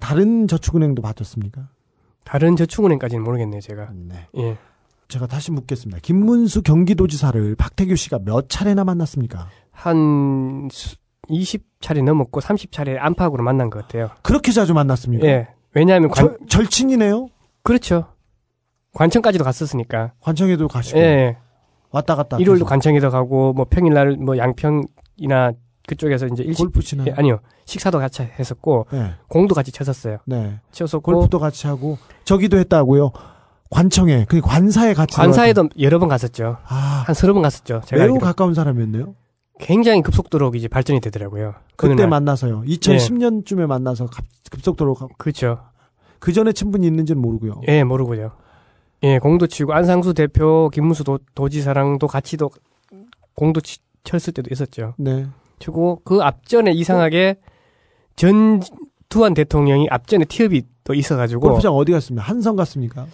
다른 저축은행도 봐줬습니까? 다른 저축은행까지는 모르겠네요, 제가. 네. 예. 제가 다시 묻겠습니다. 김문수 경기도지사를 박태규 씨가 몇 차례나 만났습니까? 한 20차례 넘었고 30차례 안팎으로 만난 것 같아요. 그렇게 자주 만났습니까? 예. 왜냐하면 관, 저- 절친이네요. 그렇죠. 관청까지도 갔었으니까. 관청에도 가시고 예. 왔다 갔다. 일요일도. 관청에도 가고 뭐 평일날 뭐 양평이나 그쪽에서 이제 일식 골프 치나요? 예, 아니요. 식사도 같이 했었고 네. 공도 같이 쳤었어요. 네. 치었었고 골프도 같이 하고 저기도 했다고요. 관청에 그 관사에 같이 관사에도 여러 번 갔었죠. 아, 한 서너 번 갔었죠. 제가 매우 알기로. 가까운 사람이었네요. 굉장히 급속도로 이제 발전이 되더라고요. 어느 그때 날. 만나서요. 2010년쯤에 만나서 갑- 급속도로 가- 그렇죠. 그 전에 친분이 있는지는 모르고요. 예, 모르고요. 예, 공도 치고 안상수 대표, 김문수 도, 도지사랑도 같이 도 공도 치, 쳤을 때도 있었죠. 네. 치고 그 앞전에 이상하게 전두환 대통령이 앞전에 티업이 또 있어가지고 골프장 어디 갔습니까? 한성 갔습니까?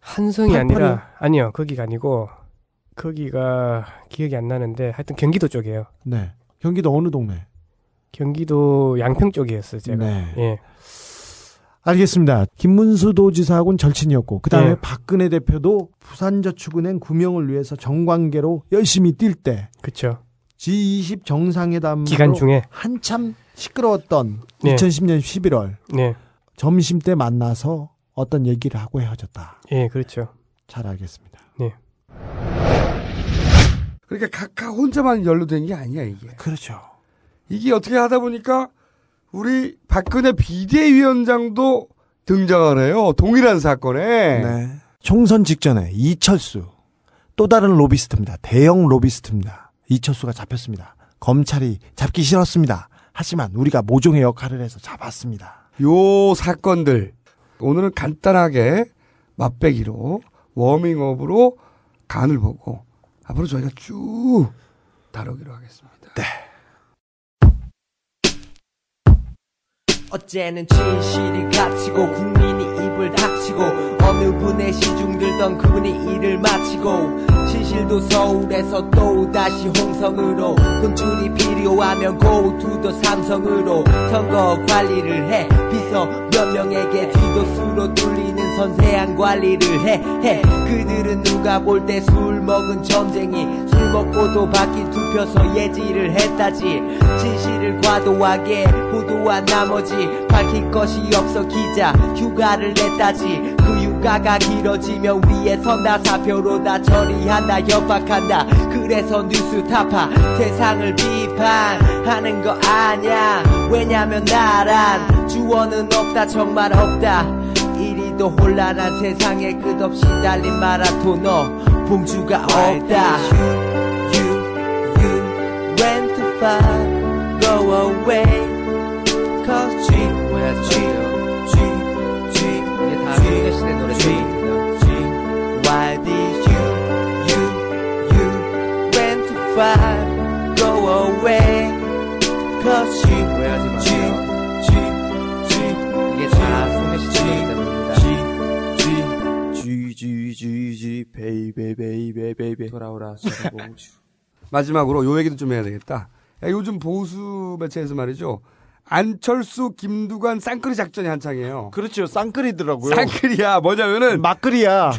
한성이 팔팔이요? 아니라 아니요 거기가 아니고 거기가 기억이 안 나는데 하여튼 경기도 쪽이에요. 네. 경기도 어느 동네? 경기도 양평 쪽이었어요 제가. 네. 예. 알겠습니다. 김문수 도지사하고는 절친이었고 그다음에 네. 박근혜 대표도 부산저축은행 구명을 위해서 정관계로 열심히 뛸 때 그렇죠. G20 정상회담 기간 중에 한참 시끄러웠던 네. 2010년 11월 네. 점심 때 만나서 어떤 얘기를 하고 헤어졌다. 예, 그렇죠. 잘 알겠습니다. 네. 그러니까 각각 혼자만 연루된 게 아니야 이게. 그렇죠. 이게 어떻게 하다 보니까 우리 박근혜 비대위원장도 등장을 해요. 동일한 사건에. 네. 총선 직전에 이철수 또 다른 로비스트입니다. 대형 로비스트입니다. 이철수가 잡혔습니다. 검찰이 잡기 싫었습니다. 하지만 우리가 모종의 역할을 해서 잡았습니다. 요 사건들 오늘은 간단하게 맛배기로 워밍업으로 간을 보고 앞으로 저희가 쭉 다루기로 하겠습니다. 네. 어제는 진실이 갇히고 국민이 입을 닥치고 어느 분의 시중 들던 그분이 일을 마치고 진실도 서울에서 또 다시 홍성으로 돈줄이 필요하면 고투도 삼성으로 선거 관리를 해 비서 몇 명에게 뒤도수로 뚫리 는 선세한 관리를 해, 해. 그들은 누가 볼 때 술 먹은 점쟁이 술 먹고도 바뀐 투표서 예지를 했다지. 진실을 과도하게 보도한 나머지 밝힐 것이 없어 기자 휴가를 냈다지. 그 휴가가 길어지면 위에서 나 사표로 다 처리한다 협박한다. 그래서 뉴스 타파 세상을 비판하는 거 아냐 왜냐면 나란 주어는 없다 정말 없다 이리도 혼란한 세상에 끝없이 달린 마라토너 봉주가 없다 You, you went too far Go away Cause G 뭐야 G G G 이게 다 대신의 노래 G G Why did you you you went too far Go away Cause G 뭐야 G G G 이게 다 G 베이베 베이베 베이베 돌아오라 마지막으로 요 얘기도 좀 해야 되겠다. 야, 요즘 보수 매체에서 말이죠. 안철수, 김두관 쌍끌이 작전이 한창이에요. 그렇죠. 쌍끌이더라고요. 쌍끌이야. 뭐냐면은 막끌이야.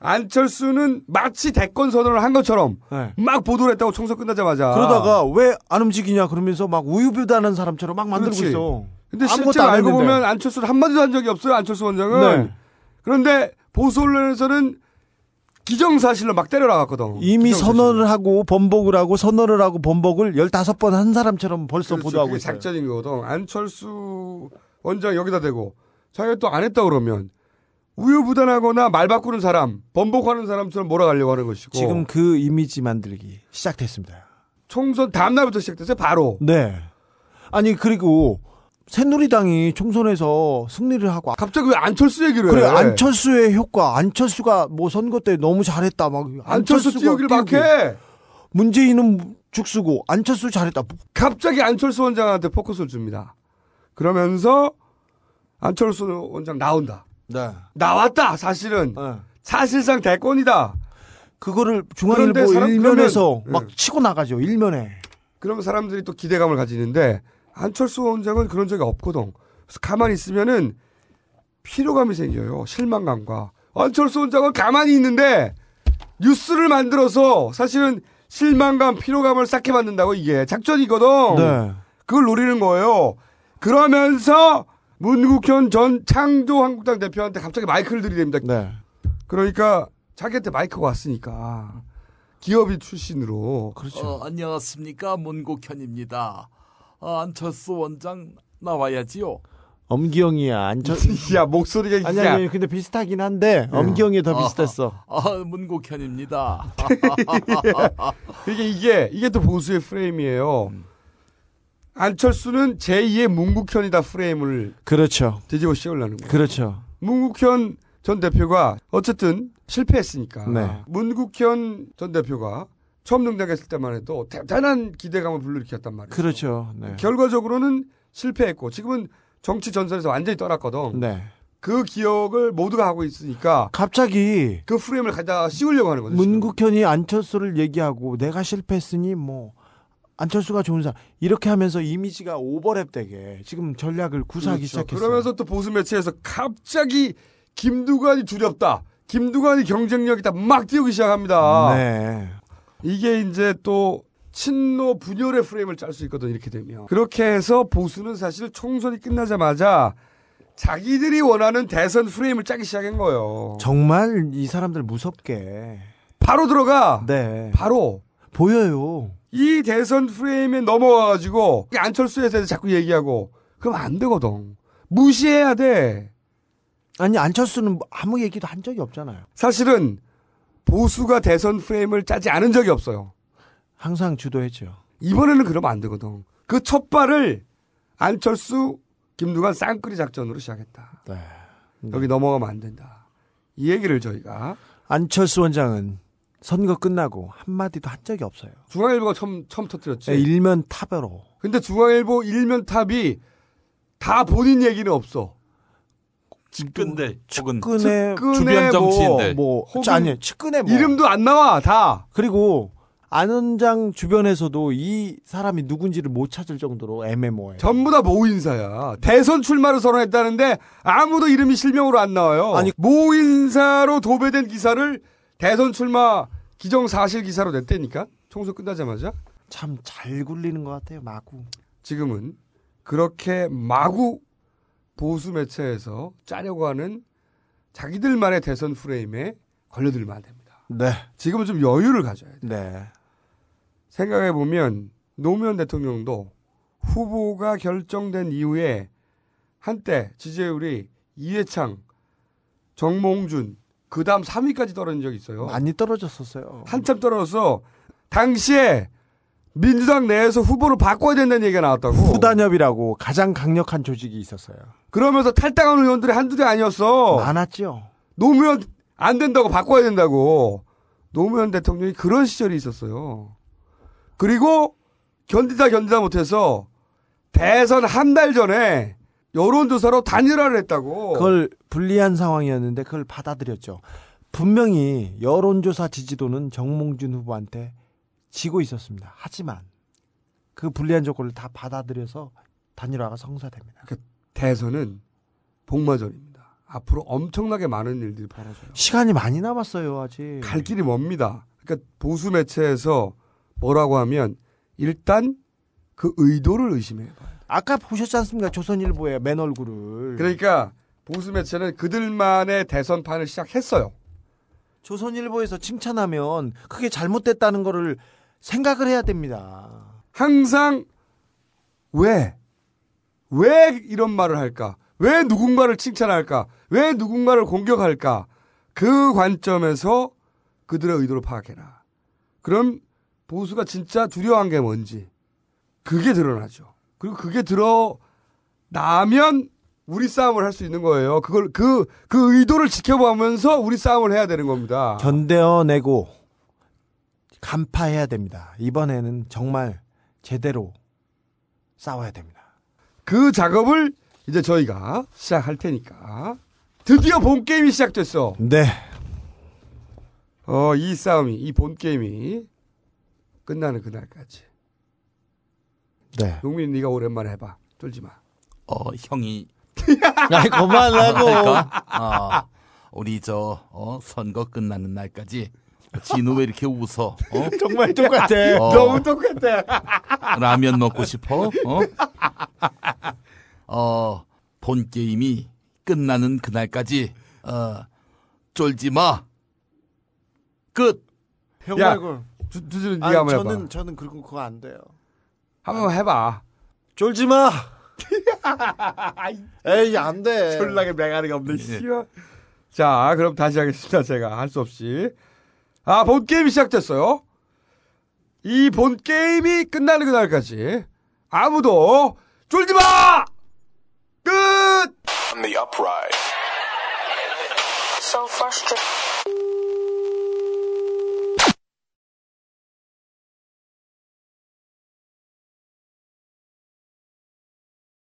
안철수는 마치 대권 선언을 한 것처럼 막 보도를 했다고 총선 끝나자마자. 네. 그러다가 왜 안 움직이냐 그러면서 막 우유부단한 사람처럼 막 만들고 그렇지. 있어. 근데 실제로 안 알고. 보면 안철수는 한마디도 한 적이 없어요. 안철수 원장은. 네. 그런데 보수 언론에서는 기정사실로 막 때려 나갔거든. 이미 선언을 하고 번복을 하고 선언을 하고 번복을 15번 한 사람처럼 벌써 그렇죠. 보도하고 있어요. 작전인 거거든. 안철수 원장 여기다 대고 자기가 또 안 했다 그러면 우유부단하거나 말 바꾸는 사람, 번복하는 사람처럼 몰아가려고 하는 것이고. 지금 그 이미지 만들기 시작됐습니다. 총선 다음 날부터 시작됐어요. 바로. 네. 아니 그리고 새누리당이 총선에서 승리를 하고 갑자기 왜 안철수 얘기를 그래 해? 안철수의 효과 안철수가 뭐 선거 때 너무 잘했다 막 안철수 띄우기를 막 띄우고. 해. 문재인은 죽쓰고 안철수 잘했다 갑자기 안철수 원장한테 포커스를 줍니다. 그러면서 안철수 원장 나온다. 네. 나왔다. 사실은 사실상 대권이다. 그거를 중앙일보 일면에서 막 치고 나가죠 일면에 그러면 사람들이 또 기대감을 가지는데 안철수 원장은 그런 적이 없거든. 그래서 가만히 있으면은 피로감이 생겨요. 실망감과. 안철수 원장은 가만히 있는데 뉴스를 만들어서 사실은 실망감, 피로감을 쌓게 만든다고 이게 작전이거든. 네. 그걸 노리는 거예요. 그러면서 문국현 전 창조한국당 대표한테 갑자기 마이크를 들이댑니다. 네. 그러니까 자기한테 마이크가 왔으니까 기업인 출신으로 그렇죠. 어, 안녕하십니까 문국현입니다. 아, 안철수 원장 나와야지요. 엄기영이야 안철 야 목소리가 아니 아니 근데 비슷하긴 한데 엄기영이 더 비슷했어 아, 문국현입니다. 이게 이게 이게 또 보수의 프레임이에요. 안철수는 제2의 문국현이다 프레임을 그렇죠 뒤집어 씌우려는 거예요. 그렇죠 문국현 전 대표가 어쨌든 실패했으니까 네. 문국현 전 대표가 처음 등장했을 때만 해도 대단한 기대감을 불러일으켰단 말이에요. 그렇죠 네. 결과적으로는 실패했고 지금은 정치 전선에서 완전히 떠났거든. 네. 그 기억을 모두가 하고 있으니까 갑자기 그 프레임을 갖다 씌우려고 하는 거죠. 지금. 문국현이 안철수를 얘기하고 내가 실패했으니 뭐 안철수가 좋은 사람 이렇게 하면서 이미지가 오버랩 되게 지금 전략을 구사하기 그렇죠. 시작했어요. 그러면서 또 보수 매체에서 갑자기 김두관이 두렵다. 김두관이 경쟁력이다. 막 띄우기 시작합니다. 네. 이게 이제 또 친노 분열의 프레임을 짤 수 있거든 이렇게 되면. 그렇게 해서 보수는 사실 총선이 끝나자마자 자기들이 원하는 대선 프레임을 짜기 시작한 거예요. 정말 이 사람들 무섭게 바로 들어가. 네. 바로 보여요. 이 대선 프레임에 넘어와가지고 안철수에 대해서 자꾸 얘기하고 그럼 안 되거든. 무시해야 돼. 아니 안철수는 뭐 아무 얘기도 한 적이 없잖아요. 사실은 보수가 대선 프레임을 짜지 않은 적이 없어요. 항상 주도했죠. 이번에는 그러면 안 되거든. 그 첫 발을 안철수, 김두관 쌍끌이 작전으로 시작했다. 네. 여기 넘어가면 안 된다. 이 얘기를 저희가 안철수 원장은 선거 끝나고 한마디도 한 적이 없어요. 중앙일보가 처음 처음 터뜨렸지. 네, 일면 탑으로. 근데 중앙일보 일면 탑이 다 본인 얘기는 없어. 측근들 혹은 측근의 주변 정치인들 뭐, 혹은 아니 측근의 뭐. 이름도 안 나와 다. 그리고 안 원장 주변에서도 이 사람이 누군지를 못 찾을 정도로 애매모호해요. 전부 다 모인사야. 대선 출마를 선언했다는데 아무도 이름이 실명으로 안 나와요. 아니- 모인사로 도배된 기사를 대선 출마 기정 사실 기사로 냈다니까. 총선 끝나자마자. 참 잘 굴리는 것 같아요. 마구. 지금은 그렇게 마구 보수 매체에서 짜려고 하는 자기들만의 대선 프레임에 걸려들면 안 됩니다. 네. 지금은 좀 여유를 가져야 돼요. 네. 생각해 보면 노무현 대통령도 후보가 결정된 이후에 한때 지지율이 이해창, 정몽준, 그 다음 3위까지 떨어진 적이 있어요. 많이 떨어졌었어요. 한참 떨어져서 당시에 민주당 내에서 후보를 바꿔야 된다는 얘기가 나왔다고. 후단협이라고 가장 강력한 조직이 있었어요. 그러면서 탈당한 의원들이 한두 대 아니었어. 많았죠. 노무현 안 된다고 바꿔야 된다고. 노무현 대통령이 그런 시절이 있었어요. 그리고 견디다 견디다 못해서 대선 한 달 전에 여론조사로 단일화를 했다고. 그걸 불리한 상황이었는데 그걸 받아들였죠. 분명히 여론조사 지지도는 정몽준 후보한테 지고 있었습니다. 하지만 그 불리한 조건을 다 받아들여서 단일화가 성사됩니다. 그러니까 대선은 복마전입니다. 앞으로 엄청나게 많은 일들이 벌어져요. 시간이 많이 남았어요, 아직. 갈 길이 멉니다. 그러니까 보수 매체에서 뭐라고 하면 일단 그 의도를 의심해야 봐요. 아까 보셨지 않습니까? 조선일보의 맨 얼굴을. 그러니까 보수 매체는 그들만의 대선판을 시작했어요. 조선일보에서 칭찬하면 그게 잘못됐다는 거를 생각을 해야 됩니다. 항상 왜? 왜 이런 말을 할까? 왜 누군가를 칭찬할까? 왜 누군가를 공격할까? 그 관점에서 그들의 의도를 파악해라. 그럼 보수가 진짜 두려워한 게 뭔지 그게 드러나죠. 그리고 그게 드러나면 우리 싸움을 할 수 있는 거예요. 그걸 그 그 의도를 지켜보면서 우리 싸움을 해야 되는 겁니다. 견뎌내고 간파해야 됩니다. 이번에는 정말 제대로 싸워야 됩니다. 그 작업을 이제 저희가 시작할 테니까 드디어 본 게임이 시작됐어. 네. 어, 이 싸움이 이 본 게임이 끝나는 그날까지. 네. 용민 네가 오랜만에 해봐. 쫄지 마. 어 형이 아이, 그만하고. 할까? 어, 우리 저 어, 선거 끝나는 날까지 진우 왜 이렇게 웃어? 어? 정말 똑같아. 어. 너무 똑같아. 라면 먹고 싶어? 어? 어, 본 게임이 끝나는 그날까지 어, 쫄지 마. 끝. 형 야, 말고. 두, 두준 아니, 한번 저는 해봐. 저는 그런 그거 안 돼요. 한번 해봐. 쫄지 마. 에이 안 돼. 졸라게 맹아리가 없네. 씨발. 자, 그럼 다시 하겠습니다. 제가 할 수 없이. 아, 본 게임이 시작됐어요. 이 본 게임이 끝나는 그날까지 아무도 쫄지 마! 끝!